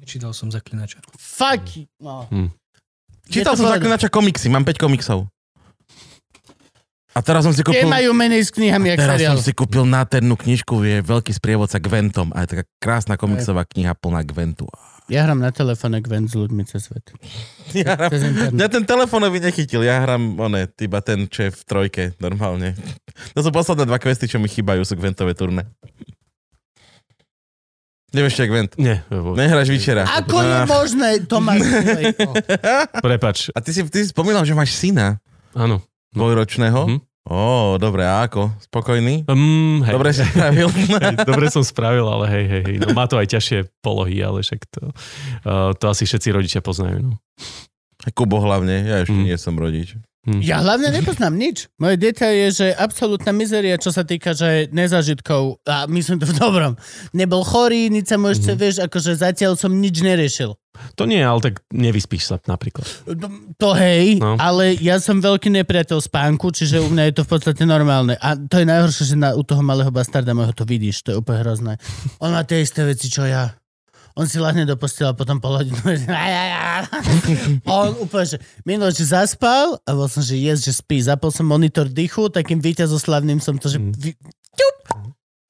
Nečítal som zaklinača. Fuck. No. Čítal Je to som zaklinača komiksy, mám 5 komiksov. A teraz som si kúpil... majú menej s knihami, jak Teraz som si kúpil nádhernú knižku, je veľký sprievodca Gventom a je taká krásna komiksová kniha plná Gventu. Ja hram na telefóne Gwen s ľuďmi cez svet. Ja Cez internet. mňa ten telefónový nechytil, ja hram, one, iba ten, čo je v trojke, normálne. To sú posledné dva questy, čo mi chýbajú, sú Gwentové turné. Nevieš, čo je Gwent? Nie, Nehráš večera. Ako je možné, Tomáš? <laughs> Prepač. A ty si, ty si spomínal, že máš syna Áno. Dvojročného. Mhm. Ó, dobre, a ako? Spokojný? Um, hej, Dobre si spravil? <laughs> hej, dobre som spravil, ale hej, hej, hej. No, má to aj ťažšie polohy, ale však to, uh, to asi všetci rodičia poznajú. No. Kubo hlavne, ja ešte Mm. nie som rodič. Ja hlavne nepoznám nič. Moje dieťa je, že absolútna mizeria, čo sa týka, že nezažitkov, a myslím to v dobrom. Nebol chorý, nič sa mu ešte, Mhm. vieš, akože zatiaľ som nič neriešil. To nie, ale tak nevyspíš sa napríklad. To, to hej, No. ale ja som veľký nepriateľ spánku, čiže u mňa je to v podstate normálne. A to je najhoršie, že na, u toho malého bastarda môjho to vidíš, to je úplne hrozné. On má tie isté veci, čo ja. On si lahne do postela a potom pol hodinu. <laughs> On úplne, že minulé, že zaspal a bol som, že jes, že spí. Zapol som monitor dychu, takým víťazoslavným som to, že...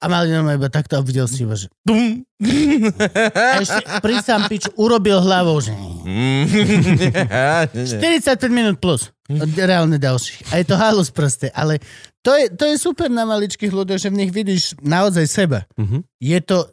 Mm. A mali normálne iba takto a videl si iba, že... Dum. A ešte pri sám pič urobil hlavou, že... Mm. <laughs> 45 minút plus. Reálne ďalších. A je to halus proste. Ale to je, to je super na maličkých ľuďoch, že v nich vidíš naozaj seba. Mhm. Je to...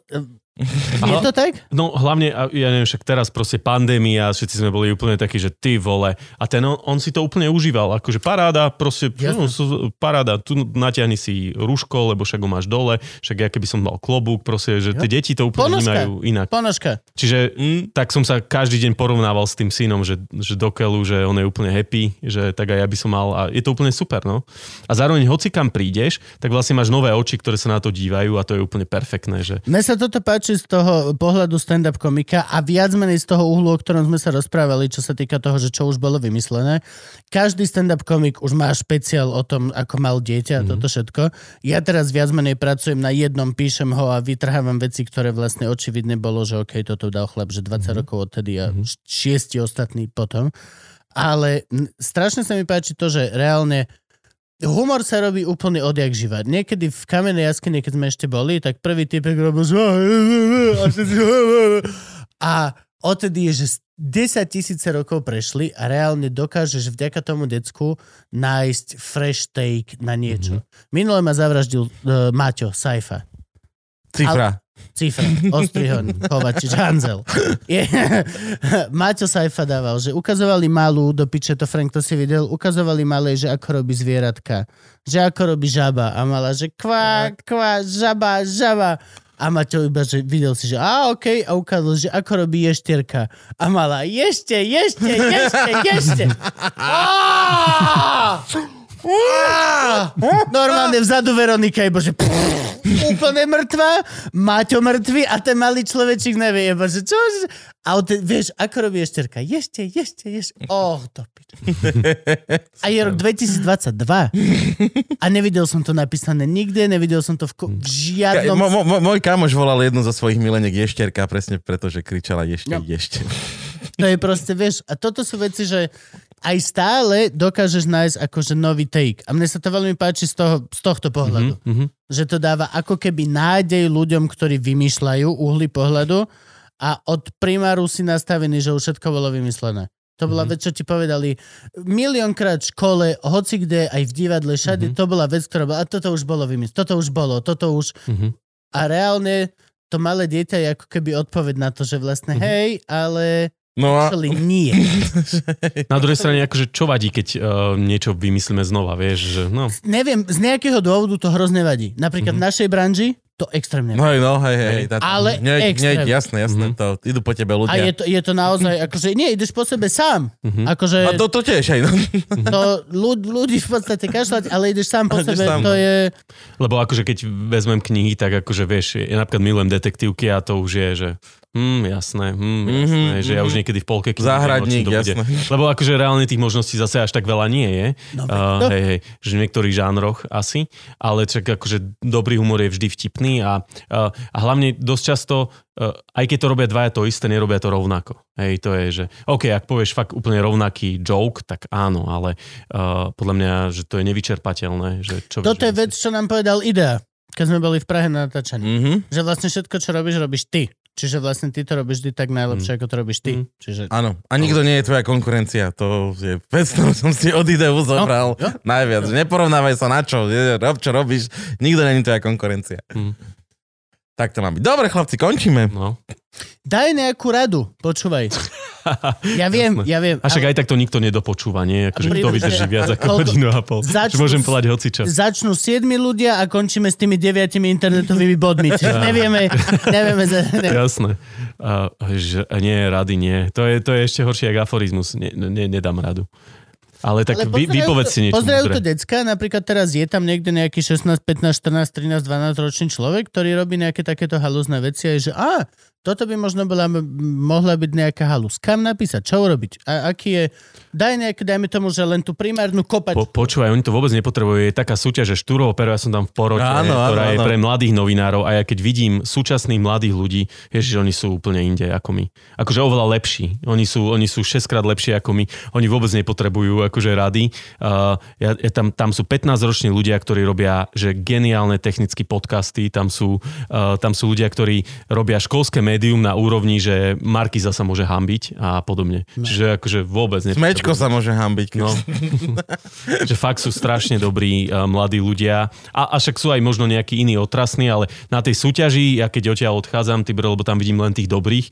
Je to tak? No hlavne, ja neviem, však teraz proste pandémia, všetci sme boli úplne takí, že ty vole. A ten, on, on si to úplne užíval, akože paráda, proste, no, paráda, tu natiahni si rúško, lebo však ho máš dole, však ja keby som mal klobúk, proste, že tie deti to úplne Ponožka. vnímajú inak. Ponožka. Čiže mm, tak som sa každý deň porovnával s tým synom, že, že do keľu, že on je úplne happy, že tak aj ja by som mal a je to úplne super, no. A zároveň hoci kam prídeš, tak vlastne máš nové oči, ktoré sa na to dívajú a to je úplne perfektné, že Mne sa toto páči z toho pohľadu stand-up komika a viac menej z toho uhlu, o ktorom sme sa rozprávali, čo sa týka toho, že čo už bolo vymyslené. Každý stand-up komik už má špeciál o tom, ako mal dieťa a toto všetko. Ja teraz viac menej pracujem na jednom, píšem ho a vytrhávam veci, ktoré vlastne očividne bolo, že OK, toto dal chlap, že 20 rokov odtedy a šiesti ostatní potom. Ale strašne sa mi páči to, že reálne Humor sa robí úplne odjak živa. Niekedy v kamenej jaskyni, keď sme ešte boli, tak prvý typek robil a odtedy je, že 10 tisíce rokov prešli a reálne dokážeš vďaka tomu decku nájsť fresh take na niečo. Mm-hmm. Minule ma zavraždil uh, Maťo Saifa. Cifra. Cifra, Ostrihon, Kovačič, Hanzel. Je, <laughs> Maťo Saifa dával, že ukazovali malú, do piče to Frank, to si videl, ukazovali malé, že ako robí zvieratka, že ako robí žaba a mala, že kvá, kvá, žaba, žaba. A Maťo iba, že videl si, že a okej, a ukázal, že ako robí ještierka. A mala, ješte, ješte. Á! Á! Normálne vzadu Veronika, iba, že úplne mŕtva, Maťo mŕtvy a ten malý človečík nevie, iba, že čo? A te, vieš, ako robí ješterka? Ješte, ješte, ješte. Oh, to. A je rok 2022. A nevidel som to napísané nikde, nevidel som to v, ko- v Ja, žiadnom... mo, mo, môj kamoš volal jednu zo svojich mileniek ješterka presne preto, že kričala ješte, No. ješte. To je proste, vieš, a toto sú veci, že aj stále dokážeš nájsť akože nový take. A mne sa to veľmi páči z, toho, z tohto pohľadu. Mhm. Že to dáva ako keby nádej ľuďom, ktorí vymýšľajú uhly pohľadu a od primáru si nastavený, že už všetko bolo vymyslené. To bola Mhm. vec, čo ti povedali miliónkrát v škole, hoci kde, aj v divadle, všade, Mhm. to bola vec, ktorá bola, a toto už bolo vymyslené, toto už bolo, toto už... Mhm. A reálne to malé dieťa je ako keby odpoveď na to, že vlastne Mhm. hej, ale No a actually nie. <laughs> Na druhej strane, akože čo vadí, keď uh, niečo vymyslíme znova, vieš, že no. Neviem, z nejakého dôvodu to hrozne vadí. Napríklad v našej branži to extrémne no, no, hej, hej. Hej. Tá, Ale hneď, extrém. hneď, jasné, jasné, Mhm. to idú po tebe A ľudia. je to, je to naozaj, <laughs> akože nie, ideš po sebe sám. Mhm. Akože A to, to tiež, hej, no. <laughs> to ľud, ľudí v podstate kašľať, ale ideš sám po Ideš sebe, sám, to no. je... Lebo akože keď vezmem knihy, tak akože vieš, ja napríklad milujem detektívky a to už je, že hm, jasné, hm, jasné, Mhm, že ja už mhm. niekedy v polke knihy Záhradník, viem, o čom to bude. jasné. Lebo akože reálne tých možností zase až tak veľa nie je. No, Uh, hej, hej, že v niektorých žánroch asi, ale čak akože dobrý humor je vždy vtipný a, uh, a hlavne dosť často, uh, aj keď to robia dvaja to isté, nerobia to rovnako. Hej, to je, že OK, ak povieš fakt úplne rovnaký joke, tak áno, ale uh, podľa mňa, že to je nevyčerpateľné. Že čo Toto je vec, čo nám povedal Idea, keď sme boli v Prahe na natáčaní. Mhm. Že vlastne všetko, čo robíš, robíš ty. Čiže vlastne ty to robíš vždy tak najlepšie, ako to robíš ty. Mm. Čiže Áno, a nikto nie je tvoja konkurencia. To je vec, ktorú som si od ideu zobral jo. najviac. Že Neporovnávaj sa na čo, rob čo robíš, nikto není tvoja konkurencia. Tak to má byť. Dobre, chlapci, končíme. No. Daj nejakú radu, počúvaj. <laughs> Ja viem, Jasné. ja viem. A však aj tak to nikto nedopočúva, nie? Akože kto vydrží viac ako hodinu a pol. Začnú Že môžem povedať hocičo. Začnú 7 ľudia a končíme s tými deviatimi internetovými bodmi. Čiže nevieme, nevieme. Za, ne. Jasné. A, že, nie, rady nie. To je, to je ešte horšie ako aforizmus. Ne, ne, nedám radu. Ale tak Ale vy, vypovedz to- si niečo Pozerajú to decka, napríklad teraz je tam niekde nejaký 16, 15, 14, 13, 12 ročný človek, ktorý robí nejaké takéto halúzne veci a je, že a, toto by možno bola, mohla byť nejaká halúz. Kam napísať? Čo urobiť? A aký je... Daj nejaké, dajme tomu, že len tú primárnu kopať. Po, počúvaj, oni to vôbec nepotrebujú. Je taká súťaž, že Štúrovo ja som tam v porote, Áno, áno, ktorá je áno. pre mladých novinárov a ja keď vidím súčasných mladých ľudí, ježiš, oni sú úplne inde ako my. Akože oveľa lepší. Oni sú, oni sú 6 krát lepšie ako my. Oni vôbec nepotrebujú akože rady. Uh, ja, ja tam, tam sú 15-roční ľudia, ktorí robia že geniálne technické podcasty. Tam sú, uh, tam sú ľudia, ktorí robia školské médium na úrovni, že Markiza sa môže hambiť a podobne. No. Čiže akože vôbec. Smečko sa môže hambiť. keď- No. <laughs> že fakt sú strašne dobrí uh, mladí ľudia. A, a však sú aj možno nejakí iní otrasní, ale na tej súťaži, ja keď odtiaľ odchádzam, ty lebo tam vidím len tých dobrých,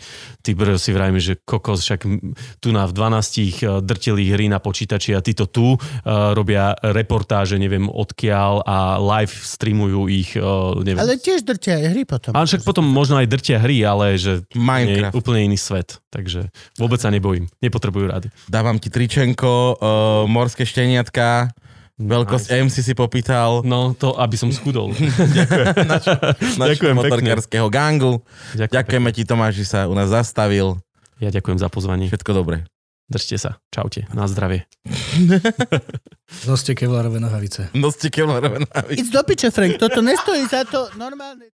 ty si vrajme, že kokos, však tu na v 12 uh, drtili hry na počítači a títo tu uh, robia reportáže, neviem odkiaľ a live streamujú ich, uh, neviem. Ale tiež drtia aj hry potom. ale však potom možno aj drtia hry, ale že nie, Minecraft. úplne iný svet. Takže vôbec sa nebojím. Nepotrebujú rady. Dávam ti tričenko, uh, morské šteniatka, veľkosť MC si popýtal, No, to aby som schudol. <laughs> <laughs> Ďakujem pekne. motorkárskeho gangu. Ďakujem Ďakujeme ti Tomáš, že sa u nás zastavil. Ja ďakujem za pozvanie. Všetko dobré. Držte sa. Čaute. Na zdravie. <laughs> Zoste kevlarové nohavice. Noste kevlarové návyky. It's do piče, Frank, toto nestojí za to normálne.